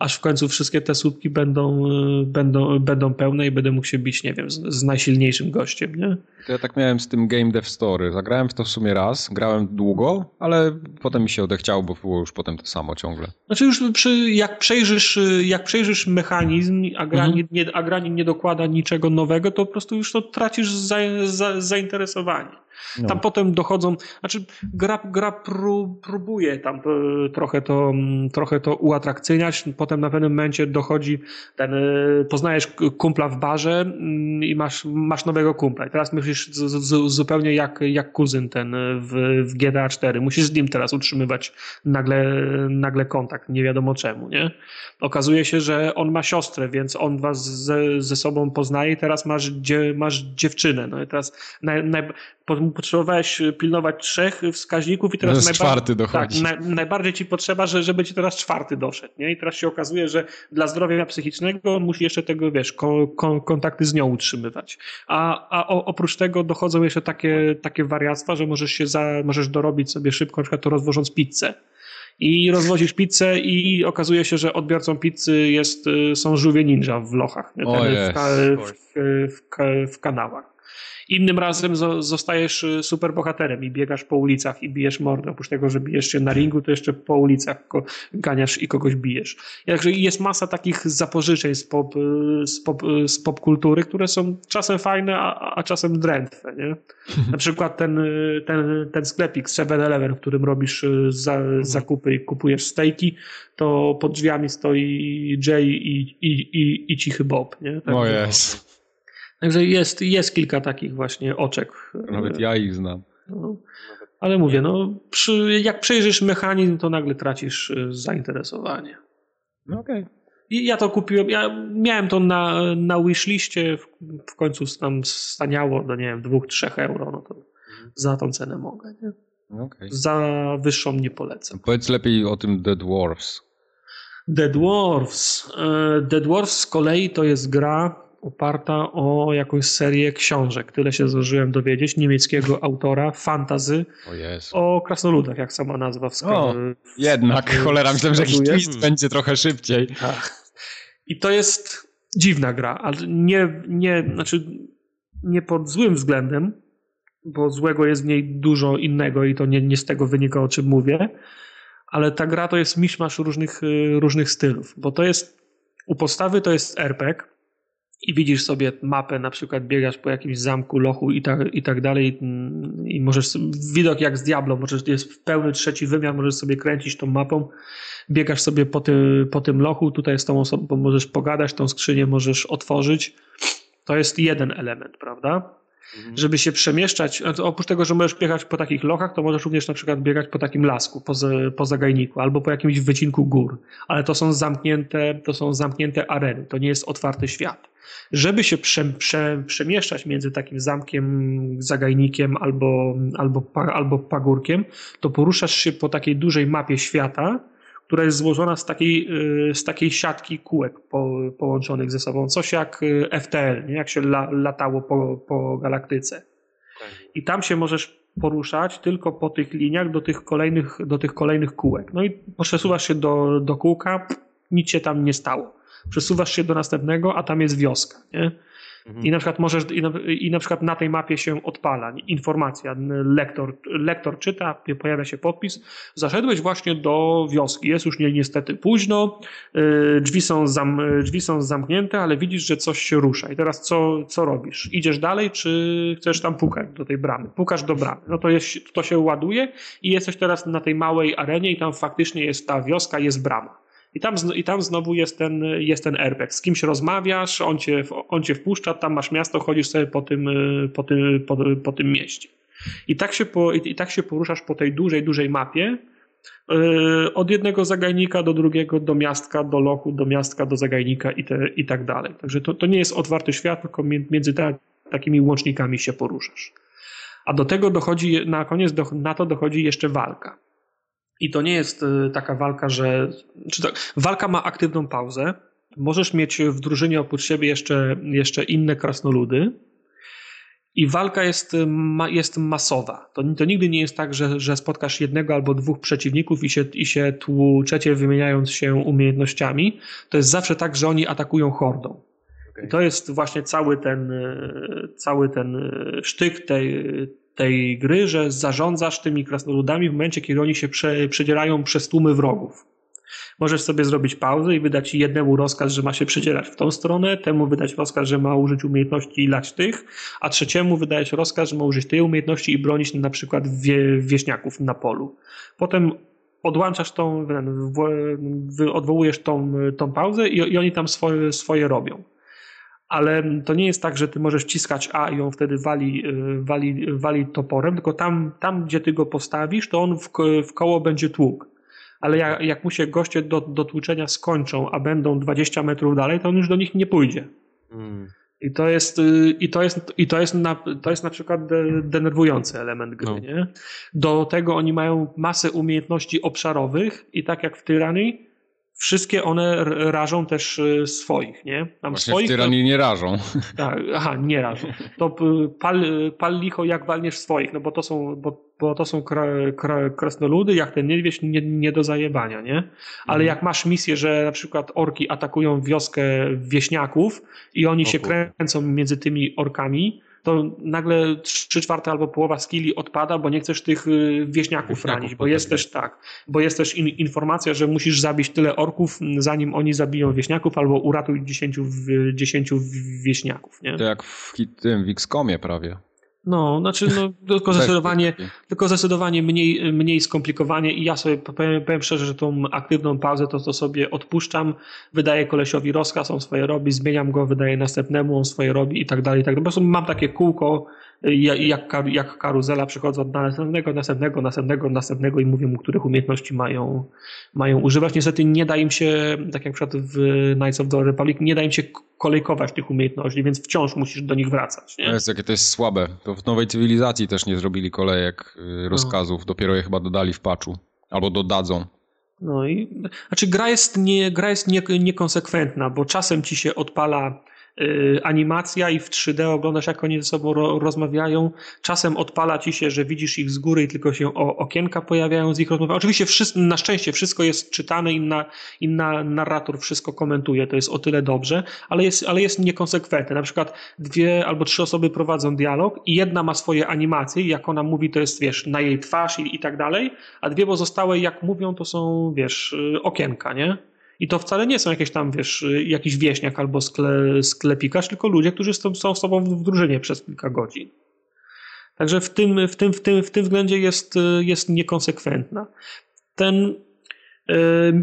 aż w końcu wszystkie te słupki będą, y, będą, będą pełne i będę mógł się bić, nie wiem, z, z najsilniejszym gościem, nie? To ja tak miałem z tym Game Dev Story. Zagrałem w to w sumie raz, grałem długo, ale potem mi się odechciało, bo było już potem to samo ciągle. Znaczy już przy, jak, przejrzysz, jak przejrzysz mechanizm, a gra, mhm. nie, a nie dokłada niczego nowego, to po prostu już to tracisz za, za, zainteresowanie. No. Tam potem dochodzą, znaczy gra, gra pró, próbuje tam e, trochę to, trochę to uatrakcyjniać, potem na pewnym momencie dochodzi ten, e, poznajesz kumpla w barze mm, i masz, masz nowego kumpla i teraz myślisz z, z, zupełnie jak, jak kuzyn ten w, w GTA 4, musisz z nim teraz utrzymywać nagle, nagle kontakt, nie wiadomo czemu, nie? Okazuje się, że on ma siostrę, więc on was ze, ze sobą poznaje i teraz masz, dzie, masz dziewczynę, no i teraz naj, naj, potrzebowałeś pilnować trzech wskaźników i teraz najbardziej, czwarty dochodzi. Tak, na, najbardziej ci potrzeba, że, żeby ci teraz czwarty doszedł. Nie? I teraz się okazuje, że dla zdrowia psychicznego on musi jeszcze tego, wiesz, ko, ko, kontakty z nią utrzymywać. A, a oprócz tego dochodzą jeszcze takie, takie wariactwa, że możesz się za, możesz dorobić sobie szybko, na przykład to rozwożąc pizzę i rozwozisz pizzę i okazuje się, że odbiorcą pizzy jest, są żółwie ninja w lochach, w, w, w, w, kanałach. Innym razem zostajesz y, superbohaterem i biegasz po ulicach i bijesz mordę. Oprócz tego, że bijesz się na ringu, to jeszcze po ulicach ganiasz i kogoś bijesz. Także jest masa takich zapożyczeń z pop, y, z pop, y, z pop kultury, które są czasem fajne, a, a czasem drętwe. Nie? Na przykład ten, ten, ten sklepik 7-Eleven, w którym robisz za, zakupy i kupujesz stejki, to pod drzwiami stoi Jay i, i, i, i cichy Bob. Nie? Tak, o jest. Także jest, jest kilka takich właśnie oczek. Nawet ja ich znam. No, ale mówię, no, przy, jak przejrzysz mechanizm, to nagle tracisz y, zainteresowanie. No okej. Okay. I ja to kupiłem, ja miałem to na, na wishliście, w, w końcu tam staniało do, nie wiem, dwóch, trzech euro, no to mhm. za tą cenę mogę, nie? Okay. Za wyższą nie polecam. Powiedz lepiej o tym The Dwarfs. The Dwarfs. E, The Dwarfs z kolei to jest gra, oparta o jakąś serię książek. Tyle się zdążyłem dowiedzieć. Niemieckiego autora, fantazy o, o krasnoludach, jak sama nazwa wskazuje. Jednak, w, cholera, myślałem, że jakiś twist będzie trochę szybciej. Tak. I to jest dziwna gra, ale nie, nie, znaczy nie pod złym względem, bo złego jest w niej dużo innego i to nie, nie z tego wynika, o czym mówię, ale ta gra to jest miszmasz różnych, różnych stylów, bo to jest u podstawy to jest RPG, i widzisz sobie mapę, na przykład biegasz po jakimś zamku, lochu i tak, i tak dalej i możesz, widok jak z Diablo, możesz, jest pełny trzeci wymiar, możesz sobie kręcić tą mapą, biegasz sobie po, ty, po tym lochu, tutaj z tą osobą możesz pogadać, tą skrzynię możesz otworzyć. To jest jeden element, prawda? Mhm. Żeby się przemieszczać, oprócz tego, że możesz biegać po takich lochach, to możesz również na przykład biegać po takim lasku, po, po zagajniku albo po jakimś wycinku gór. Ale to są zamknięte, to są zamknięte areny, to nie jest otwarty świat. Żeby się prze, prze, przemieszczać między takim zamkiem, zagajnikiem albo, albo, albo pagórkiem, to poruszasz się po takiej dużej mapie świata, która jest złożona z takiej, y, z takiej siatki kółek po, połączonych ze sobą. Coś jak y, FTL, nie? jak się la, latało po, po galaktyce. I tam się możesz poruszać tylko po tych liniach do tych kolejnych, do tych kolejnych kółek. No i przesuwasz się do, do kółka, nic się tam nie stało. Przesuwasz się do następnego, a tam jest wioska. Nie? Mhm. I na przykład możesz, i na, i na, przykład na tej mapie się odpala informacja, lektor, lektor czyta, pojawia się podpis, zaszedłeś właśnie do wioski, jest już nie, niestety późno, yy, drzwi, są zam, drzwi są zamknięte, ale widzisz, że coś się rusza i teraz co, co robisz? Idziesz dalej, czy chcesz tam pukać do tej bramy? Pukasz do bramy, no to, jest, to się ładuje i jesteś teraz na tej małej arenie i tam faktycznie jest ta wioska, jest brama I tam, I tam znowu jest ten, jest ten airbag. Z kimś rozmawiasz, on cię, on cię wpuszcza, tam masz miasto, chodzisz sobie po tym, po tym, po, po tym mieście. I tak, się po, I tak się poruszasz po tej dużej, dużej mapie, yy, od jednego zagajnika do drugiego, do miastka, do lochu, do miastka, do zagajnika i, te, i tak dalej. Także to, to nie jest otwarty świat, tylko między ta, takimi łącznikami się poruszasz. A do tego dochodzi, na koniec do, na to dochodzi jeszcze walka. I to nie jest y, taka walka, że. Czy to, walka ma aktywną pauzę. Możesz mieć w drużynie oprócz siebie jeszcze, jeszcze inne krasnoludy. I walka jest, y, jest masowa. To, to nigdy nie jest tak, że, że spotkasz jednego albo dwóch przeciwników i się, i się tłuczecie, wymieniając się umiejętnościami. To jest zawsze tak, że oni atakują hordą. Okay. I to jest właśnie cały ten, y, cały ten sztyk tej, tej gry, że zarządzasz tymi krasnoludami w momencie, kiedy oni się prze, przedzierają przez tłumy wrogów. Możesz sobie zrobić pauzę i wydać jednemu rozkaz, że ma się przedzierać w tą stronę, temu wydać rozkaz, że ma użyć umiejętności i lać tych, a trzeciemu wydajesz rozkaz, że ma użyć tej umiejętności i bronić na przykład wie, wieśniaków na polu. Potem odłączasz tą, odwołujesz tą, tą pauzę i, i oni tam swoje, swoje robią ale to nie jest tak, że ty możesz wciskać A i on wtedy wali, y, wali, wali toporem, tylko tam, tam, gdzie ty go postawisz, to on w, w koło będzie tłuk. Ale jak, jak mu się goście do, do tłuczenia skończą, a będą 20 metrów dalej, to on już do nich nie pójdzie. Mm. I to jest, y, i to jest, i to jest, na, to jest na przykład de, denerwujący element gry. No. Nie? Do tego oni mają masę umiejętności obszarowych i tak jak w Tyranii, wszystkie one rażą też y, swoich, nie? Tam Właśnie swoich, w tyranii to... nie rażą. Tak, aha, nie rażą. To pal, pal licho jak walniesz swoich, no bo to są, bo, bo to są kra, kra, krasnoludy, jak ten niedźwiedź nie, nie do zajebania, nie? Ale mhm. jak masz misję, że na przykład orki atakują wioskę wieśniaków i oni o, się kręcą między tymi orkami, to nagle trzy czwarte albo połowa skilli odpada, bo nie chcesz tych y, wieśniaków ranić, bo jest też tak, bo jest też in, informacja, że musisz zabić tyle orków, zanim oni zabiją wieśniaków, albo uratuj dziesięciu, dziesięciu wieśniaków. Nie? To jak w tym w X-komie prawie. No, znaczy no, tylko zdecydowanie, tylko zdecydowanie mniej, mniej skomplikowanie i ja sobie powiem, powiem, szczerze, że tą aktywną pauzę to, to sobie odpuszczam, wydaję kolesiowi rozkaz, on swoje robi, zmieniam go, wydaję następnemu, on swoje robi i tak dalej, i tak dalej. Po prostu mam takie kółko, jak, jak karuzela przychodzą od następnego, następnego, następnego, następnego i mówię mu, których umiejętności mają, mają używać. Niestety nie da im się, tak jak przykład w Knights of the Republic, nie da im się kolejkować tych umiejętności, więc wciąż musisz do nich wracać. Nie? Jest, jakie to jest słabe. To w nowej cywilizacji też nie zrobili kolejek y, rozkazów, no. dopiero je chyba dodali w patchu. Albo dodadzą. No i znaczy gra jest, nie, gra jest nie, niekonsekwentna, bo czasem ci się odpala animacja i w 3D oglądasz, jak oni ze sobą ro rozmawiają. Czasem odpala ci się, że widzisz ich z góry i tylko się o, okienka pojawiają z ich rozmowy. Oczywiście na szczęście wszystko jest czytane i, na, i na, narrator wszystko komentuje. To jest o tyle dobrze, ale jest, ale jest niekonsekwentne. Na przykład dwie albo trzy osoby prowadzą dialog i jedna ma swoje animacje i jak ona mówi, to jest, wiesz, na jej twarz i, i tak dalej, a dwie pozostałe, jak mówią, to są, wiesz, y, okienka, nie? I to wcale nie są jakieś tam, wiesz, jakiś wieśniak albo skle, sklepikarz, tylko ludzie, którzy są, z tobą w drużynie przez kilka godzin. Także w tym, w tym, w tym, w tym względzie jest, jest niekonsekwentna. Ten,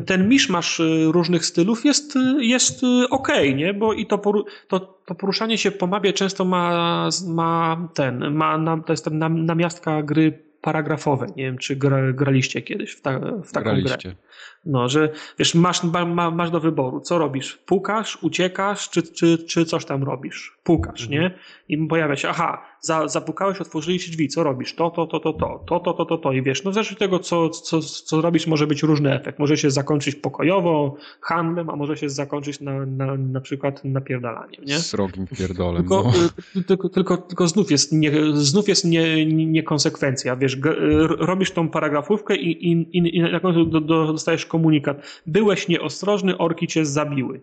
ten miszmasz różnych stylów jest, jest ok, nie? Bo i to, poru, to, to poruszanie się po mapie często ma, ma ten, ma, to jest tam namiastka gry paragrafowe. Nie wiem, czy gra, graliście kiedyś w, ta, w taką graliście. grę. No, że wiesz, masz, ma, masz do wyboru, co robisz? Pukasz, uciekasz, czy, czy, czy coś tam robisz? Pukasz, mhm. nie? I pojawia się, aha, za, zapukałeś, otworzyli się drzwi, co robisz? To, to, to, to, to, to, to, to, to, to. I wiesz, no od tego, co, co, co robisz, może być różny efekt. Może się zakończyć pokojowo, handlem, a może się zakończyć na, na, na przykład napierdalaniem, nie? Srogim pierdolem. Tylko, no. Y, tylko, tylko, tylko znów jest, nie, znów jest nie, niekonsekwencja, wiesz, robisz tą paragrafówkę i, i, i, i na końcu do, do, dostajesz komunikat. Byłeś nieostrożny, orki cię zabiły.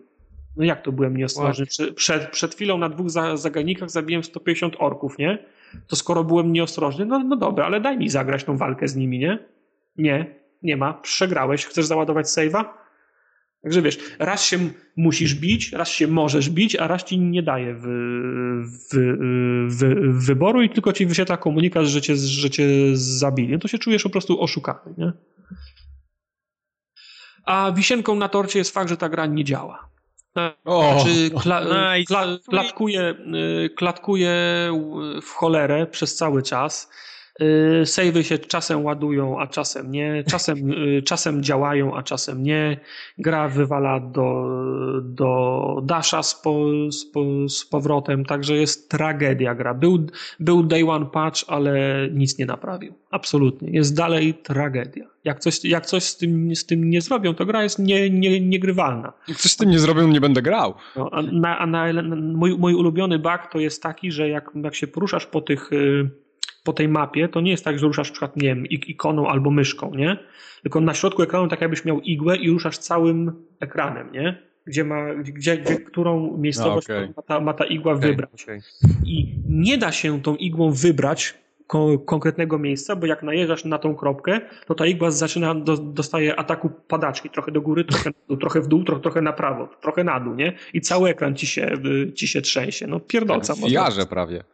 No jak to byłem nieostrożny? Przed, przed chwilą na dwóch zagadnikach zabiłem 150 orków, nie? To skoro byłem nieostrożny, no, no dobra, ale daj mi zagrać tą walkę z nimi, nie? Nie, nie ma. Przegrałeś. Chcesz załadować save'a? Także wiesz, raz się musisz bić, raz się możesz bić, a raz ci nie daje w, w, w, wyboru i tylko ci wyświetla komunikat, że cię, że cię zabili. No to się czujesz po prostu oszukany, nie? A wisienką na torcie jest fakt, że ta gra nie działa. O, Znaczy, kla, nice. kla, klatkuje, y, klatkuje w cholerę przez cały czas. Y, Sejwy się czasem ładują, a czasem nie. Czasem, y, czasem działają, a czasem nie. Gra wywala do, do Dasha z, po, z, po, z powrotem, także jest tragedia gra. Był, był day one patch, ale nic nie naprawił. Absolutnie. Jest dalej tragedia. Jak coś, jak coś z, tym, z tym nie zrobią, to gra jest nie, nie, niegrywalna. jak coś z tym nie zrobią, nie będę grał. No, a na, a na, mój, mój ulubiony bug to jest taki, że jak, jak się poruszasz po tych y, po tej mapie, to nie jest tak, że ruszasz na przykład, nie wiem, ik- ikoną albo myszką, nie? Tylko na środku ekranu tak jakbyś miał igłę i ruszasz całym ekranem, nie? Gdzie ma, gdzie, gdzie którą miejscowość A, okej. ma, ta, ma ta igła Okej, wybrać. okej. I nie da się tą igłą wybrać ko- konkretnego miejsca, bo jak najeżdżasz na tą kropkę, to ta igła zaczyna, do, dostaje ataku padaczki, trochę do góry, trochę, na dół, trochę w dół, trochę, trochę na prawo, trochę na dół, nie? I cały ekran ci się, y, ci się trzęsie. No pierdolca. w można- jarze prawie.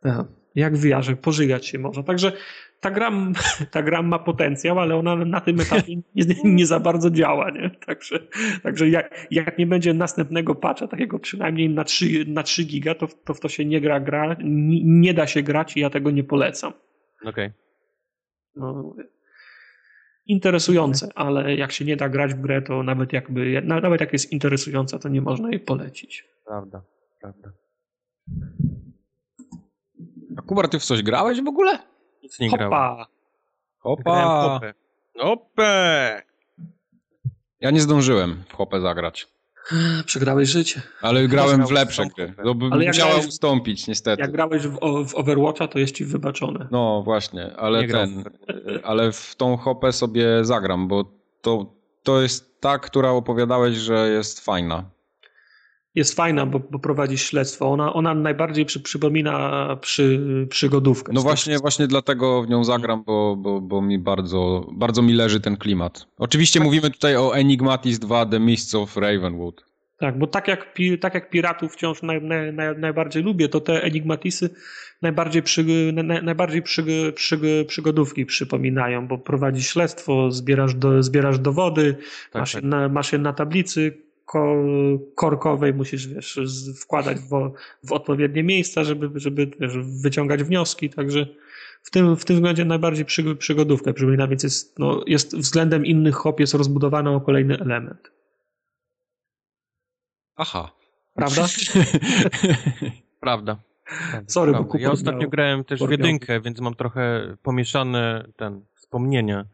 tak, Jak w VR, pożygać się można. Także ta gra, ta gra ma potencjał, ale ona na tym etapie nie, nie za bardzo działa. Nie? Także, także jak, jak nie będzie następnego patcha, takiego przynajmniej na 3, na 3 giga, to, to w to się nie gra gra, nie, nie da się grać i ja tego nie polecam. Okej. No, mówię. interesujące, ale jak się nie da grać w grę, to nawet jakby, na- nawet jak jest interesująca, to nie można jej polecić. Prawda, prawda. A Kubar, ty w coś grałeś w ogóle? Nic nie grałem. Hopa! Grałem w Opa! hopę. Ja nie zdążyłem w hopę zagrać. Przegrałeś życie. Ale grałem w lepsze gry. No, Ale grałeś- ustąpić, niestety. Jak grałeś w, w Overwatcha, to jest ci wybaczone. No właśnie, ale Nie ten, ale w tą hopę sobie zagram, bo to, to jest ta, która opowiadałeś, że jest fajna. Jest fajna, bo, bo prowadzi śledztwo. Ona, ona najbardziej przy, przypomina przy, przygodówkę. No właśnie, właśnie dlatego w nią zagram, bo, bo, bo mi bardzo, bardzo mi leży ten klimat. Oczywiście mówimy tutaj o Enigmatis 2 The Mists of Ravenwood. Tak, bo tak jak, tak jak piratów wciąż naj, naj, naj, najbardziej lubię, to te enigmatisy najbardziej, przy, naj, najbardziej przy, przy, przygodówki przypominają, bo prowadzi śledztwo, zbierasz, do, zbierasz dowody, Tak, masz, tak. Je na, masz je na tablicy korkowej, musisz wiesz, wkładać w, w odpowiednie miejsca, żeby, żeby wiesz, wyciągać wnioski, także w tym, w tym względzie najbardziej przy, przygodówkę przypomina, więc jest, no, jest względem innych hop jest rozbudowana o kolejny element. Aha. Prawda? Prawda. Sorry, bo Prawda. Kubar Ja ostatnio miał- grałem też w jedynkę, więc mam trochę pomieszane ten wspomnienia.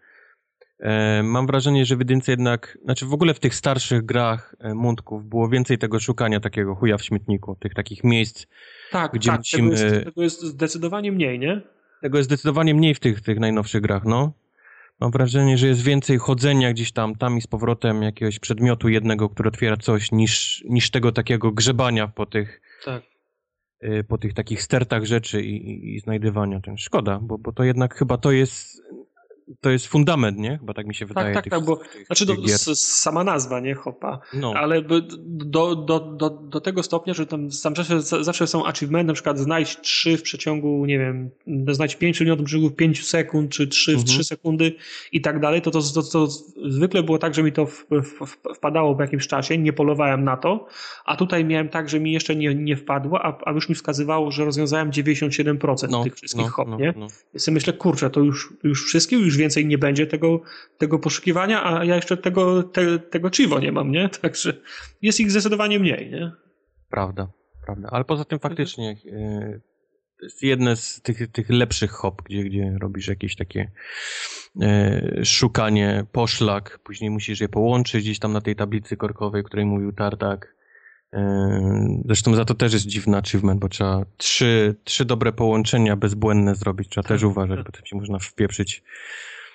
E, mam wrażenie, że w jedynce jednak, znaczy w ogóle w tych starszych grach e, Mundków było więcej tego szukania takiego chuja w śmietniku, tych takich miejsc. Tak, gdzie tak musimy- tego, jest, tego jest zdecydowanie mniej, nie? Tego jest zdecydowanie mniej w tych, tych najnowszych grach, no. Mam wrażenie, że jest więcej chodzenia gdzieś tam, tam i z powrotem jakiegoś przedmiotu jednego, który otwiera coś, niż, niż tego takiego grzebania po tych, Tak. y, po tych takich stertach rzeczy i, i, i znajdywania. Szkoda, bo, bo to jednak chyba to jest, to jest fundament, nie? Chyba tak mi się wydaje. tak, tych, tak, bo- tych, Znaczy, tych do, gier. s, sama nazwa, nie? Hopa. No, Ale do, do, do, do tego stopnia, że tam, zawsze, zawsze są achievementy, na przykład znajdź trzy w przeciągu, nie wiem, znajdź pięć przedmiotów w przeciągu 5 sekund, czy trzy w Mhm. 3 sekundy i tak dalej, to, to, to, to zwykle było tak, że mi to w, w, w- wpadało w jakimś czasie, nie polowałem na to, a tutaj miałem tak, że mi jeszcze nie, nie wpadło, a, a już mi wskazywało, że rozwiązałem 97% no, tych wszystkich no, hop, no, nie? no. Ja myślę, kurczę, to już, już wszystkie, już więcej nie będzie tego, tego poszukiwania, a ja jeszcze tego, te, tego chivo nie mam, nie? Także jest ich zdecydowanie mniej, nie? Prawda, prawda. Ale poza tym faktycznie y, to jest jedne z tych, tych lepszych hop, gdzie, gdzie robisz jakieś takie y, szukanie, poszlak, później musisz je połączyć gdzieś tam na tej tablicy korkowej, o której mówił Tartak. Zresztą za to też jest dziwny achievement, bo trzeba trzy, trzy dobre połączenia bezbłędne zrobić. Trzeba też uważać, bo to się można wpieprzyć.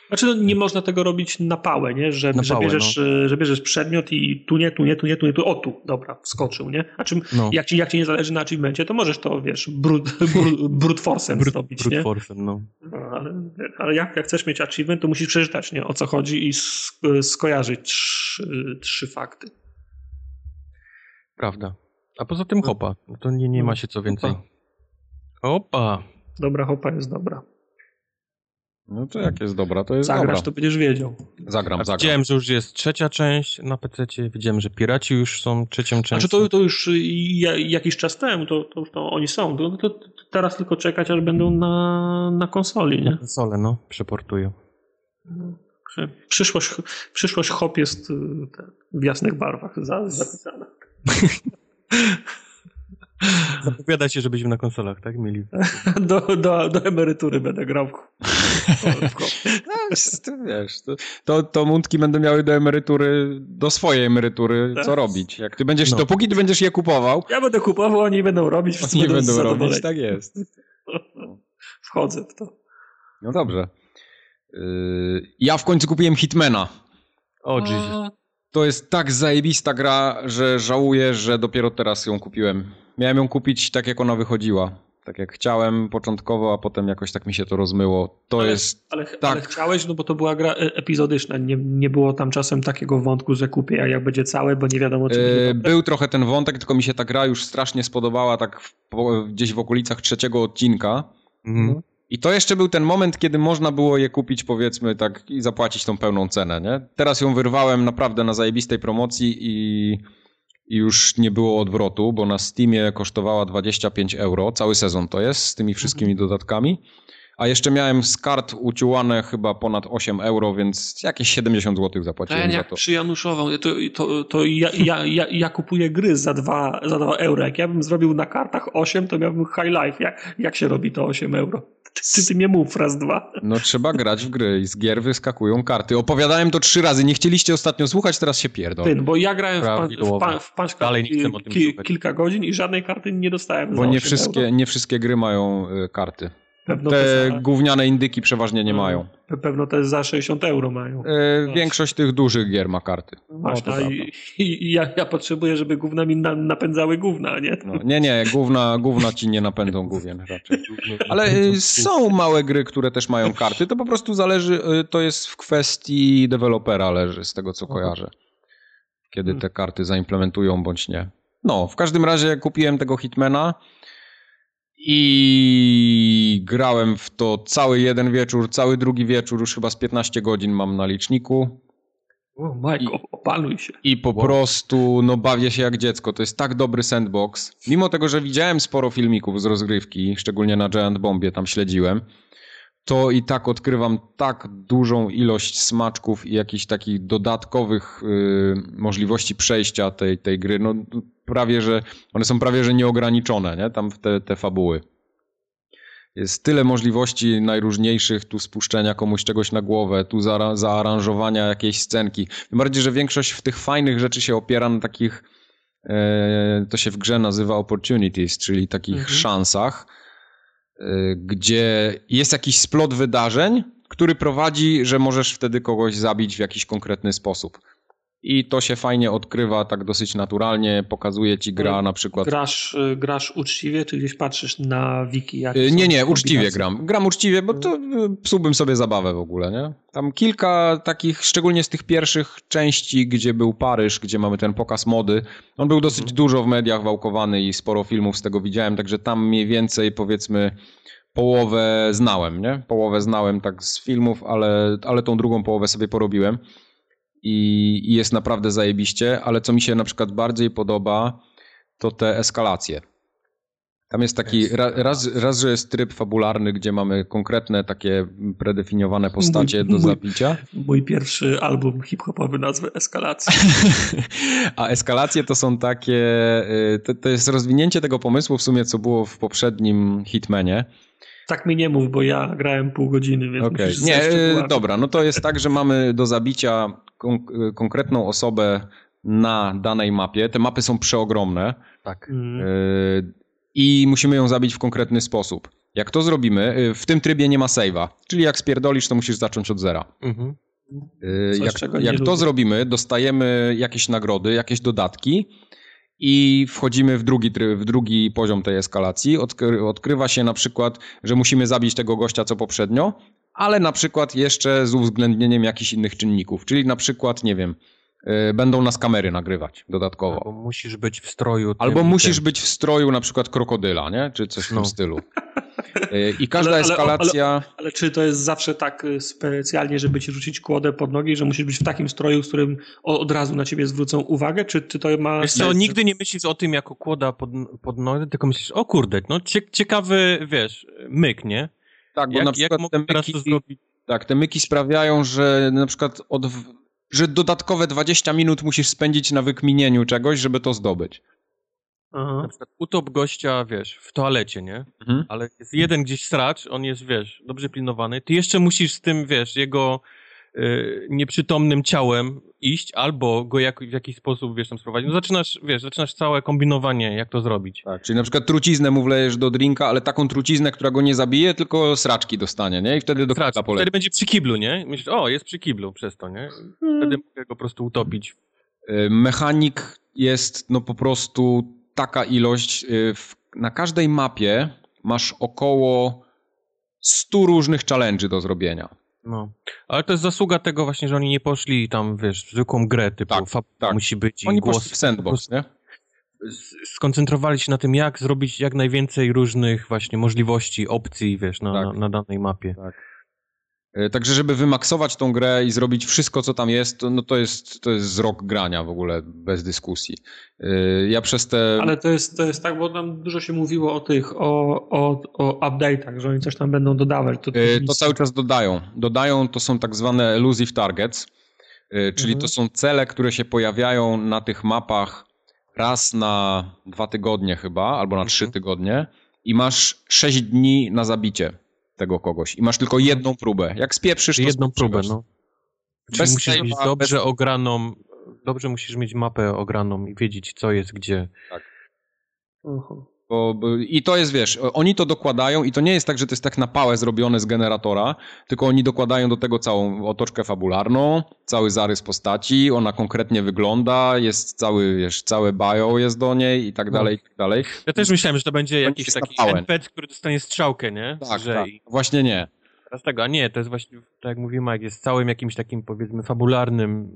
Znaczy, no, nie można tego robić na pałę, nie? Że, Na że, pałę, bierzesz, e, że bierzesz przedmiot i tu nie, tu nie, tu nie, tu nie, tu, o tu, dobra, wskoczył, nie? A czym, No, jak, ci, jak ci nie zależy na achievemencie, to możesz to, wiesz, brute, brute, brute force'em zrobić, brute nie? force'em, no. No, ale ale jak, jak chcesz mieć achievement, to musisz przeczytać, nie? O co chodzi i sk- skojarzyć trzy, trzy fakty. Prawda. A poza tym hopa. No to nie, nie ma się co więcej. Hopa. Hopa. Dobra hopa jest dobra. No to jak jest dobra, to jest Zagrasz, dobra. to będziesz wiedział. Zagram, zagram. widziałem, że już jest trzecia część na PC. Widziałem, że Piraci już są trzecią częścią. Znaczy to, to już y, ja- jakiś czas temu, to, to, to oni są. To, to teraz tylko czekać, aż będą na, na konsoli, nie? Konsolę, no, przeportują. Przyszłość, przyszłość hop jest y, w jasnych barwach za, zapisana. Zapowiada się, że będziemy na konsolach, tak? Mieli. Do, do, do emerytury będę grał. No, to wiesz, to, to, to mundki będą miały do emerytury, do swojej emerytury, co Tak. robić. Jak ty będziesz, No. dopóki ty będziesz je kupował, Ja będę kupował, oni będą robić, oni będą, będą robić, tak jest. Wchodzę w to. No dobrze. Yy, ja w końcu kupiłem Hitmana. O, Jesus. To jest tak zajebista gra, że żałuję, że dopiero teraz ją kupiłem. Miałem ją kupić tak, jak ona wychodziła. Tak jak chciałem początkowo, a potem jakoś tak mi się to rozmyło. To Ale- jest... Ale, Tak. ale chciałeś, no bo to była gra e- epizodyczna. Nie, nie było tam czasem takiego wątku, że kupię, a jak będzie całe, bo nie wiadomo, czy Yy, był trochę ten wątek, tylko mi się ta gra już strasznie spodobała, tak w, gdzieś w okolicach trzeciego odcinka. Mhm. I to jeszcze był ten moment, kiedy można było je kupić, powiedzmy, tak i zapłacić tą pełną cenę, nie? Teraz ją wyrwałem naprawdę na zajebistej promocji i, i już nie było odwrotu, bo na Steamie kosztowała 25 euro, cały sezon to jest, z tymi wszystkimi dodatkami. A jeszcze miałem z kart uciułane chyba ponad 8 euro, więc jakieś 70 zł zapłaciłem Ten za to. przyjanuszował, to, to, to ja, ja, ja, ja kupuję gry za 2 za dwa euro. Jak ja bym zrobił na kartach 8, to miałbym high life. Jak, jak się robi to 8 euro? Ty, ty, mnie mów raz, dwa. No trzeba grać w gry i z gier wyskakują karty. Opowiadałem to trzy razy, nie chcieliście ostatnio słuchać, teraz się pierdolę. Ty, bo ja grałem w, pan, w, Prawidłowo. pan, w Punch Dalej nie chcę o tym ki, słuchać. kilka godzin i żadnej karty nie dostałem Bo nie 8 wszystkie, Euro. nie wszystkie gry mają y, karty. Pewno Te za, gówniane indyki przeważnie nie mają. pe- pewno te za 60 euro mają. E, większość tych dużych gier ma karty. To a prawda. i, i, i ja, ja potrzebuję, żeby gówna mi na, napędzały gówna, nie? No, nie, nie, gówna, gówna ci nie napędzą główien raczej. Ale y, są małe gry, które też mają karty. To po prostu zależy, y, to jest w kwestii dewelopera leży, z tego co kojarzę. Kiedy te karty zaimplementują bądź nie. No, w każdym razie kupiłem tego Hitmana i grałem w to cały jeden wieczór, cały drugi wieczór, już chyba z 15 godzin mam na liczniku. O, Michael, opanuj się. I po prostu, no bawię się jak dziecko. To jest tak dobry sandbox. Mimo tego, że widziałem sporo filmików z rozgrywki, szczególnie na Giant Bombie tam śledziłem, to i tak odkrywam tak dużą ilość smaczków i jakichś takich dodatkowych y, możliwości przejścia tej, tej gry. No prawie, że one są prawie, że nieograniczone, nie? Tam w te, te fabuły. Jest tyle możliwości najróżniejszych, tu spuszczenia komuś czegoś na głowę, tu za, zaaranżowania jakiejś scenki. Tym bardziej, że większość w tych fajnych rzeczy się opiera na takich, e, to się w grze nazywa opportunities, czyli takich Mhm. szansach, gdzie jest jakiś splot wydarzeń, który prowadzi, że możesz wtedy kogoś zabić w jakiś konkretny sposób. I to się fajnie odkrywa tak dosyć naturalnie, pokazuje ci gra na przykład Grasz, y, grasz uczciwie, czy gdzieś patrzysz na wiki? Y, Nie, nie, uczciwie gram. Gram uczciwie, bo to y, psułbym sobie zabawę w ogóle, nie? Tam kilka takich, szczególnie z tych pierwszych części, gdzie był Paryż, gdzie mamy ten pokaz mody. On był dosyć dużo w mediach wałkowany i sporo filmów z tego widziałem, także tam mniej więcej powiedzmy połowę znałem, nie? Połowę znałem tak z filmów, ale, ale tą drugą połowę sobie porobiłem. I, I jest naprawdę zajebiście, ale co mi się na przykład bardziej podoba, to te eskalacje. Tam jest taki, ra, raz, raz, że jest tryb fabularny, gdzie mamy konkretne takie predefiniowane postacie Mój- do mój- zabicia. Mój pierwszy album hip-hopowy nazwy Eskalacja. A eskalacje to są takie, y, to, to jest rozwinięcie tego pomysłu w sumie, co było w poprzednim Hitmanie. Tak mi nie mów, bo ja grałem pół godziny, więc musisz nie, szczegółami. dobra, no to jest tak, że mamy do zabicia kon y, konkretną osobę na danej mapie. Te mapy są przeogromne. Tak. Mm. Yy, i musimy ją zabić w konkretny sposób. Jak to zrobimy, w tym trybie nie ma save'a, czyli jak spierdolisz, to musisz zacząć od zera. Mhm. Coś, jak jak to lubię. zrobimy, dostajemy jakieś nagrody, jakieś dodatki i wchodzimy w drugi, w drugi poziom tej eskalacji. Odkry, odkrywa się na przykład, że musimy zabić tego gościa co poprzednio, ale na przykład jeszcze z uwzględnieniem jakichś innych czynników, czyli na przykład, nie wiem, będą nas kamery nagrywać dodatkowo. Albo musisz być w stroju. Albo tym, musisz tym. być w stroju na przykład krokodyla, nie? Czy coś w tym No. stylu. Y, I każda Ale- ale- eskalacja... Ale czy to jest zawsze tak y, specjalnie, żeby ci rzucić kłodę pod nogi, że musisz być w takim stroju, z którym od razu na ciebie zwrócą uwagę? Czy, czy to ma... Wiesz co, nigdy nie myślisz o tym jako kłoda pod, pod nogę, tylko myślisz, o kurde, no cie, ciekawy, wiesz, myk, nie? Tak, bo Jak, na jak przykład mogę te teraz myki, to zrobić? tak, te myki sprawiają, że na przykład od, że dodatkowe 20 minut musisz spędzić na wykminieniu czegoś, żeby to zdobyć. Aha. Na przykład utop gościa, wiesz, w toalecie, nie? Mhm. Ale jest jeden gdzieś stracz, on jest, wiesz, dobrze pilnowany. Ty jeszcze musisz z tym, wiesz, jego nieprzytomnym ciałem iść, albo go jak, w jakiś sposób, wiesz, tam sprowadzić. No zaczynasz, wiesz, zaczynasz całe kombinowanie, jak to zrobić. Tak, czyli na przykład truciznę mu wlejesz do drinka, ale taką truciznę, która go nie zabije, tylko sraczki dostanie, nie? I wtedy do poleci. wtedy będzie przy kiblu, nie? Myślisz, o, jest przy kiblu przez to, nie? Wtedy mogę go po prostu utopić. Y, Mechanik jest no po prostu taka ilość. y, W, na każdej mapie masz około 100 różnych challenge'y do zrobienia. No. Ale to jest zasługa tego właśnie, że oni nie poszli tam, wiesz, w zwykłą grę, typu Tak, fab tak. musi być i Oni głos. poszli w sandbox, nie? skoncentrowali się na tym, jak zrobić jak najwięcej różnych właśnie możliwości, opcji, wiesz, na, Tak. na, na danej mapie. Y, Także żeby wymaksować tą grę i zrobić wszystko, co tam jest, to, no to jest, to jest rok grania w ogóle, bez dyskusji. Y, Ja przez te... Ale to jest, to jest tak, bo tam dużo się mówiło o tych, o, o, o update'ach, że oni coś tam będą dodawać. To, Y, To cały czas dodają. Dodają to są tak zwane elusive targets, czyli Mhm. to są cele, które się pojawiają na tych mapach raz na dwa tygodnie chyba, albo na trzy Mhm. tygodnie i masz sześć dni na zabicie tego kogoś i masz tylko jedną próbę. Jak spieprzysz, to Jedną próbę, no. Czyli Bez musisz save'a, mieć bez- dobrze ograną, dobrze musisz mieć mapę ograną i wiedzieć, co jest gdzie. Aha. Bo, bo, I to jest, wiesz, oni to dokładają i to nie jest tak, że to jest tak na pałę zrobione z generatora, tylko oni dokładają do tego całą otoczkę fabularną, cały zarys postaci, ona konkretnie wygląda, jest cały, wiesz, całe bio jest do niej i tak No. dalej, i tak dalej. Ja też myślałem, że to będzie jakiś jest na taki. NPC, który dostanie strzałkę, nie? Tak, tak. Właśnie nie. Teraz tego, a nie, to jest właśnie, tak jak mówił Mike, jest całym jakimś takim, powiedzmy, fabularnym,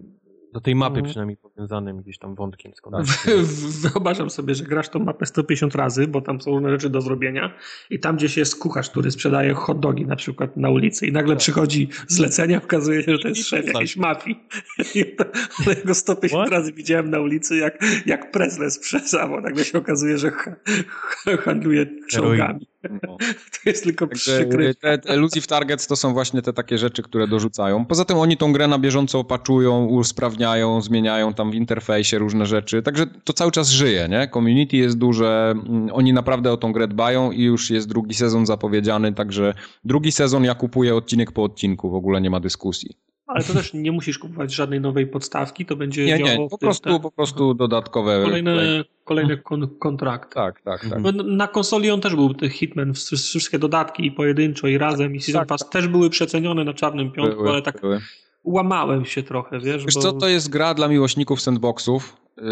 do tej mapy Mhm. przynajmniej powiązanym gdzieś tam wątkiem. Skąd Tak. Wyobrażam sobie, że grasz tą mapę 150 razy, bo tam są różne rzeczy do zrobienia i tam gdzieś jest kucharz, który sprzedaje hot dogi na przykład na ulicy i nagle przychodzi zlecenie, okazuje się, że to jest szef jakiejś mafii. Ale ja go 150 What? razy widziałem na ulicy, jak, jak Presle sprzedawał. Nagle się okazuje, że ha, ha, handluje czołgami. No. To jest tylko przykry. te, te elusive targets to są właśnie te takie rzeczy, które dorzucają. Poza tym oni tą grę na bieżąco opaczują, usprawniają, zmieniają tam w interfejsie różne rzeczy. Także to cały czas żyje, nie? Community jest duże, mm, oni naprawdę o tą grę dbają i już jest drugi sezon zapowiedziany, także drugi sezon ja kupuję odcinek po odcinku, w ogóle nie ma dyskusji. Ale to też nie musisz kupować żadnej nowej podstawki, to będzie Nie, działało nie, po prostu, tak? po prostu dodatkowe... Kolejne, kolejne kon, kontrakty. Tak, tak, tak. No, Na konsoli on też był ten Hitman, wsz- wszystkie dodatki i pojedynczo i razem i Season tak, Pass też były przecenione na czarnym piątku, Były, ale tak były. łamałem się trochę, wiesz, Wiesz bo... co, to jest gra dla miłośników sandboxów. Yy,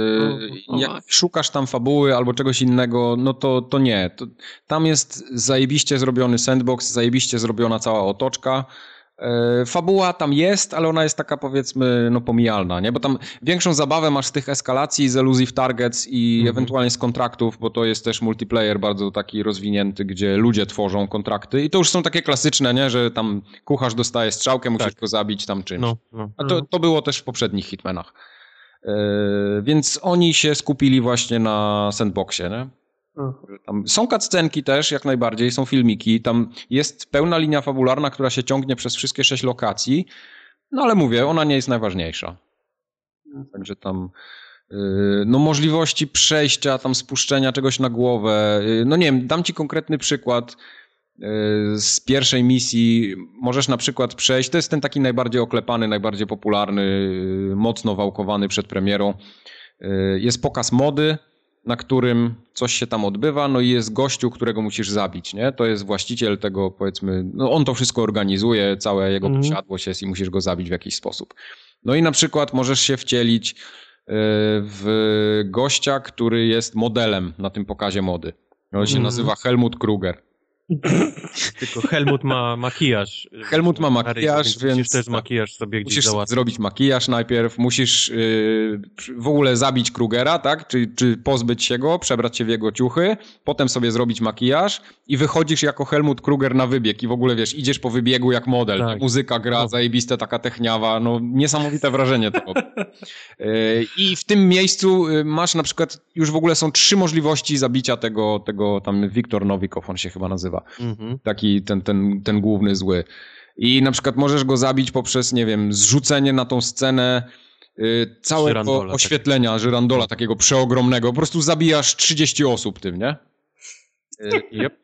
no Jak szukasz tam fabuły albo czegoś innego, no to, to nie. To, tam jest zajebiście zrobiony sandbox, zajebiście zrobiona cała otoczka. Yy, Fabuła tam jest, ale ona jest taka powiedzmy no pomijalna, nie? Bo tam większą zabawę masz z tych eskalacji, z elusive targets i Mhm. ewentualnie z kontraktów, bo to jest też multiplayer bardzo taki rozwinięty, gdzie ludzie tworzą kontrakty i to już są takie klasyczne, nie? Że tam kucharz dostaje strzałkę, musisz Tak. go zabić tam czymś. No, no. A to, to było też w poprzednich Hitmanach. Yy, więc oni się skupili właśnie na sandboxie, nie? Tam są cutscenki też, jak najbardziej, są filmiki, tam jest pełna linia fabularna, która się ciągnie przez wszystkie sześć lokacji, no ale mówię, ona nie jest najważniejsza. Także tam yy, no możliwości przejścia, tam spuszczenia czegoś na głowę, yy, no nie wiem, dam ci konkretny przykład yy, z pierwszej misji, możesz na przykład przejść, to jest ten taki najbardziej oklepany, najbardziej popularny, mocno wałkowany przed premierą, jest pokaz mody, na którym coś się tam odbywa, no i jest gościu, którego musisz zabić, nie? To jest właściciel tego, powiedzmy, no on to wszystko organizuje, całe jego Mhm. posiadłość jest i musisz go zabić w jakiś sposób. No i na przykład możesz się wcielić yy, w gościa, który jest modelem na tym pokazie mody. On się Mhm. nazywa Helmut Kruger. Tylko Helmut ma makijaż. Helmut ma makijaż, więc... Musisz też makijaż sobie gdzieś Musisz załatwić. zrobić makijaż najpierw, musisz yy, w ogóle zabić Krugera, tak? Czy, czy pozbyć się go, przebrać się w jego ciuchy, potem sobie zrobić makijaż i wychodzisz jako Helmut Kruger na wybieg i w ogóle, wiesz, idziesz po wybiegu jak model. Tak. Muzyka gra, No. zajebiste, taka techniawa, no niesamowite wrażenie to robi. Yy, I w tym miejscu yy, masz na przykład, już w ogóle są trzy możliwości zabicia tego, tego tam Wiktor Nowikow, on się chyba nazywa Mhm. taki ten, ten, ten główny zły. I na przykład możesz go zabić poprzez, nie wiem, zrzucenie na tą scenę y, całego Żyrandola, oświetlenia, żyrandola takiego przeogromnego. Po prostu zabijasz 30 osób tym, nie? Y, yep.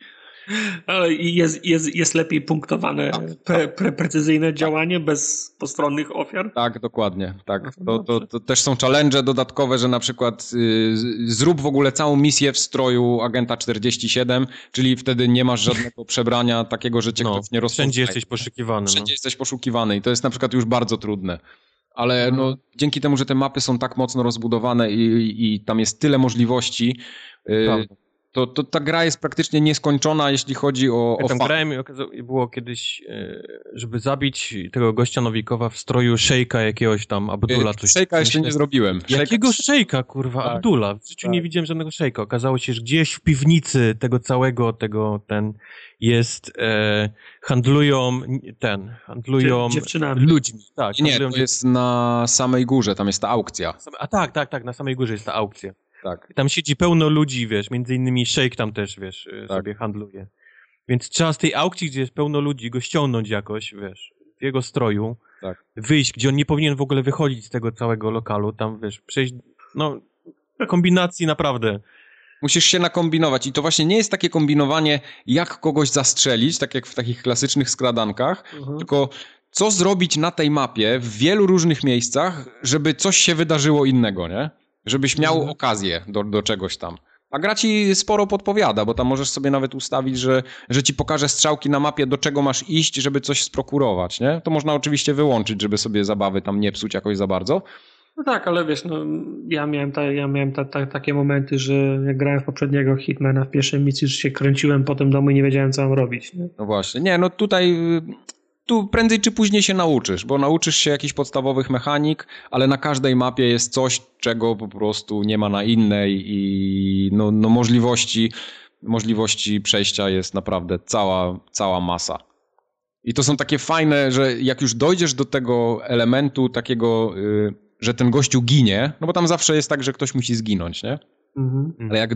Ale i jest, jest, jest lepiej punktowane, pre, pre, precyzyjne działanie bez postronnych ofiar? Tak, dokładnie. Tak. No To, to, to też są challenge dodatkowe, że na przykład y, zrób w ogóle całą misję w stroju agenta 47, czyli wtedy nie masz żadnego przebrania takiego, że cię No, ktoś nie rozpoznaje. wszędzie jesteś poszukiwany. No. Wszędzie jesteś poszukiwany i to jest na przykład już bardzo trudne. Ale Mhm. no, dzięki temu, że te mapy są tak mocno rozbudowane i, i, i tam jest tyle możliwości, y, Prawda. To, to ta gra jest praktycznie nieskończona, jeśli chodzi o, Ja tam grałem i okazało- było kiedyś, e, żeby zabić tego gościa Nowikowa w stroju szejka jakiegoś tam, Abdullah. Coś, Szejka jeszcze nie zrobiłem. Jakiego Szejka- kurwa? Tak, Abdullah. W życiu tak. nie widziałem żadnego szejka. Okazało się, że gdzieś w piwnicy tego całego, tego, ten, jest, e, handlują, ten, handlują Dziew- dziewczynami. ludźmi. Tak, Nie, to jest na samej górze, tam jest ta aukcja. A tak, tak, tak, na samej górze jest ta aukcja. Tak. Tam siedzi pełno ludzi, wiesz, między innymi szejk tam też, wiesz, e, Tak. sobie handluje. Więc trzeba z tej aukcji, gdzie jest pełno ludzi, go ściągnąć jakoś, wiesz, w jego stroju, Tak. wyjść, gdzie on nie powinien w ogóle wychodzić z tego całego lokalu, tam, wiesz, przejść, no, kombinacji naprawdę. Musisz się nakombinować i to właśnie nie jest takie kombinowanie, jak kogoś zastrzelić, tak jak w takich klasycznych skradankach, Mhm. tylko co zrobić na tej mapie w wielu różnych miejscach, żeby coś się wydarzyło innego, nie? Żebyś miał Mhm. okazję do, do czegoś tam. A gra ci sporo podpowiada, bo tam możesz sobie nawet ustawić, że, że ci pokaże strzałki na mapie, do czego masz iść, żeby coś sprokurować, nie? To można oczywiście wyłączyć, żeby sobie zabawy tam nie psuć jakoś za bardzo. No tak, ale wiesz, no, ja miałem, ta, ja miałem ta, ta, takie momenty, że jak grałem w poprzedniego Hitmana w pierwszej misji, że się kręciłem po tym domu i nie wiedziałem, co mam robić. Nie? No właśnie. Nie, no tutaj tu prędzej czy później się nauczysz, bo nauczysz się jakichś podstawowych mechanik, ale na każdej mapie jest coś, czego po prostu nie ma na innej i no, no możliwości, możliwości przejścia jest naprawdę cała, cała masa. I to są takie fajne, że jak już dojdziesz do tego elementu takiego, y, że ten gościu ginie, no bo tam zawsze jest tak, że ktoś musi zginąć, nie? Mhm. Ale jak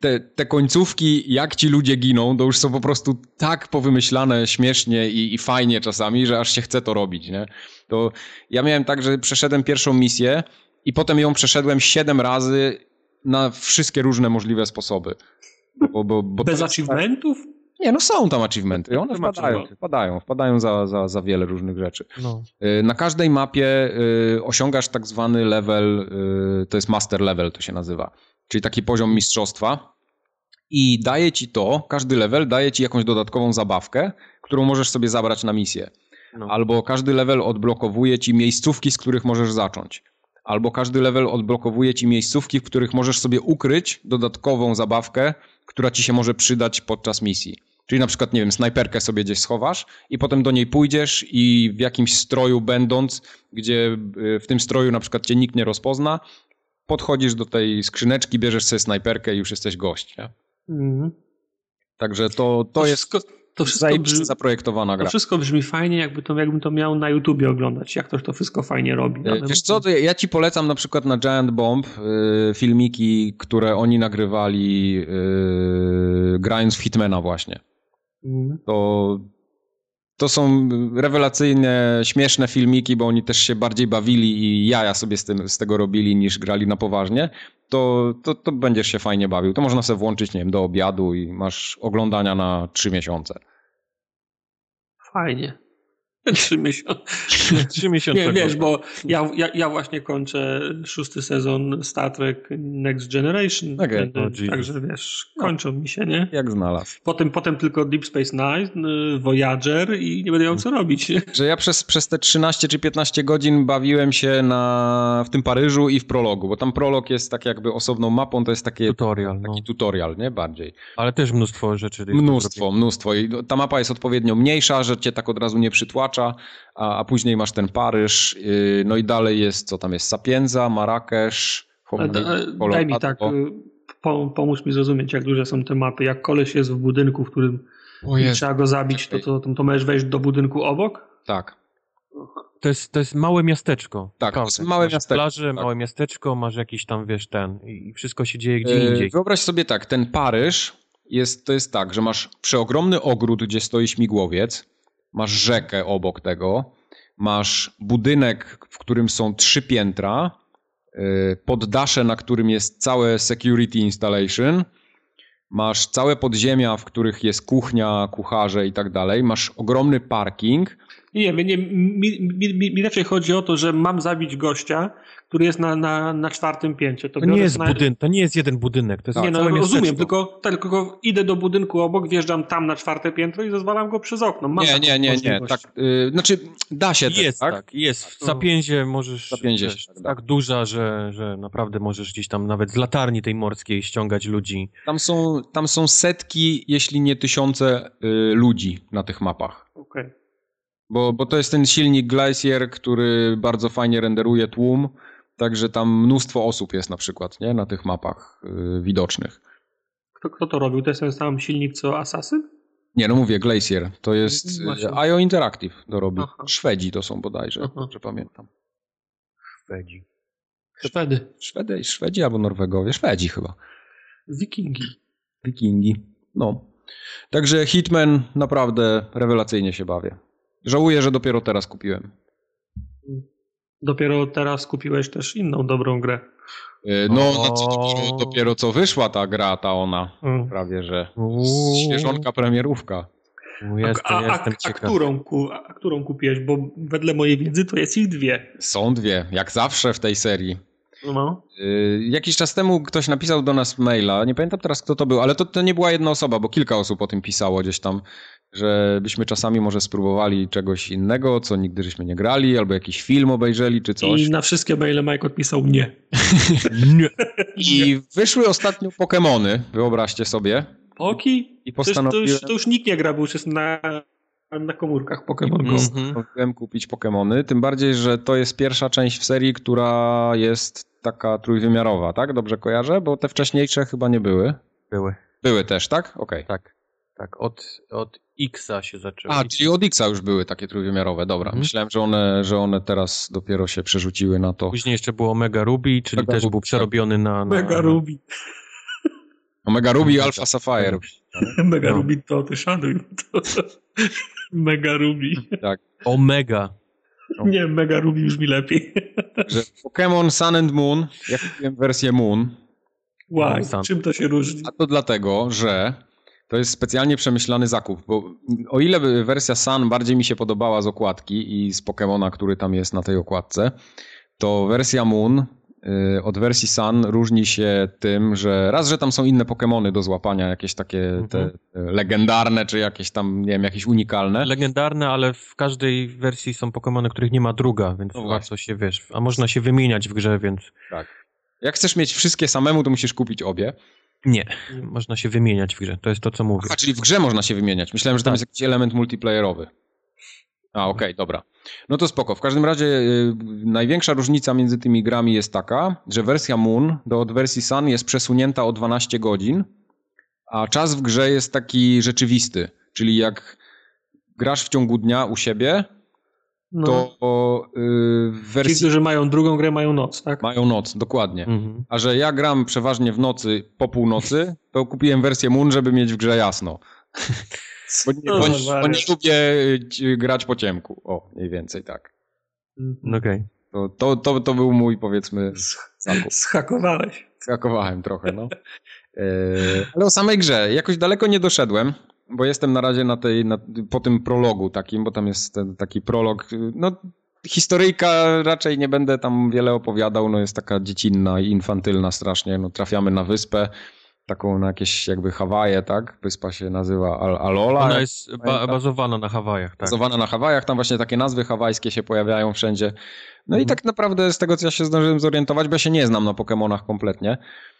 te, te końcówki, jak ci ludzie giną, to już są po prostu tak powymyślane śmiesznie i, i fajnie czasami, że aż się chce to robić, nie? To ja miałem tak, że przeszedłem pierwszą misję i potem ją przeszedłem siedem razy na wszystkie różne możliwe sposoby. Bo, bo, bo Bez tak- achievementów? Nie, no są tam achievementy, one wpadają, wpadają, wpadają za, za, za wiele różnych rzeczy. No. Y, Na każdej mapie y, osiągasz tak zwany level, y, to jest master level to się nazywa, czyli taki poziom mistrzostwa i daje ci to, każdy level daje ci jakąś dodatkową zabawkę, którą możesz sobie zabrać na misję. No. Albo każdy level odblokowuje ci miejscówki, z których możesz zacząć. Albo każdy level odblokowuje ci miejscówki, w których możesz sobie ukryć dodatkową zabawkę, która ci się może przydać podczas misji. Czyli na przykład, nie wiem, snajperkę sobie gdzieś schowasz i potem do niej pójdziesz i w jakimś stroju będąc, gdzie y, w tym stroju na przykład cię nikt nie rozpozna, podchodzisz do tej skrzyneczki, bierzesz sobie snajperkę i już jesteś gość. Nie? Mhm. Także to, to jest wszystko, to wszystko, brzmi, zaprojektowana to gra. wszystko brzmi fajnie, jakby to, jakbym to miał na YouTubie oglądać, jak ktoś to wszystko fajnie robi. E, Wiesz co, to ja- ja ci polecam na przykład na Giant Bomb y, filmiki, które oni nagrywali y, grając w Hitmana właśnie. Mhm. To, to są rewelacyjne, śmieszne filmiki, bo oni też się bardziej bawili i jaja sobie z, tym, z tego robili niż grali na poważnie. To, to, to będziesz się fajnie bawił. To można sobie włączyć, nie wiem, do obiadu i masz oglądania na trzy miesiące. Fajnie. Trzy miesiące. Trzy miesiące. Nie, wiesz, bo ja, ja, ja właśnie kończę szósty sezon Star Trek Next Generation. Okay. Oh, Także wiesz, kończą mi się, nie? Jak znalazł. Potem, potem tylko Deep Space Nine, Voyager i nie będę miał co robić. Że ja przez, przez te 13 czy 15 godzin bawiłem się na, w tym Paryżu i w prologu, bo tam prolog jest tak jakby osobną mapą, to jest takie, tutorial, taki no. tutorial, nie? Bardziej. Ale też mnóstwo rzeczy. Mnóstwo, mnóstwo. I ta mapa jest odpowiednio mniejsza, że cię tak od razu nie przytłacza, a, a później masz ten Paryż, yy, no i dalej jest, co tam jest, Sapienza, Marrakesz, da, Daj mi tak, po, pomóż mi zrozumieć, jak duże są te mapy. Jak koleś jest w budynku, w którym trzeba go zabić, to, to, to, to możesz wejść do budynku obok? Tak. To jest, to jest małe miasteczko. Tak, to jest małe masz miasteczko. Plaże, tak. małe miasteczko, masz jakiś tam, wiesz, ten i wszystko się dzieje gdzie indziej. Wyobraź sobie tak, ten Paryż jest, to jest tak, że masz przeogromny ogród, gdzie stoi śmigłowiec, masz rzekę obok tego, masz budynek, w którym są trzy piętra, poddasze, na którym jest całe security installation, masz całe podziemia, w których jest kuchnia, kucharze i tak dalej, masz ogromny parking. Nie, nie mi, mi, mi, raczej chodzi o to, że mam zabić gościa, który jest na, na, na czwartym pięcie. To, to nie jest na... budyn, to nie jest jeden budynek, to jest Nie, no rozumiem, tylko, tylko idę do budynku obok, wjeżdżam tam na czwarte piętro i zezwalam go przez okno. Mam nie, nie, nie, nie, tak, yy, znaczy da się jest, tak, tak? jest, w Sapienzie możesz, Sapienzie wiesz, tak, tak duża, że, że naprawdę możesz gdzieś tam nawet z latarni tej morskiej ściągać ludzi. Tam są, tam są setki, jeśli nie tysiące yy, ludzi na tych mapach. Okej. Okay. Bo, bo to jest ten silnik Glacier, który bardzo fajnie renderuje tłum, także tam mnóstwo osób jest na przykład nie? na tych mapach yy, widocznych. Kto, kto to robił? To jest ten sam silnik co Assassin? Nie, no mówię, Glacier. To jest IO Interactive dorobił. Aha. Szwedzi to są bodajże, Aha. że pamiętam. Szwedzi. Szwedy. Szwedy, Szwedzi albo Norwegowie. Szwedzi chyba. Wikingi. Wikingi. No. Także Hitman naprawdę rewelacyjnie się bawię. Żałuję, że dopiero teraz kupiłem. Dopiero teraz kupiłeś też inną dobrą grę. No, znaczy dopiero, dopiero co wyszła ta gra, ta ona. Mm. Prawie, że świeżonka premierówka. Jestem, a, a, jestem a, którą, a którą kupiłeś? Bo wedle mojej wiedzy to jest ich dwie. Są dwie, jak zawsze w tej serii. No. Y, jakiś czas temu ktoś napisał do nas maila, nie pamiętam teraz kto to był, ale to, to nie była jedna osoba, bo kilka osób o tym pisało gdzieś tam, że byśmy czasami może spróbowali czegoś innego, co nigdy żeśmy nie grali, albo jakiś film obejrzeli, czy coś. I na wszystkie maile Mike odpisał nie. nie. I wyszły ostatnio Pokémony, wyobraźcie sobie. Poki? I postanowiłem... To już, to już nikt nie gra, bo już jest na, na komórkach Pokémon Go. Postanowiłem kupić Pokémony, tym bardziej, że to jest pierwsza część w serii, która jest taka trójwymiarowa, tak? Dobrze kojarzę? Bo te wcześniejsze chyba nie były. Były. Były też, tak? Okej. Okay. Tak. Tak, od, od Xa się zaczęło. A, czyli od Xa już były takie trójwymiarowe, dobra. Mhm. Myślałem, że one, że one teraz dopiero się przerzuciły na to. Później jeszcze było Mega Ruby, czyli Mega też Ruby, był przerobiony na, na... Mega Ruby. Omega Ruby i Alpha Sapphire. Mega no. Ruby to ty szanuj. To... Mega Ruby. Tak. Omega. No. Nie, Mega Ruby już mi lepiej. Że Pokémon Sun and Moon, ja kupiłem wersję Moon. Wow, czym to się różni? A to dlatego, że to jest specjalnie przemyślany zakup, bo o ile wersja Sun bardziej mi się podobała z okładki i z Pokémona, który tam jest na tej okładce, to wersja Moon od wersji Sun różni się tym, że raz, że tam są inne Pokémony do złapania, jakieś takie mhm. te legendarne, czy jakieś tam, nie wiem, jakieś unikalne. Legendarne, ale w każdej wersji są Pokémony, których nie ma druga, więc no warto się, wiesz, a można się wymieniać w grze, więc... Tak. Jak chcesz mieć wszystkie samemu, to musisz kupić obie. Nie, można się wymieniać w grze, to jest to, co mówię. A, czyli w grze można się wymieniać. Myślałem, że tam tak. jest jakiś element multiplayerowy. A, okej, okay, dobra. No to spoko. W każdym razie yy, największa różnica między tymi grami jest taka, że wersja Moon do od wersji Sun jest przesunięta o 12 godzin, a czas w grze jest taki rzeczywisty. Czyli jak grasz w ciągu dnia u siebie, no. to yy, w wersji... Ci, którzy mają drugą grę, mają noc, tak? Mają noc, dokładnie. Mhm. A że ja gram przeważnie w nocy, po północy, to kupiłem wersję Moon, żeby mieć w grze jasno. Bo nie, bo, bo nie lubię grać po ciemku. O, mniej więcej tak. Okej. Okay. To, to, to, to, był mój, powiedzmy, zakup. Schakowałeś. Schakowałem trochę, no. E, ale o samej grze. Jakoś daleko nie doszedłem. Bo jestem na razie na tej, na, po tym prologu takim, bo tam jest ten, taki prolog, no historyjka raczej nie będę tam wiele opowiadał, no jest taka dziecinna i infantylna strasznie, no trafiamy na wyspę, taką na jakieś jakby Hawaje, tak? Wyspa się nazywa Al Alola. Ona jest ba bazowana na Hawajach, tak. Bazowana na Hawajach, tam właśnie takie nazwy hawajskie się pojawiają wszędzie. No i mhm. tak naprawdę z tego, co ja się zdążyłem zorientować, bo ja się nie znam na Pokémonach kompletnie,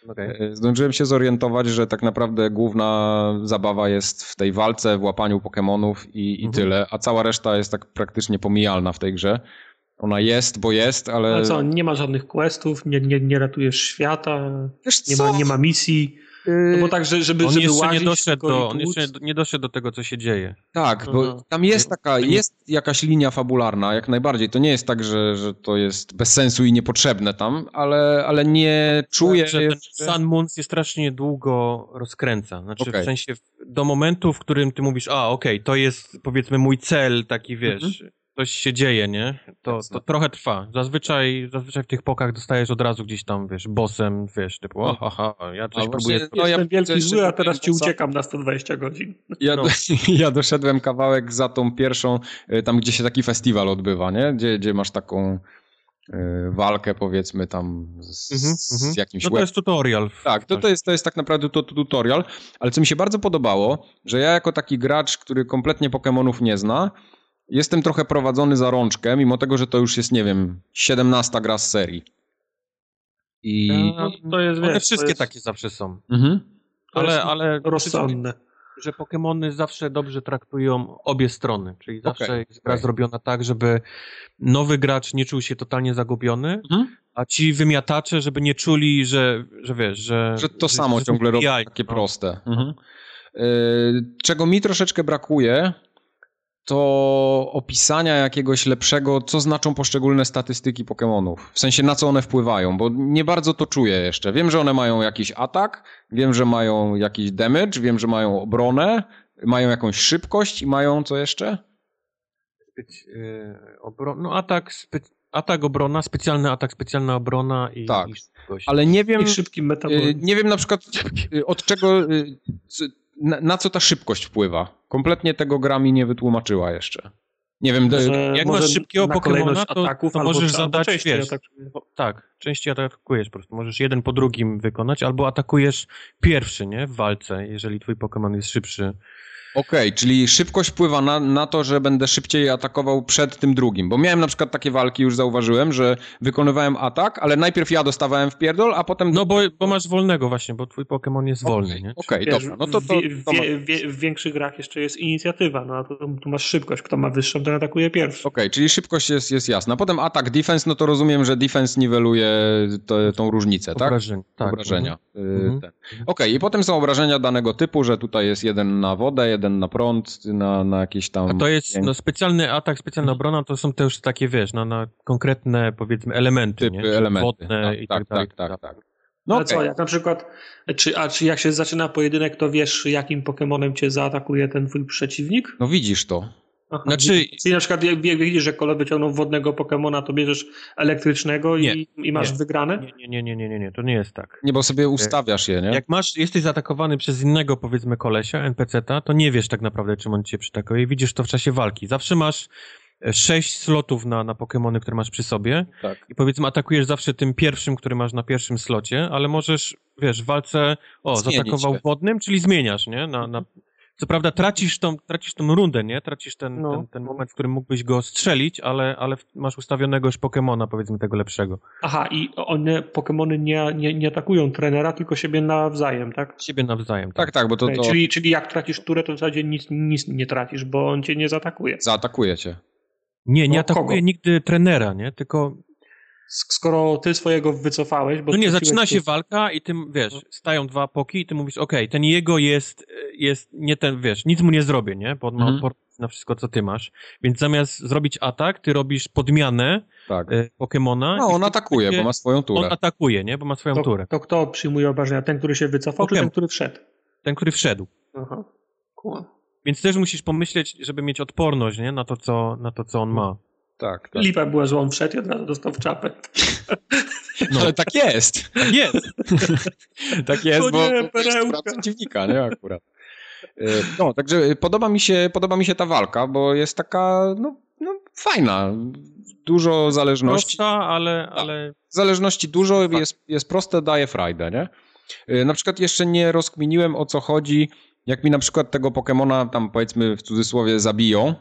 okay. zdążyłem się zorientować, że tak naprawdę główna zabawa jest w tej walce, w łapaniu Pokémonów i, i mhm. tyle, a cała reszta jest tak praktycznie pomijalna w tej grze. Ona jest, bo jest, ale... Ale co, nie ma żadnych questów, nie, nie, nie ratujesz świata, nie ma, nie ma misji... No bo tak, że, żeby, on żeby jeszcze nie doszedł do, On jeszcze nie doszedł do tego, co się dzieje. Tak, bo no. tam jest taka, jest jakaś linia fabularna, jak najbardziej. To nie jest tak, że, że to jest bez sensu i niepotrzebne tam, ale, ale nie czuję... Tak, że ten Sun Moons jest strasznie długo rozkręca. Znaczy okay. w sensie do momentu, w którym ty mówisz, a okej, okay, to jest powiedzmy mój cel, taki wiesz... Mhm coś się dzieje, nie? To, to trochę trwa. Zazwyczaj, zazwyczaj w tych pokach dostajesz od razu gdzieś tam, wiesz, bossem, wiesz, typu, o, ha, ha, ja coś a próbuję... Właśnie, no, ja wielki zły, a teraz ci uciekam na 120 godzin. Ja, no. ja doszedłem kawałek za tą pierwszą, y, tam gdzie się taki festiwal odbywa, nie? Gdzie, gdzie masz taką y, walkę powiedzmy tam z, mm -hmm, z jakimś No to jest tutorial. Tak, to, to, jest, to jest tak naprawdę to, to tutorial, ale co mi się bardzo podobało, że ja jako taki gracz, który kompletnie Pokémonów nie zna, jestem trochę prowadzony za rączkę, mimo tego, że to już jest, nie wiem, 17 gra z serii. I no, to jest, One wiesz, wszystkie jest... takie zawsze są. Mhm. Ale, ale rozsądne. Że Pokémony zawsze dobrze traktują obie strony, czyli zawsze okay, jest gra okay. zrobiona tak, żeby nowy gracz nie czuł się totalnie zagubiony, mhm. a ci wymiatacze, żeby nie czuli, że, że wiesz, że... Że to że, samo że ciągle robi takie no. proste. Mhm. Y, czego mi troszeczkę brakuje, to opisania jakiegoś lepszego, co znaczą poszczególne statystyki Pokémonów. W sensie na co one wpływają, bo nie bardzo to czuję jeszcze. Wiem, że one mają jakiś atak, wiem, że mają jakiś damage, wiem, że mają obronę, mają jakąś szybkość i mają co jeszcze? Yy, obro... No atak, spe... atak, obrona, specjalny atak, specjalna obrona i, tak. i szybkość. Ale nie wiem, I szybki metabolizm. Yy, nie wiem na przykład yy, od czego na, na, co ta szybkość wpływa? Kompletnie tego gra mi nie wytłumaczyła jeszcze. Nie wiem, może, jak masz szybkiego Pokemona, to, ataków, to możesz zadać, wiesz, tak, częściej atakujesz po prostu. Możesz jeden po drugim wykonać, albo atakujesz pierwszy, nie, w walce, jeżeli twój Pokémon jest szybszy Okej, okay, czyli szybkość wpływa na, na to, że będę szybciej atakował przed tym drugim. Bo miałem na przykład takie walki, już zauważyłem, że wykonywałem atak, ale najpierw ja dostawałem w pierdol, a potem... No bo, bo masz wolnego właśnie, bo twój Pokémon jest wolny, okay, nie? Okej, okay, dobra. No to, to, to, w, w, większych grach jeszcze jest inicjatywa, no a tu, tu masz szybkość. Kto ma wyższą, ten atakuje pierwszy. Okej, czyli szybkość jest, jest jasna. Potem atak, defense, no to rozumiem, że defense niweluje to, tą różnicę, tak? Obrażeń, tak. Obrażenia. Mhm. Y, Okej, i potem są obrażenia danego typu, że tutaj jest jeden na wodę, jeden jeden na prąd, na, na jakieś tam... A to jest no, specjalny atak, specjalna mhm. obrona, to są te już takie, wiesz, na, na konkretne, powiedzmy, elementy, Typy, nie? elementy. Wodne tak, i tak, tak, tak, tak, tak. No okay. co, jak na przykład, czy, a czy jak się zaczyna pojedynek, to wiesz, jakim Pokemonem cię zaatakuje ten twój przeciwnik? No widzisz to. Aha, znaczy... Czyli na przykład jak widzisz, że kole wyciągnął wodnego Pokemona, to bierzesz elektrycznego nie, i, i masz nie, wygrane? Nie, nie, nie, nie, nie, nie, to nie jest tak. Nie, bo sobie ustawiasz je, nie? Jak masz, jesteś zaatakowany przez innego, powiedzmy, kolesia, NPC-ta, to nie wiesz tak naprawdę, czym on cię przytakuje. Widzisz to w czasie walki. Zawsze masz e, sześć slotów na, na Pokémony, które masz przy sobie. Tak. I powiedzmy, atakujesz zawsze tym pierwszym, który masz na pierwszym slocie, ale możesz, wiesz, w walce, o, Zmienić zaatakował się. wodnym, czyli zmieniasz, nie? Na, na, co prawda tracisz tą, tracisz tą rundę, nie? Tracisz ten, no. ten, ten moment, w którym mógłbyś go strzelić, ale, ale masz ustawionego już Pokemona, powiedzmy tego lepszego. Aha, i one, Pokemony nie, nie, nie atakują trenera, tylko siebie nawzajem, tak? Siebie nawzajem. Tak, tak, tak bo to, to... Czyli, czyli jak tracisz turę, to w zasadzie nic, nic nie tracisz, bo on cię nie zaatakuje. Zaatakuje cię. Nie, nie no, atakuje kogo? nigdy trenera, nie? Tylko skoro ty swojego wycofałeś, bo... No nie, zaczyna się walka i ty, wiesz, stają dwa poki i ty mówisz, okej, okay, ten jego jest, jest nie ten, wiesz, nic mu nie zrobię, nie? Bo on ma mhm. odporność na wszystko, co ty masz. Więc zamiast zrobić atak, ty robisz podmianę tak. y, Pokemona. No, on atakuje, bo ma swoją turę. On atakuje, nie? Bo ma swoją to, turę. To kto przyjmuje obrażenia? Ten, który się wycofał, Pokemon. czy ten, który wszedł? Ten, który wszedł. Aha. Cool. Więc też musisz pomyśleć, żeby mieć odporność, nie? Na to, co, na to, co on ma. Tak, tak. Lipa była, że on wszedł i od razu dostał w czapę. No. Ale tak jest. Tak jest. tak jest, bo, nie, bo przeciwnika, nie? Akurat. No, także podoba mi się, podoba mi się ta walka, bo jest taka, no, no fajna. Dużo zależności. Prosta, ale, ale... Zależności dużo, jest, jest proste, daje frajdę, nie? Na przykład jeszcze nie rozkminiłem o co chodzi, jak mi na przykład tego Pokemona tam powiedzmy w cudzysłowie zabiją,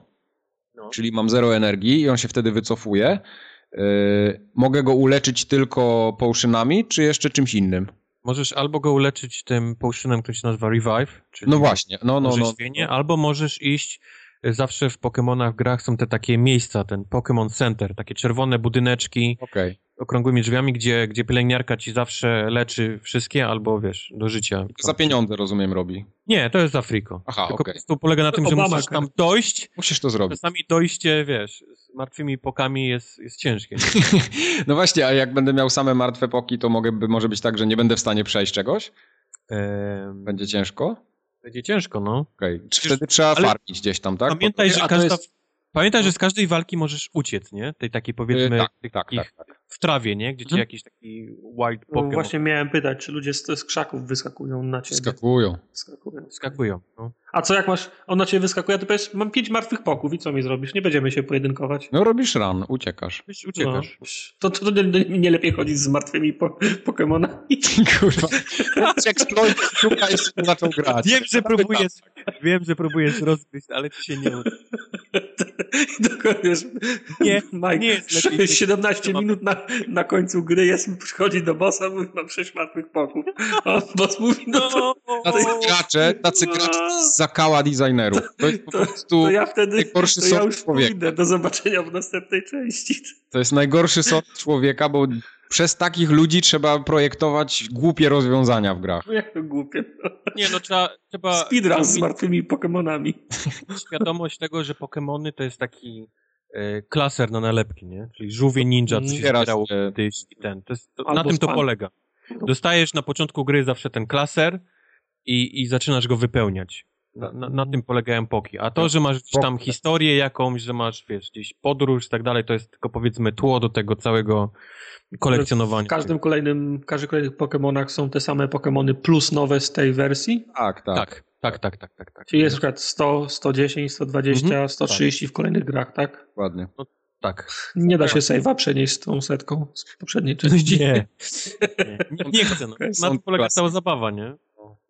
no. czyli mam zero energii i on się wtedy wycofuje, yy, mogę go uleczyć tylko potionami, czy jeszcze czymś innym? Możesz albo go uleczyć tym potionem, który się nazywa Revive, czyli no właśnie, no, no, no, no. albo możesz iść zawsze w Pokémonach w grach są te takie miejsca, ten Pokémon Center, takie czerwone budyneczki okay. okrągłymi drzwiami, gdzie, gdzie pielęgniarka ci zawsze leczy wszystkie albo wiesz, do życia. Za pieniądze rozumiem robi. Nie, to jest za friko. Aha, Tylko okay. po prostu polega na tym, że musisz tam dojść. Musisz to zrobić. Czasami dojście, wiesz, z martwymi pokami jest, jest ciężkie. no właśnie, a jak będę miał same martwe poki, to mogę, może być tak, że nie będę w stanie przejść czegoś? Ehm... Będzie ciężko? Będzie ciężko, no. Okay. wtedy trzeba ale farmić gdzieś tam, tak? Pamiętaj, że każda... Jest... Pamiętaj, że z każdej walki możesz uciec, nie? Tej takiej powiedzmy, tak, tych tak, takich tak, tak. w trawie, nie? Gdzie ci hmm? jakiś taki white Pokémon. No właśnie miałem pytać, czy ludzie z, z krzaków wyskakują na ciebie. Skakują. Skakują. Skakują. No. A co jak masz, on na ciebie wyskakuje, to powiesz, mam pięć martwych poków i co mi zrobisz? Nie będziemy się pojedynkować. No robisz ran, uciekasz. uciekasz. No. To, to, to nie, nie, lepiej chodzić z martwymi po, Pokemonami. Kurwa. Exploit szuka jeszcze zaczął grać. Wiem, że próbujesz, wiem, że próbujesz rozgryźć, ale ci się nie uda. Dokładnie. Nie, Mike, nie jest lepiej. 17 minut na, na końcu gry jest, przychodzi do bossa, mówi, mam 6 martwych poków. A boss mówi, no to... Tacy gracze, tacy gracze zakała designerów. To jest po to, prostu to ja wtedy, najgorszy to ja już człowieka. pójdę. Do zobaczenia w następnej części. To jest najgorszy sort człowieka, bo przez takich ludzi trzeba projektować głupie rozwiązania w grach. Jak to głupie? No. Nie, no trzeba... trzeba Speedrun z martwymi Pokemonami. Świadomość tego, że Pokemony to jest taki e, klaser na nalepki, nie? Czyli żółwie ninja, co się zbierało kiedyś i ten. To jest, to, na tym to polega. Dostajesz na początku gry zawsze ten klaser i, i zaczynasz go wypełniać. Na, na, na, tym polegają poki. A to, że masz gdzieś tam historię jakąś, że masz, wiesz, gdzieś podróż i tak dalej, to jest tylko powiedzmy tło do tego całego kolekcjonowania. W każdym kolejnym, w każdych kolejnych Pokémonach są te same Pokémony plus nowe z tej wersji? Tak, tak. Tak, tak, tak, tak. tak, tak. Czyli jest na przykład 100, 110, 120, mhm, 130 tak. w kolejnych grach, tak? Ładnie. No, tak. Nie da się save'a przenieść z tą setką z poprzedniej części. Nie. nie, nie, nie chcę. No. Na tym polega cała zabawa, nie?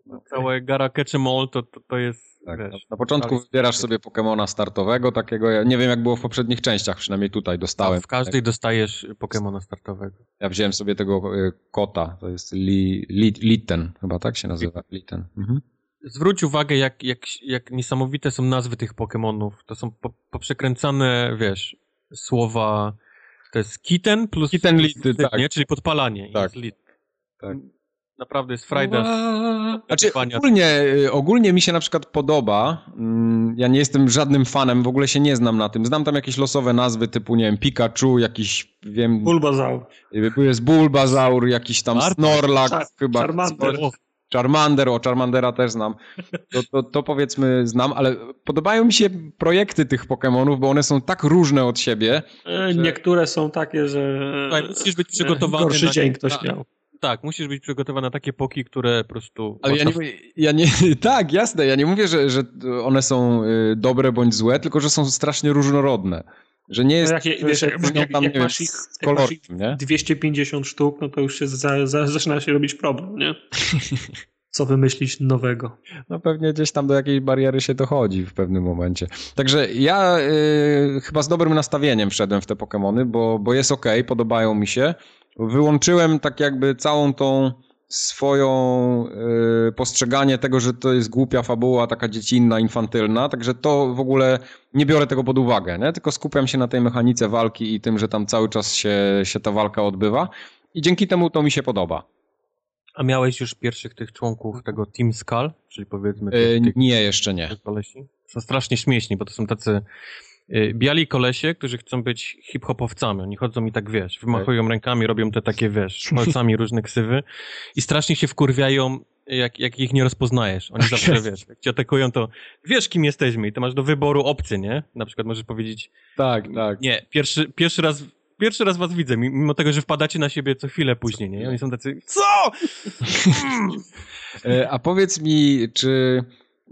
No, całe Gara Catch All to, to, to jest. Tak, wiesz, na początku wybierasz sobie Pokemona startowego, takiego. Ja nie wiem, jak było w poprzednich częściach, przynajmniej tutaj dostałem. w każdej tak. dostajesz Pokemona startowego. Ja wziąłem sobie tego y, kota, to jest li, li, Litten, chyba tak się nazywa. Litten. Mhm. Zwróć uwagę, jak, jak, jak niesamowite są nazwy tych Pokemonów. To są po, poprzekręcane, wiesz, słowa. To jest kitten plus. Kitten Litten, tak. Nie? Czyli podpalanie. Tak. tak. Naprawdę jest frajda. Znaczy, ogólnie, y, ogólnie mi się na przykład podoba. Mm, ja nie jestem żadnym fanem, w ogóle się nie znam na tym. Znam tam jakieś losowe nazwy typu, nie wiem, Pikachu, jakiś, wiem... Bulbazaur. Y, jest Bulbazaur, jakiś tam Marta? Snorlax Char chyba. Charmander. Charmander, o Charmandera też znam. To, to, to, powiedzmy znam, ale podobają mi się projekty tych Pokémonów, bo one są tak różne od siebie. E, że... Niektóre są takie, że... Tutaj musisz być przygotowany. Gorszy na... dzień ktoś miał tak, musisz być przygotowany na takie poki, które po prostu... Ale ja nie, ja nie, tak, jasne, ja nie mówię, że, że one są y, dobre bądź złe, tylko że są strasznie różnorodne. Że nie jest... No jak, wiesz, jak, jak, jak, masz ich, jak masz ich 250 sztuk, no to już się za, za, zaczyna się robić problem, nie? co wymyślić nowego. No pewnie gdzieś tam do jakiejś bariery się dochodzi w pewnym momencie. Także ja y, chyba z dobrym nastawieniem wszedłem w te Pokémony, bo, bo jest ok, podobają mi się. Wyłączyłem tak jakby całą tą swoją y, postrzeganie tego, że to jest głupia fabuła, taka dziecinna, infantylna, także to w ogóle nie biorę tego pod uwagę, nie? tylko skupiam się na tej mechanice walki i tym, że tam cały czas się, się ta walka odbywa i dzięki temu to mi się podoba. A miałeś już pierwszych tych członków tego Team Skull, czyli powiedzmy... Tych, yy, tych, nie, jeszcze nie. Kolesi? Są strasznie śmieszni, bo to są tacy y, biali kolesie, którzy chcą być hip-hopowcami. Oni chodzą i tak, wiesz, wymachują okay. rękami, robią te takie, wiesz, palcami różne ksywy i strasznie się wkurwiają, jak, jak ich nie rozpoznajesz. Oni zawsze, wiesz, jak cię atakują, to wiesz, kim jesteśmy i to masz do wyboru opcje, nie? Na przykład możesz powiedzieć... Tak, tak. Nie, pierwszy, pierwszy raz pierwszy raz was widzę, mimo tego, że wpadacie na siebie co chwilę później, nie? I oni są tacy, co? E, a powiedz mi, czy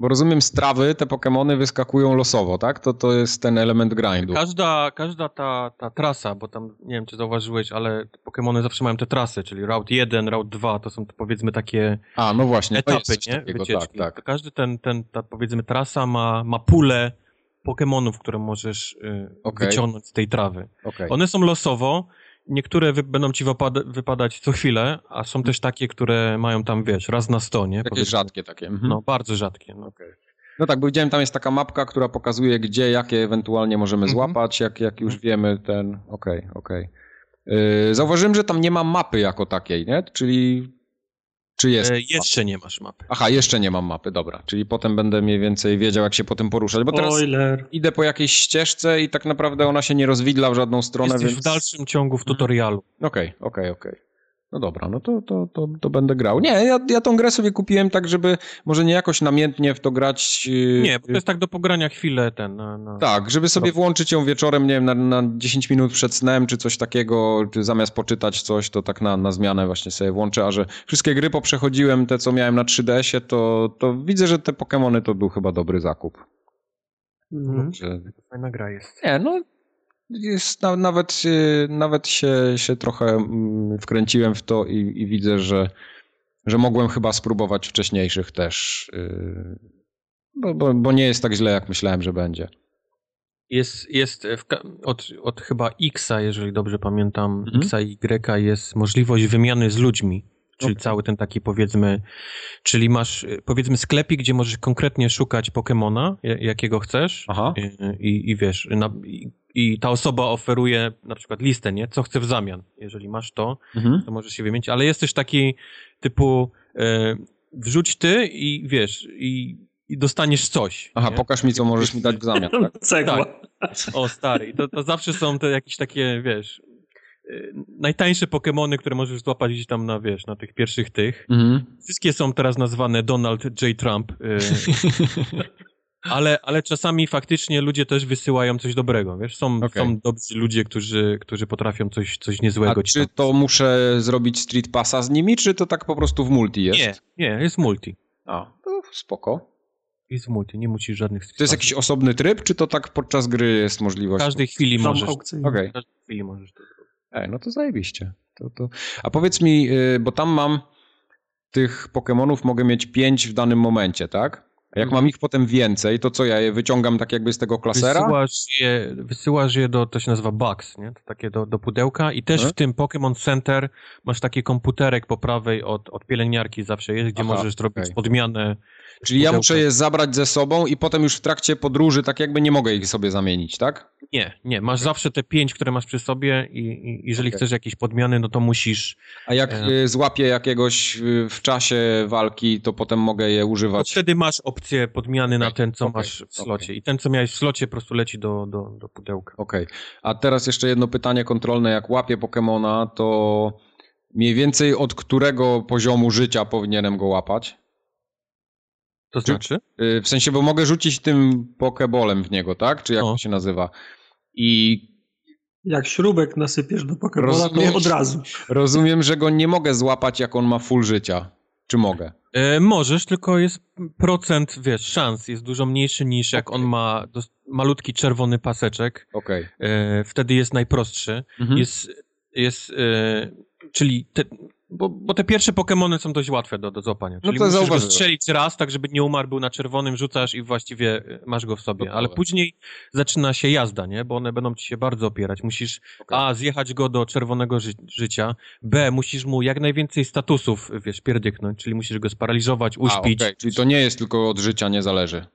Bo rozumiem, z trawy te Pokémony wyskakują losowo, tak? To, to jest ten element grindu. Każda, każda ta, ta trasa, bo tam, nie wiem czy zauważyłeś, ale Pokémony zawsze mają te trasy, czyli Route 1, Route 2, to są powiedzmy takie A, no właśnie, etapy, nie? Takiego, Wycieczki. tak, tak. Każdy ten, ten, ta powiedzmy trasa ma, ma pulę Pokémonów, które możesz y, Okej. wyciągnąć z tej trawy. Okay. One są losowo, niektóre wy, będą ci wypada, wypadać co chwilę, a są też takie, które mają tam, wiesz, raz na sto, nie? Jakieś Powiedzmy. rzadkie takie. Mhm. No, bardzo rzadkie. No. No tak, bo widziałem, tam jest taka mapka, która pokazuje, gdzie, jakie ewentualnie możemy Mhm. złapać, jak, jak już wiemy ten... Okej, okej. Yy, Zauważyłem, że tam nie ma mapy jako takiej, nie? Czyli... Czy jest? E, jeszcze nie masz mapy. Aha, jeszcze nie mam mapy, dobra. Czyli potem będę mniej więcej wiedział, jak się potem poruszać, bo teraz Spoiler. idę po jakiejś ścieżce i tak naprawdę ona się nie rozwidla w żadną stronę, Jesteś więc... w dalszym ciągu w tutorialu. Okej, okej, okej. No dobra, no to, to, to, to będę grał. Nie, ja, ja tą grę sobie kupiłem tak, żeby może nie jakoś namiętnie w to grać. yy, Nie, bo to jest tak do pogrania chwilę ten. Na, na... Tak, żeby sobie włączyć ją wieczorem, nie wiem, na, na 10 minut przed snem, czy coś takiego, czy zamiast poczytać coś, to tak na, na zmianę właśnie sobie włączę, a że wszystkie gry poprzechodziłem, te co miałem na 3DS-ie, to, to widzę, że te Pokémony to był chyba dobry zakup. Mhm. Fajna gra jest. nie, no jest, na, nawet, nawet się, się trochę mm, wkręciłem w to i, i widzę, że, że mogłem chyba spróbować wcześniejszych też, yy, bo, bo, bo nie jest tak źle, jak myślałem, że będzie. Jest, jest w, ka- od, od chyba Xa, jeżeli dobrze pamiętam, Mhm. Xa i Y jest możliwość wymiany z ludźmi. Czyli Okej. cały ten taki powiedzmy, czyli masz y, powiedzmy sklepik, gdzie możesz konkretnie szukać Pokemona, ja- jakiego chcesz Aha. i, i, i wiesz, na, i, i ta osoba oferuje na przykład listę, nie? Co chce w zamian. Jeżeli masz to, Mhm. to możesz się wymienić, ale jest też taki typu e, wrzuć ty i wiesz, i, i dostaniesz coś. Aha, nie? pokaż mi, co możesz mi dać w zamian. Tak? Cegła. O, stary. To, to zawsze są te jakieś takie, wiesz, najtańsze Pokemony, które możesz złapać gdzieś tam na, wiesz, na tych pierwszych tych. Mhm. Wszystkie są teraz nazwane Donald J. Trump. y, ale, ale czasami faktycznie ludzie też wysyłają coś dobrego, wiesz? Są, Okej. są dobrzy ludzie, którzy, którzy potrafią coś, coś niezłego A czy to muszę zrobić Street Passa z nimi, czy to tak po prostu w multi jest? Nie, nie, jest multi. A, to spoko. Jest multi, nie musisz żadnych To jest jakiś osobny tryb, czy to tak podczas gry jest W możliwość? każdej chwili możesz. Okej. W każdej chwili możesz to zrobić. Ej, no to zajebiście. To, to... A powiedz mi, y, bo tam mam tych Pokemonów mogę mieć pięć w danym momencie, tak? A jak mam ich potem więcej, to co, ja je wyciągam tak jakby z tego klasera? Wysyłasz je, wysyłasz je do, to się nazywa box, nie? To takie do, do pudełka i też Mhm. w tym Pokémon Center masz taki komputerek po prawej od, od pielęgniarki zawsze jest, gdzie Aha, możesz zrobić okej. podmianę. Czyli ja muszę je zabrać ze sobą i potem już w trakcie podróży tak jakby nie mogę ich sobie zamienić, tak? Nie, nie, masz zawsze te pięć, które masz przy sobie i, i jeżeli Okej. chcesz jakieś podmiany, no to musisz... A jak E. y, złapię jakiegoś y, w czasie walki, to potem mogę je To używać. wtedy masz opcję podmiany na Okej, ten, co okej, masz w slocie. okej. I ten, co miałeś w slocie, po prostu leci do, do, do pudełka. Okej. A teraz jeszcze jedno pytanie kontrolne. Jak łapię Pokemona, to mniej więcej od którego poziomu życia powinienem go łapać? To znaczy? Y, W sensie, bo mogę rzucić tym Pokebolem w niego, tak? Czy jak to się nazywa? I Jak śrubek nasypiesz do Pokebola, to od razu. rozumiem, że go nie mogę złapać, jak on ma full życia. Czy mogę? E, możesz, tylko jest procent, wiesz, szans jest dużo mniejszy niż jak on ma dos- malutki czerwony paseczek. Okej. E, wtedy jest najprostszy. Mhm. Jest, jest e, czyli te, bo, bo te pierwsze Pokemony są dość łatwe do, do złapania. Czyli to musisz go strzelić raz, tak żeby nie umarł, był na czerwonym, rzucasz i właściwie e, masz go w sobie. Ale później zaczyna się jazda, nie? Bo one będą ci się bardzo opierać. Musisz Okej. A, zjechać go do czerwonego ży życia. B, musisz mu jak najwięcej statusów, wiesz, pierdyknąć, czyli musisz go sparaliżować, A, uśpić. okej. Czyli to nie jest tylko od życia, nie zależy.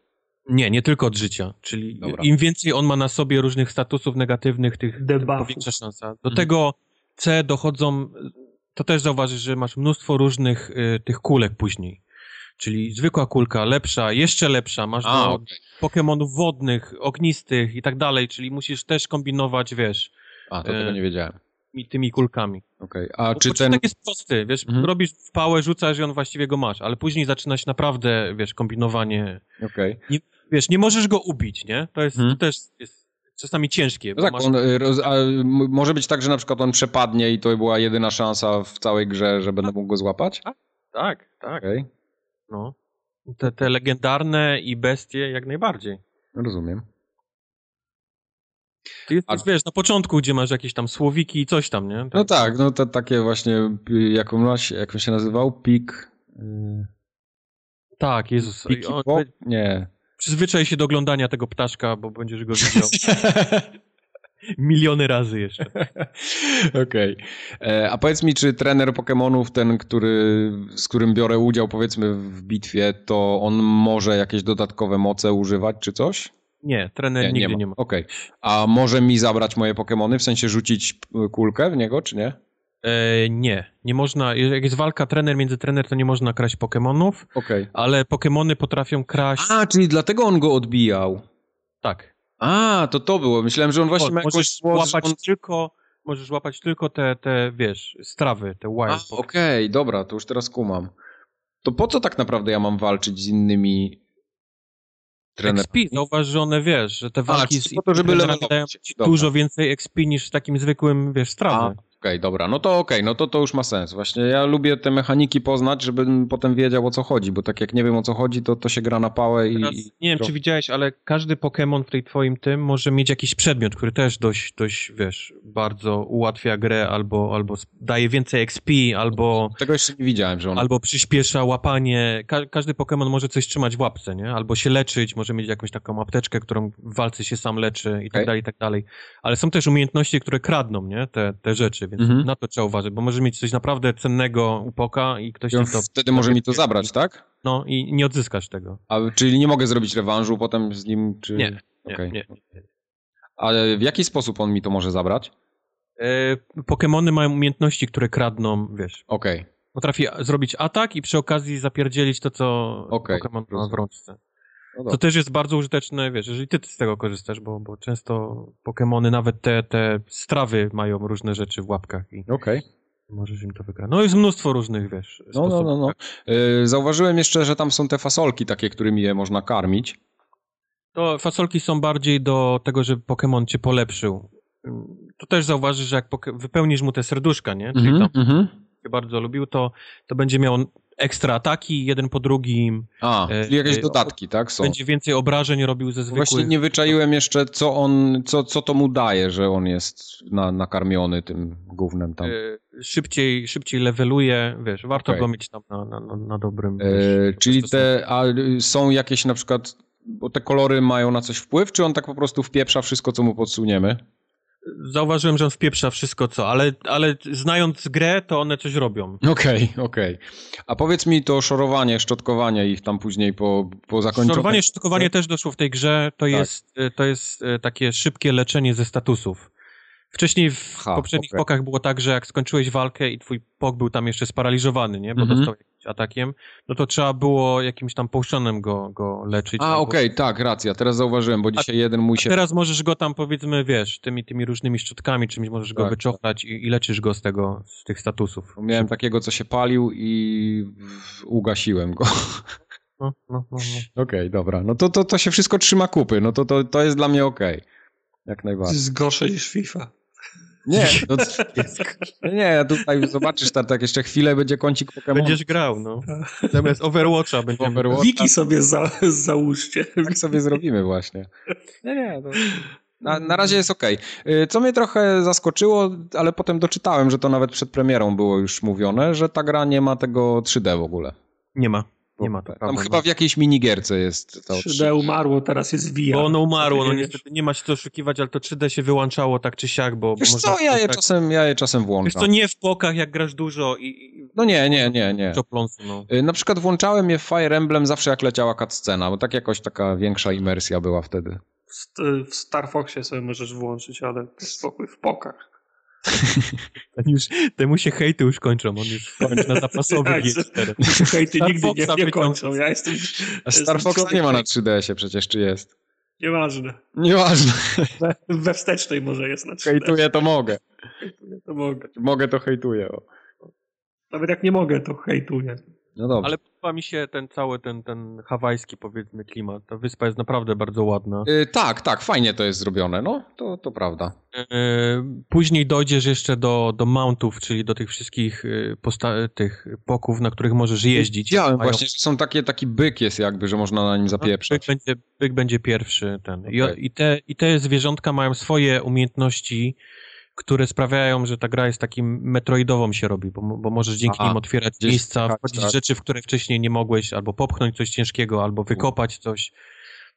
Nie, nie tylko od życia. Czyli Dobra. im więcej on ma na sobie różnych statusów negatywnych, tych tym większa szansa. Do Mhm. tego C dochodzą, to też zauważysz, że masz mnóstwo różnych y, tych kulek później. Czyli zwykła kulka, lepsza, jeszcze lepsza, masz A, do okej. Pokemonów wodnych, ognistych i tak dalej, czyli musisz też kombinować, wiesz, A, to tego E, nie wiedziałem. i tymi kulkami. Okej. A Bo czy ten... początek jest prosty, wiesz, Mhm. robisz w pałę, rzucasz i on właściwie go masz, ale później zaczyna się naprawdę, wiesz, kombinowanie. Okej. Wiesz, nie możesz go ubić, nie? To jest, Mhm. to też jest czasami ciężkie. No tak, masz... on, y, roz, a, może być tak, że na przykład on przepadnie i to była jedyna szansa w całej grze, że będę mógł go złapać? Tak, tak, Okej. no. Te, te legendarne i bestie jak najbardziej. Rozumiem. Ty jesteś, A... wiesz, na początku, gdzie masz jakieś tam słowiki i coś tam, nie? Tak. No tak, no to takie właśnie, jak on, jak on się nazywał? Pik... Y, tak, Jezus. on, nie. Przyzwyczaj się do oglądania tego ptaszka, bo będziesz go widział. Miliony razy jeszcze. Okej. Okay. E, a powiedz mi, czy trener Pokémonów, ten, który, z którym biorę udział powiedzmy w bitwie, to on może jakieś dodatkowe moce używać czy coś? Nie, trener nie, nigdy nie ma. Ma. Okej. Okay. A może mi zabrać moje Pokémony, w sensie rzucić kulkę w niego, czy nie? E, nie, nie można. Jak jest walka trener między trener, to nie można kraść Pokémonów. Okej. Okay. Ale Pokémony potrafią kraść. A, czyli dlatego on go odbijał. Tak. A, to to było. Myślałem, że on właśnie o, ma możesz łapać on... tylko Możesz łapać tylko te, te wiesz, strawy, te wild. Okej, okay, dobra, to już teraz kumam. To po co tak naprawdę ja mam walczyć z innymi trenerami? XP, zauważ, że one, wiesz, że te walki A, z po to, żeby dają dużo więcej XP niż w takim zwykłym, wiesz, strawy. Okej, okay, dobra, no to okej, okay, no to to już ma sens. Właśnie ja lubię te mechaniki poznać, żebym potem wiedział o co chodzi, bo tak jak nie wiem o co chodzi, to to się gra na pałę i... Teraz, nie wiem, czy widziałeś, ale każdy Pokémon w tej twoim tym może mieć jakiś przedmiot, który też dość, dość wiesz, bardzo ułatwia grę, albo, albo daje więcej XP, albo... Tego jeszcze nie widziałem, że on... Albo przyspiesza łapanie. Ka każdy Pokémon może coś trzymać w łapce, nie? Albo się leczyć, może mieć jakąś taką apteczkę, którą w walce się sam leczy i tak okay. dalej, i tak dalej. Ale są też umiejętności, które kradną, nie? Te, te rzeczy, więc mhm. na to trzeba uważać, bo może mieć coś naprawdę cennego u poka i ktoś I to... Wtedy może mi to zabrać, tak? No i nie odzyskasz tego. A, czyli nie mogę zrobić rewanżu potem z nim, czy... Nie, nie, okay. nie, nie. Ale w jaki sposób on mi to może zabrać? E, Pokemony mają umiejętności, które kradną, wiesz. Okej. Okay. Potrafi zrobić atak i przy okazji zapierdzielić to, co okay. Pokemon ma w rączce. No to też jest bardzo użyteczne, wiesz, jeżeli ty z tego korzystasz, bo, bo często Pokémony, nawet te, te strawy mają różne rzeczy w łapkach i okay. możesz im to wygrać. No jest mnóstwo różnych, wiesz, No, no, no. no. Yy, zauważyłem jeszcze, że tam są te fasolki takie, którymi je można karmić. To fasolki są bardziej do tego, żeby Pokémon cię polepszył. To też zauważysz, że jak wypełnisz mu te serduszka, nie? Czyli mm -hmm, tam mm -hmm. bardzo lubił, to, to będzie miał ekstra ataki, jeden po drugim. A, e, czyli jakieś e, dodatki, tak? Są. Będzie więcej obrażeń robił ze zwykłych. Właśnie nie wyczaiłem jeszcze, co on, co, co to mu daje, że on jest na, nakarmiony tym głównym tam. E, szybciej, szybciej leveluje, wiesz, warto okay. go mieć tam na, na, na dobrym. Wiesz, czyli te, a są jakieś na przykład, bo te kolory mają na coś wpływ, czy on tak po prostu wpieprza wszystko, co mu podsuniemy? Zauważyłem, że on wpieprza wszystko co, ale, ale znając grę, to one coś robią. Okej, okay, okej. Okay. A powiedz mi to szorowanie, szczotkowanie ich tam później po, po zakończeniu. Szorowanie, szczotkowanie też doszło w tej grze, to, tak. jest, to jest e, takie szybkie leczenie ze statusów. Wcześniej w Aha, poprzednich okay. pokach było tak, że jak skończyłeś walkę i twój pok był tam jeszcze sparaliżowany, nie? Bo mm -hmm. dostał atakiem, no to trzeba było jakimś tam połszczonem go, go leczyć. A, okej, okay, tak, racja, teraz zauważyłem, bo dzisiaj a, jeden mój się... teraz możesz go tam, powiedzmy, wiesz, tymi, tymi różnymi szczotkami, czymś możesz tak, go wyczochrać tak. i, i, leczysz go z tego, z tych statusów. Miałem takiego, co się palił i ugasiłem go. No, no, no, no. Okej, okay, dobra. No to, to, to się wszystko trzyma kupy. No to, to, to jest dla mnie okej. Okay. Jak najbardziej. To jest gorsze niż FIFA. Nie, no, nie, tutaj zobaczysz, tak jeszcze chwilę będzie kącik Pokémon. Będziesz grał, no. Zamiast Overwatcha będziemy. Overwatcha. Wiki sobie za, załóżcie. Tak sobie zrobimy właśnie. Nie, nie, to... Na, na razie jest ok. Co mnie trochę zaskoczyło, ale potem doczytałem, że to nawet przed premierą było już mówione, że ta gra nie ma tego 3D w ogóle. Nie ma. Nie ma to. Tam chyba w jakiejś minigierce jest to 3D umarło, teraz jest VR. Bo ono umarło, no niestety nie ma się co oszukiwać, ale to 3D się wyłączało tak czy siak, bo... Wiesz bo co, ja je, tak... czasem, ja je czasem włączam. Wiesz co, nie w pokach, jak grasz dużo i... No nie, nie, nie, nie. Pląsu, no. Y, na przykład włączałem je w Fire Emblem zawsze jak leciała cutscena, bo tak jakoś taka większa imersja była wtedy. W Star Foxie sobie możesz włączyć, ale spokój w pokach. Ten już, temu się hejty już kończą, on już kończy na zapasowy tak, G4. Hejty Star nigdy nie, nie kończą, ja jestem... A Star Fox nie ma na 3DS-ie przecież, czy jest? Nieważne. Nieważne. We, we wstecznej może jest na 3DS. Hejtuję to mogę. Hejtuję to mogę. Mogę to hejtuję. O. Nawet jak nie mogę, to hejtuję. No dobrze. Ale podoba mi się ten cały, ten, ten hawajski powiedzmy klimat. Ta wyspa jest naprawdę bardzo ładna. Y, tak, tak, fajnie to jest zrobione, no, to, to prawda. E, Później dojdziesz jeszcze do, do mountów, czyli do tych wszystkich y, posta- tych poków, na których możesz jeździć. Widziałem właśnie, że są takie, taki byk jest jakby, że można na nim No, Byk będzie, byk będzie pierwszy ten. I, Okej. i, te, I te zwierzątka mają swoje umiejętności, które sprawiają, że ta gra jest takim metroidową się robi, bo, bo możesz dzięki Aha, nim otwierać miejsca, skakać, wchodzić tak. rzeczy, w które wcześniej nie mogłeś, albo popchnąć coś ciężkiego, albo wykopać coś.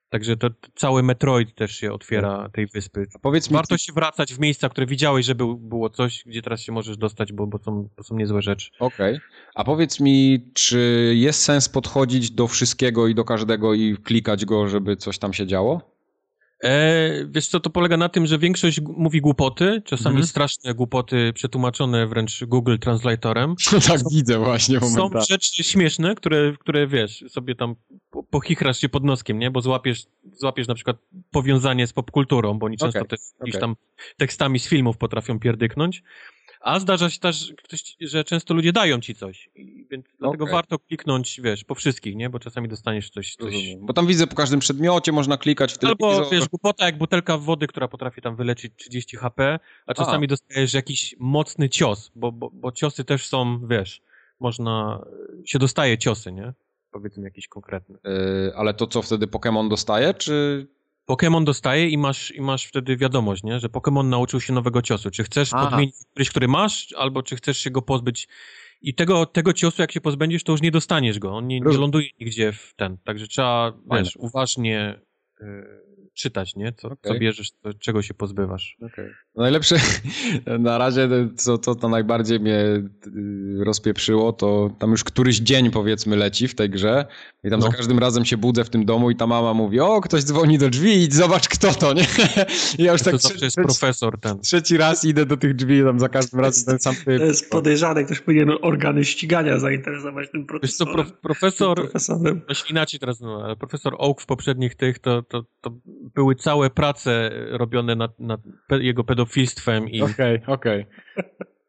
Także to, cały Metroid też się otwiera tej wyspy. A powiedz mi, Warto się wracać w miejsca, które widziałeś, że był, było coś, gdzie teraz się możesz dostać, bo, bo, są, bo są niezłe rzeczy. Okej. A powiedz mi, czy jest sens podchodzić do wszystkiego i do każdego i klikać go, żeby coś tam się działo? E, wiesz co, to polega na tym, że większość mówi głupoty, czasami Mhm. straszne głupoty przetłumaczone wręcz Google Translatorem. No tak widzę właśnie Są rzeczy śmieszne, które, które wiesz, sobie tam po- pochichrasz się pod noskiem, nie? Bo złapiesz, złapiesz na przykład powiązanie z popkulturą, bo oni często Okej, też okej. tam tekstami z filmów potrafią pierdyknąć. A zdarza się też, że często ludzie dają ci coś. Więc dlatego Okej. warto kliknąć, wiesz, po wszystkich, nie? Bo czasami dostaniesz coś, coś Rozumiem. Bo tam widzę po każdym przedmiocie można klikać w telewizor. Albo wiesz, głupota jak butelka wody, która potrafi tam wyleczyć 30 HP, a czasami dostajesz jakiś mocny cios, bo, bo, bo ciosy też są, wiesz, można, się dostaje ciosy, nie? Powiedzmy jakiś konkretny. Y, ale to co wtedy Pokémon dostaje, czy... Pokémon dostaje i masz, i masz wtedy wiadomość, nie? Że Pokémon nauczył się nowego ciosu. Czy chcesz Aha. podmienić któryś, który masz, albo czy chcesz się go pozbyć. I tego, tego ciosu, jak się pozbędziesz, to już nie dostaniesz go. On nie, nie ląduje nigdzie w ten. Także trzeba, wiesz, uważnie y, czytać, nie? Co, co Okej. bierzesz, co, czego się pozbywasz. No Najlepsze na razie, co, co to najbardziej mnie y, rozpieprzyło, to tam już któryś dzień powiedzmy leci w tej grze i tam No. za każdym razem się budzę w tym domu i ta mama mówi, o ktoś dzwoni do drzwi i zobacz kto to, nie? I ja już to tak zawsze trze- jest trzeci, profesor ten. trzeci raz idę do tych drzwi i tam za każdym razem ten sam To typ. jest podejrzane, ktoś powinien organy ścigania zainteresować tym Wiesz co, profesorem. prof, profesor, profesorem. inaczej teraz, no, ale profesor Oak w poprzednich tych, to, to, to były całe prace robione nad, nad pe, jego pedofilstwem i... Okej, okej.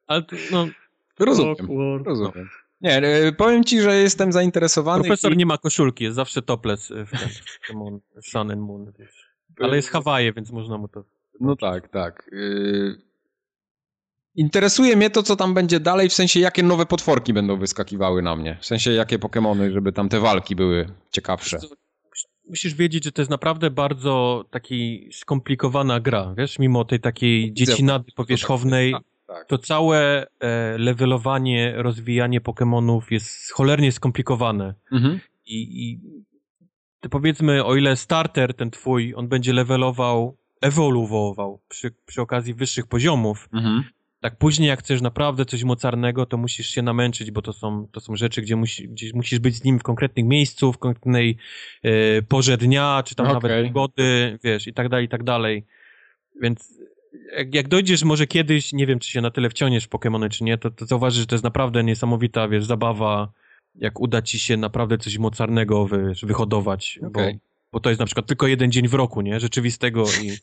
Ale to, no, Rozumiem, Awkward. rozumiem. Nie, y, powiem ci, że jestem zainteresowany. profesor i- nie ma koszulki, jest zawsze topless w, ten, w Pokémon Sun and Moon, wiesz. Ale jest Hawaje, więc można mu to... No tak, tak. Yy... Interesuje mnie to, co tam będzie dalej, w sensie jakie nowe potworki będą wyskakiwały na mnie. W sensie jakie Pokemony, żeby tam te walki były ciekawsze. Musisz wiedzieć, że to jest naprawdę bardzo taki skomplikowana gra, wiesz, mimo tej takiej dziecinady powierzchownej, Tak. to całe e, levelowanie, rozwijanie Pokémonów jest cholernie skomplikowane. Mhm. I, I powiedzmy, o ile starter ten twój, on będzie levelował, ewoluował przy, przy okazji wyższych poziomów, Mhm. Tak później jak chcesz naprawdę coś mocarnego, to musisz się namęczyć, bo to są, to są rzeczy, gdzie, musi, gdzie musisz być z nim w konkretnym miejscu, w konkretnej e, porze dnia, czy tam Okej. nawet pogody, wiesz, i tak dalej, i tak dalej. Więc jak, jak dojdziesz może kiedyś, nie wiem, czy się na tyle wciągniesz w Pokémony, czy nie, to, to zauważysz, że to jest naprawdę niesamowita, wiesz, zabawa, jak uda ci się naprawdę coś mocarnego, wiesz, wyhodować, Okej. bo, bo to jest na przykład tylko jeden dzień w roku, nie, rzeczywistego i...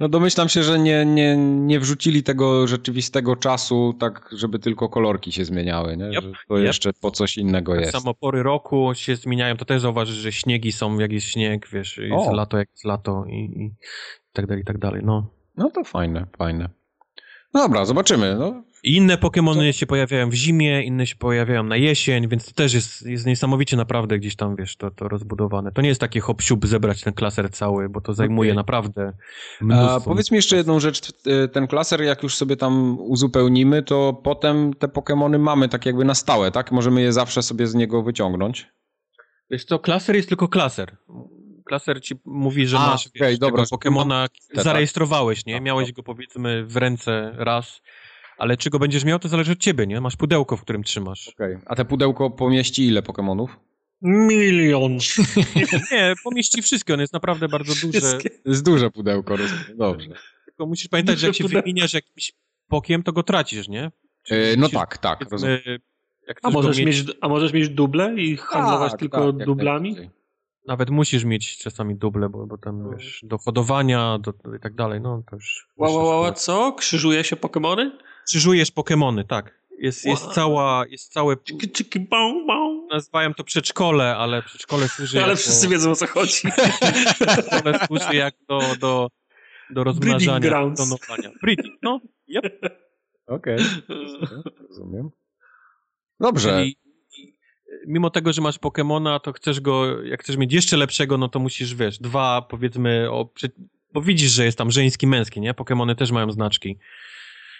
No domyślam się, że nie, nie, nie wrzucili tego rzeczywistego czasu tak, żeby tylko kolorki się zmieniały, nie? Yep, to yep. jeszcze po coś innego Tak jest. samo pory roku się zmieniają, to też zauważysz, że śniegi są, jak jest śnieg, wiesz, jest O. lato, jak jest lato i, i tak dalej, i tak dalej, no. No to fajne, fajne. No dobra, zobaczymy. No. I inne Pokémony się pojawiają w zimie, inne się pojawiają na jesień, więc to też jest, jest niesamowicie naprawdę gdzieś tam, wiesz, to, to rozbudowane. To nie jest takie hop zebrać ten klaser cały, bo to zajmuje Okej. naprawdę A powiedz mi jeszcze jedną rzecz. Ten klaser, jak już sobie tam uzupełnimy, to potem te Pokemony mamy tak jakby na stałe, tak? Możemy je zawsze sobie z niego wyciągnąć. Wiesz co, klaser jest tylko klaser. Klaser ci mówi, że A, masz wiesz, okej, dobra, Pokemona, tak. zarejestrowałeś, nie? Miałeś go powiedzmy w ręce raz, ale czy go będziesz miał, to zależy od ciebie, nie? Masz pudełko, w którym trzymasz. Okej. A te pudełko pomieści ile Pokemonów? Milion. Nie, pomieści wszystkie, on jest naprawdę bardzo duży. Wszystkie. To jest duże pudełko, rozumiem. Dobrze. Tylko musisz pamiętać, że jak się Duże pudełko. wymieniasz jakimś pokiem, to go tracisz, nie? Czyli E, no musisz, tak, tak, rozumiem. Jak A chcesz go możesz, mieć, mieć, a możesz mieć duble i handlować Tak, tylko tak, jak dublami? najbardziej. Nawet musisz mieć czasami duble, bo, bo tam wiesz, do hodowania do, do, i tak dalej, no to już... Ła, ła, ła, co? Krzyżuje się Pokemony? Krzyżujesz Pokemony, tak. Jest, jest, cała, jest całe... Czyki, czyki, bał, bał. Nazywają to przedszkole, ale przedszkole służy Ale jako... wszyscy wiedzą o co chodzi. Przedszkole służy jak do, do, do rozmnażania, grounds. klonowania. Breeding, no. Yep. Okej, rozumiem. Dobrze. Czyli mimo tego, że masz Pokemona, to chcesz go, jak chcesz mieć jeszcze lepszego, no to musisz, wiesz, dwa, powiedzmy, o, bo widzisz, że jest tam żeński, męski, nie? Pokemony też mają znaczki.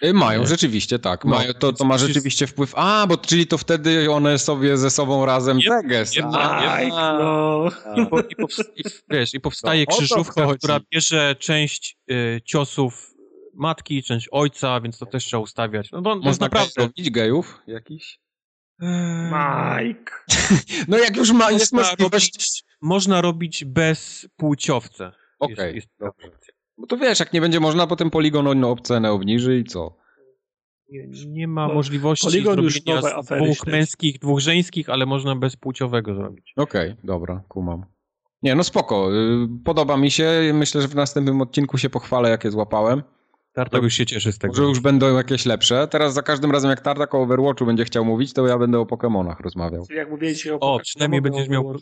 Y, Mają, rzeczywiście, tak. No, Mają, to, to ma rzeczywiście wpływ. A, bo czyli to wtedy one sobie ze sobą razem Yep, teges. no. I, po, i, powst- i, wiesz, i powstaje No, krzyżówka, która bierze część y, ciosów matki, część ojca, więc to też trzeba ustawiać. No jest Można naprawdę... robić gejów jakiś? Eee, Mike. No jak już ma, jest Można możliwość... robić, można robić bez płciowce. Okej, Jest, Bo to wiesz, jak nie będzie można, potem poligon no, cenę obniży i co? Nie, nie ma Bo możliwości już zrobienia afery dwóch męskich, dwóch żeńskich, ale można bez płciowego zrobić. Okej, dobra, kumam. Nie, no spoko. y, Podoba mi się. Myślę, że w następnym odcinku się pochwalę, jakie złapałem. Tartak już się cieszy z tego. Może już będą jakieś lepsze. Teraz za każdym razem, jak Tartak o Overwatchu będzie chciał mówić, to ja będę o Pokemonach rozmawiał. Czyli jak mówiliście o O, pokach, przynajmniej będziesz o miał-.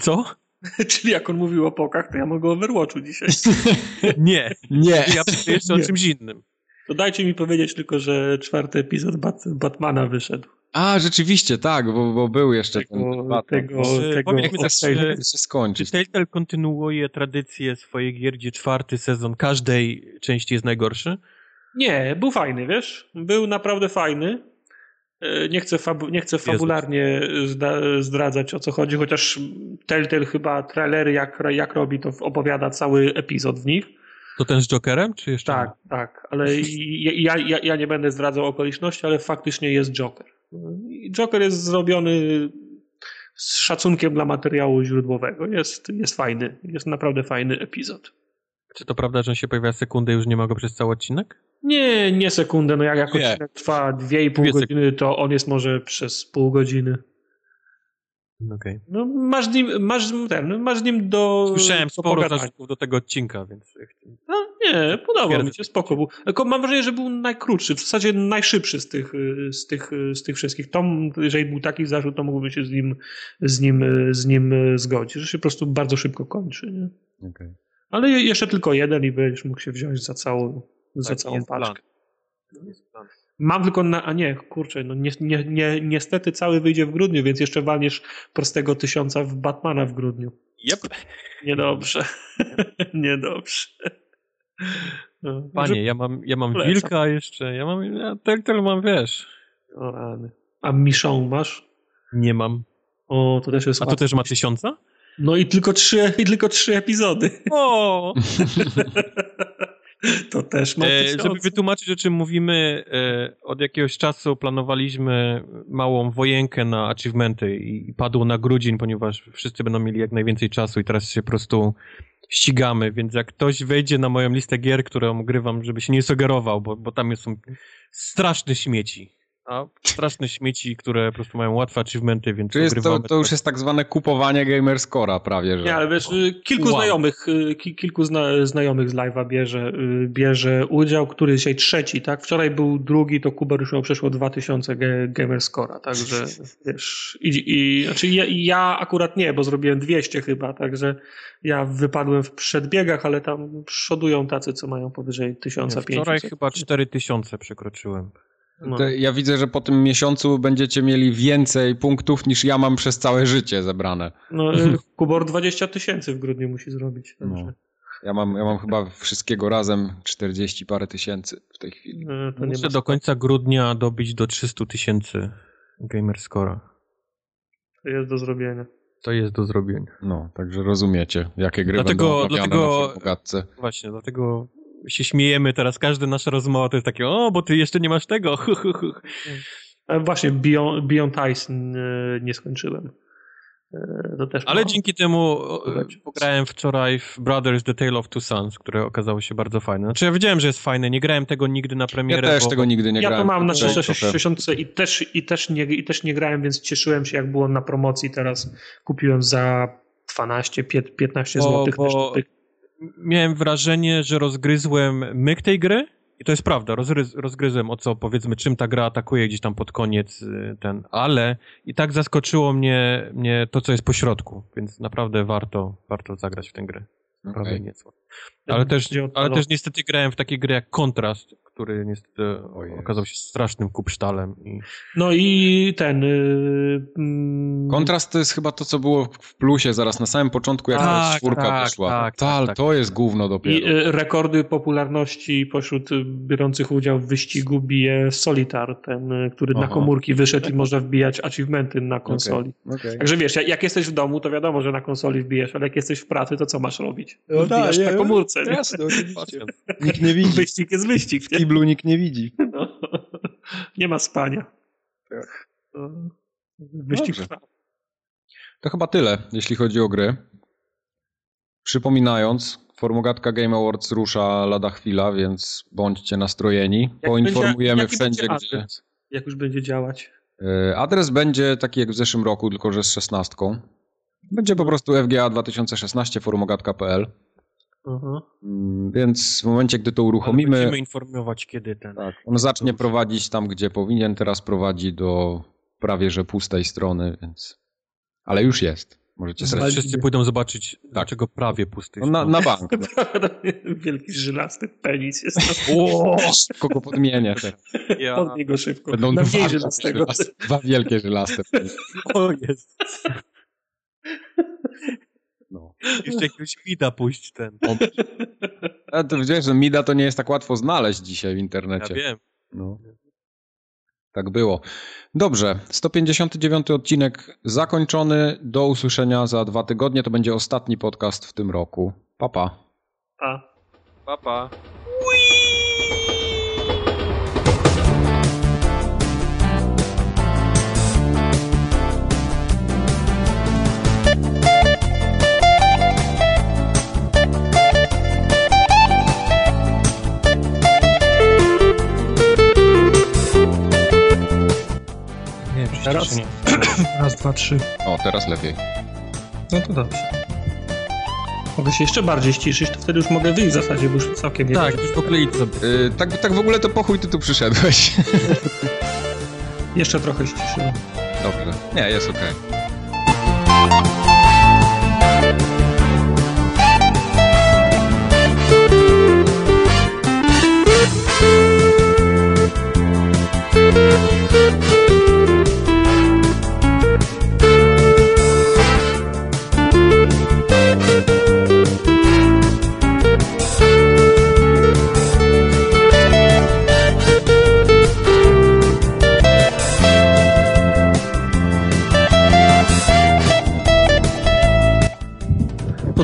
Co? Czyli jak on mówił o pokach, to ja mogę o Overwatchu dzisiaj. Nie. Nie. Ja myślę jeszcze o Nie. czymś innym. To dajcie mi powiedzieć tylko, że czwarty epizod Bat Batmana wyszedł. A, rzeczywiście, tak, bo, bo był jeszcze Tego, ten Batman. tego, Czy tego czy- się skończy. Czy Telltale kontynuuje tradycję swojej gier, gdzie czwarty sezon każdej części jest najgorszy? Nie, był fajny, wiesz? Był naprawdę fajny. E, Nie chcę, fabu- nie chcę fabularnie zdradzać o co chodzi, chociaż Telltale chyba trailery jak, jak robi, to opowiada cały epizod w nich. To ten z Jokerem, czy jeszcze? Tak, tak, ale ja, ja, ja nie będę zdradzał okoliczności, ale faktycznie jest Joker. Joker jest zrobiony z szacunkiem dla materiału źródłowego. Jest, jest fajny, jest naprawdę fajny epizod. Czy to prawda, że on się pojawia sekundę i już nie ma go przez cały odcinek? Nie, nie sekundę, no jak, jak Nie. trwa 2,5 Dwie godziny, to on jest może przez pół godziny. Okej. No, masz z nim, masz, ten, masz z nim do. Słyszałem sporo zarzutów do tego odcinka, więc... No, nie, podobał Twierdzę. mi się, spoko był. Tylko mam wrażenie, że był najkrótszy, w zasadzie najszybszy z tych, z tych, z tych wszystkich. Tom, jeżeli był taki zarzut, to mógłbym się z nim, z nim, z nim zgodzić, że się po prostu bardzo szybko kończy. Nie? Okej. Ale je- jeszcze tylko jeden i będziesz mógł się wziąć za całą, za Taki całą jest paczkę. plan. Jest plan. Mam tylko na. A nie, kurczę, no nie, nie, nie, niestety cały wyjdzie w grudniu, więc jeszcze walniesz prostego tysiąca w Batmana w grudniu. Yep. Niedobrze. Niedobrze. No, Panie, ja mam, ja mam wilka jeszcze, ja mam, ja Telltale mam, wiesz, O rany. A Michon masz? nie mam. O, to też jest A to też ma tysiąca? No i tylko trzy, i tylko trzy epizody. O! To też ma E, żeby wytłumaczyć, o czym mówimy, e, od jakiegoś czasu planowaliśmy małą wojenkę na achievementy i, i padło na grudzień, ponieważ wszyscy będą mieli jak najwięcej czasu i teraz się po prostu ścigamy, więc jak ktoś wejdzie na moją listę gier, którą grywam, żeby się nie sugerował, bo, bo tam są straszne śmieci. A straszne śmieci, które po prostu mają łatwe achievementy, więc Czy jest to, to już jest tak zwane kupowanie gamerscora prawie, że... Nie, ale wiesz, y, kilku Wow. znajomych, y, ki, kilku zna, znajomych z live'a bierze, y, bierze udział, który dzisiaj trzeci, tak? Wczoraj był drugi, to Kuba już miał przeszło 2000 ge, gamerscora, także wiesz, i, i znaczy ja, ja akurat nie, bo zrobiłem 200 chyba, także ja wypadłem w przedbiegach, ale tam przodują tacy, co mają powyżej Nie, 1500. Wczoraj chyba 4000 przekroczyłem. No. Ja widzę, że po tym miesiącu będziecie mieli więcej punktów niż ja mam przez całe życie zebrane. No, Kubor 20 tysięcy w grudniu musi zrobić. No. Ja mam, ja mam chyba wszystkiego razem 40 parę tysięcy w tej chwili. to nie Muszę do końca grudnia dobić do 300 tysięcy gamerscora. To jest do zrobienia. To jest do zrobienia. No, także rozumiecie, jakie gry Dlatego- będą dlatego- na Bogatce. Właśnie, dlatego się śmiejemy teraz. Każda nasza rozmowa to jest takie, o, bo ty jeszcze nie masz tego. hu, hu, hu. Ale właśnie Beyond, Beyond Tyson y, nie skończyłem. To też Ale mam. dzięki temu o, pograłem wczoraj w Brothers The Tale of Two Sons, które okazało się bardzo fajne. Znaczy ja wiedziałem, że jest fajne, nie grałem tego nigdy na Ja premierę. też bo... tego nigdy nie Ja grałem. to mam na Tutaj 360 i też, i, też nie, i też nie grałem, więc cieszyłem się jak było na promocji. Teraz kupiłem za 12, pie- 15 Bo- zł. bo- Miałem wrażenie, że rozgryzłem myk tej gry I to jest prawda, rozgryz, rozgryzłem o co powiedzmy, czym ta gra atakuje gdzieś tam pod koniec y, ten, ale i tak zaskoczyło mnie, mnie to, co jest po środku, więc naprawdę warto, warto zagrać w tę grę. Naprawdę niezłe. Ale też, ale odpalony. też niestety grałem w takie gry jak Kontrast, który niestety Ojej. okazał się strasznym kupsztalem. I... No i ten... y, mm, Kontrast to jest chyba to, co było w plusie zaraz na samym początku, jak ta czwórka tak, wyszła. tak, Ta- tak, tak. To jest gówno dopiero. I y, rekordy popularności pośród biorących udział w wyścigu bije Solitar, ten, y, który na Aha. komórki wyszedł i można wbijać achievementy na konsoli. Okej. Także wiesz, jak jak jesteś w domu, to wiadomo, że na konsoli wbijesz, ale jak jesteś w pracy, to co masz robić? No tak, Wbijasz nie, na komórce. nie? Jasne, oczywiście. Nikt nie widzi. Wyścig jest wyścig. W kiblu nikt nie widzi. no. nie ma spania. Tak. No. Wyścig Dobrze. trwa. To chyba tyle, jeśli chodzi o gry. Przypominając, Formogatka Game Awards rusza lada chwila, więc bądźcie nastrojeni. Poinformujemy będzie- wszędzie, gdzie... Jak już będzie działać. E, Adres będzie taki jak w zeszłym roku, tylko że z szesnastką. Będzie po prostu FGA 2016 forumogatka.pl. Aha. Mm, Więc w momencie, gdy to Ale uruchomimy, Będziemy informować, kiedy ten. tak, on zacznie prowadzić tam, gdzie powinien. Teraz prowadzi do prawie że pustej strony, więc. Ale już jest. Możecie Zobacz. sobie. Teraz wszyscy pójdą zobaczyć, dlaczego prawie pusty No, jest. na, na bank. Wielki żylasty penis jest. O, kogo podmienię teraz. Ja... Od niego szybko. Będą Na dwa, mniej żylastego. żylaste- dwa wielkie żylaste. O jest. No. Jeszcze jakiegoś mida puść ten. A to wiesz, że Mida to nie jest tak łatwo znaleźć dzisiaj w Ja internecie. wiem. No. Tak było. Dobrze, 159 odcinek zakończony. Do usłyszenia za dwa tygodnie. To będzie ostatni podcast w tym roku. Papa. Pa. A. Papa. Nie, Teraz? nie. Raz, dwa, trzy. O, teraz lepiej. No to dobrze. Mogę się jeszcze bardziej ściszyć, to wtedy już mogę wyjść w zasadzie, bo już całkiem nie Tak, już w ogóle idź sobie. Yy, tak, tak w ogóle to po chuj ty tu przyszedłeś. Jeszcze trochę ściszyłem. Dobrze. Nie, jest okej.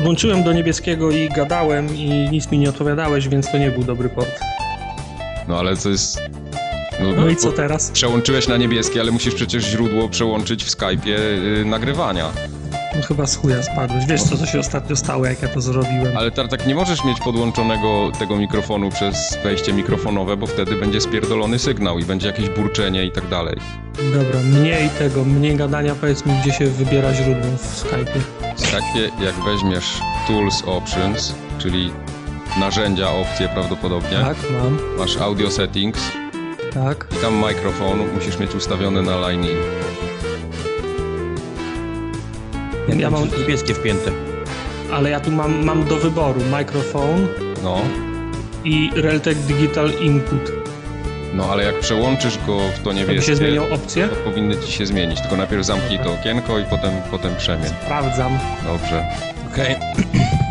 Podłączyłem do niebieskiego i gadałem i nic mi nie odpowiadałeś, więc to nie był dobry port. No ale to jest... No i bo co teraz? Przełączyłeś na niebieski, ale musisz przecież źródło przełączyć w Skype'ie yy, nagrywania. No chyba z chuja spadłeś. Wiesz co, co się ostatnio stało, jak ja to zrobiłem. Ale Tartak, nie możesz mieć podłączonego tego mikrofonu przez wejście mikrofonowe, bo wtedy będzie spierdolony sygnał i będzie jakieś burczenie i tak dalej. Dobra, mniej tego, mniej gadania, powiedz mi, gdzie się wybiera źródło w Skype'ie. W Skype'ie jak weźmiesz Tools Options, czyli narzędzia, opcje prawdopodobnie, Tak, mam. masz Audio Settings Tak. i tam mikrofon musisz mieć ustawiony na line in. Ja mam, Niebieskie wpięte. ale ja tu mam, mam do wyboru microphone No, i Realtek Digital Input. no ale jak przełączysz go w to Żeby się niebieskie, zmienią opcje? to powinny ci się zmienić. Tylko najpierw zamknij to okienko i potem, potem przemień. Sprawdzam. Dobrze. Okej. Halo,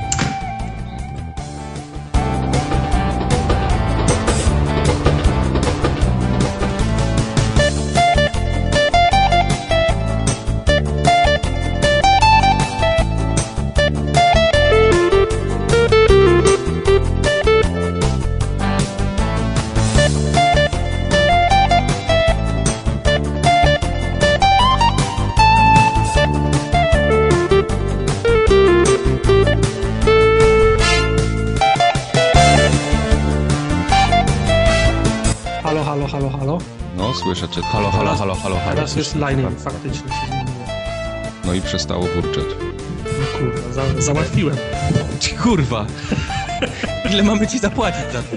Przecież lining faktycznie się zmieniło. No i przestało burczeć. No kurwa, za, załatwiłem. Ci kurwa! Ile mamy ci zapłacić za to?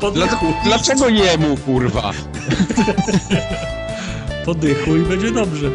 Poddychuj. Dlaczego jemu, kurwa? podychuj będzie dobrze.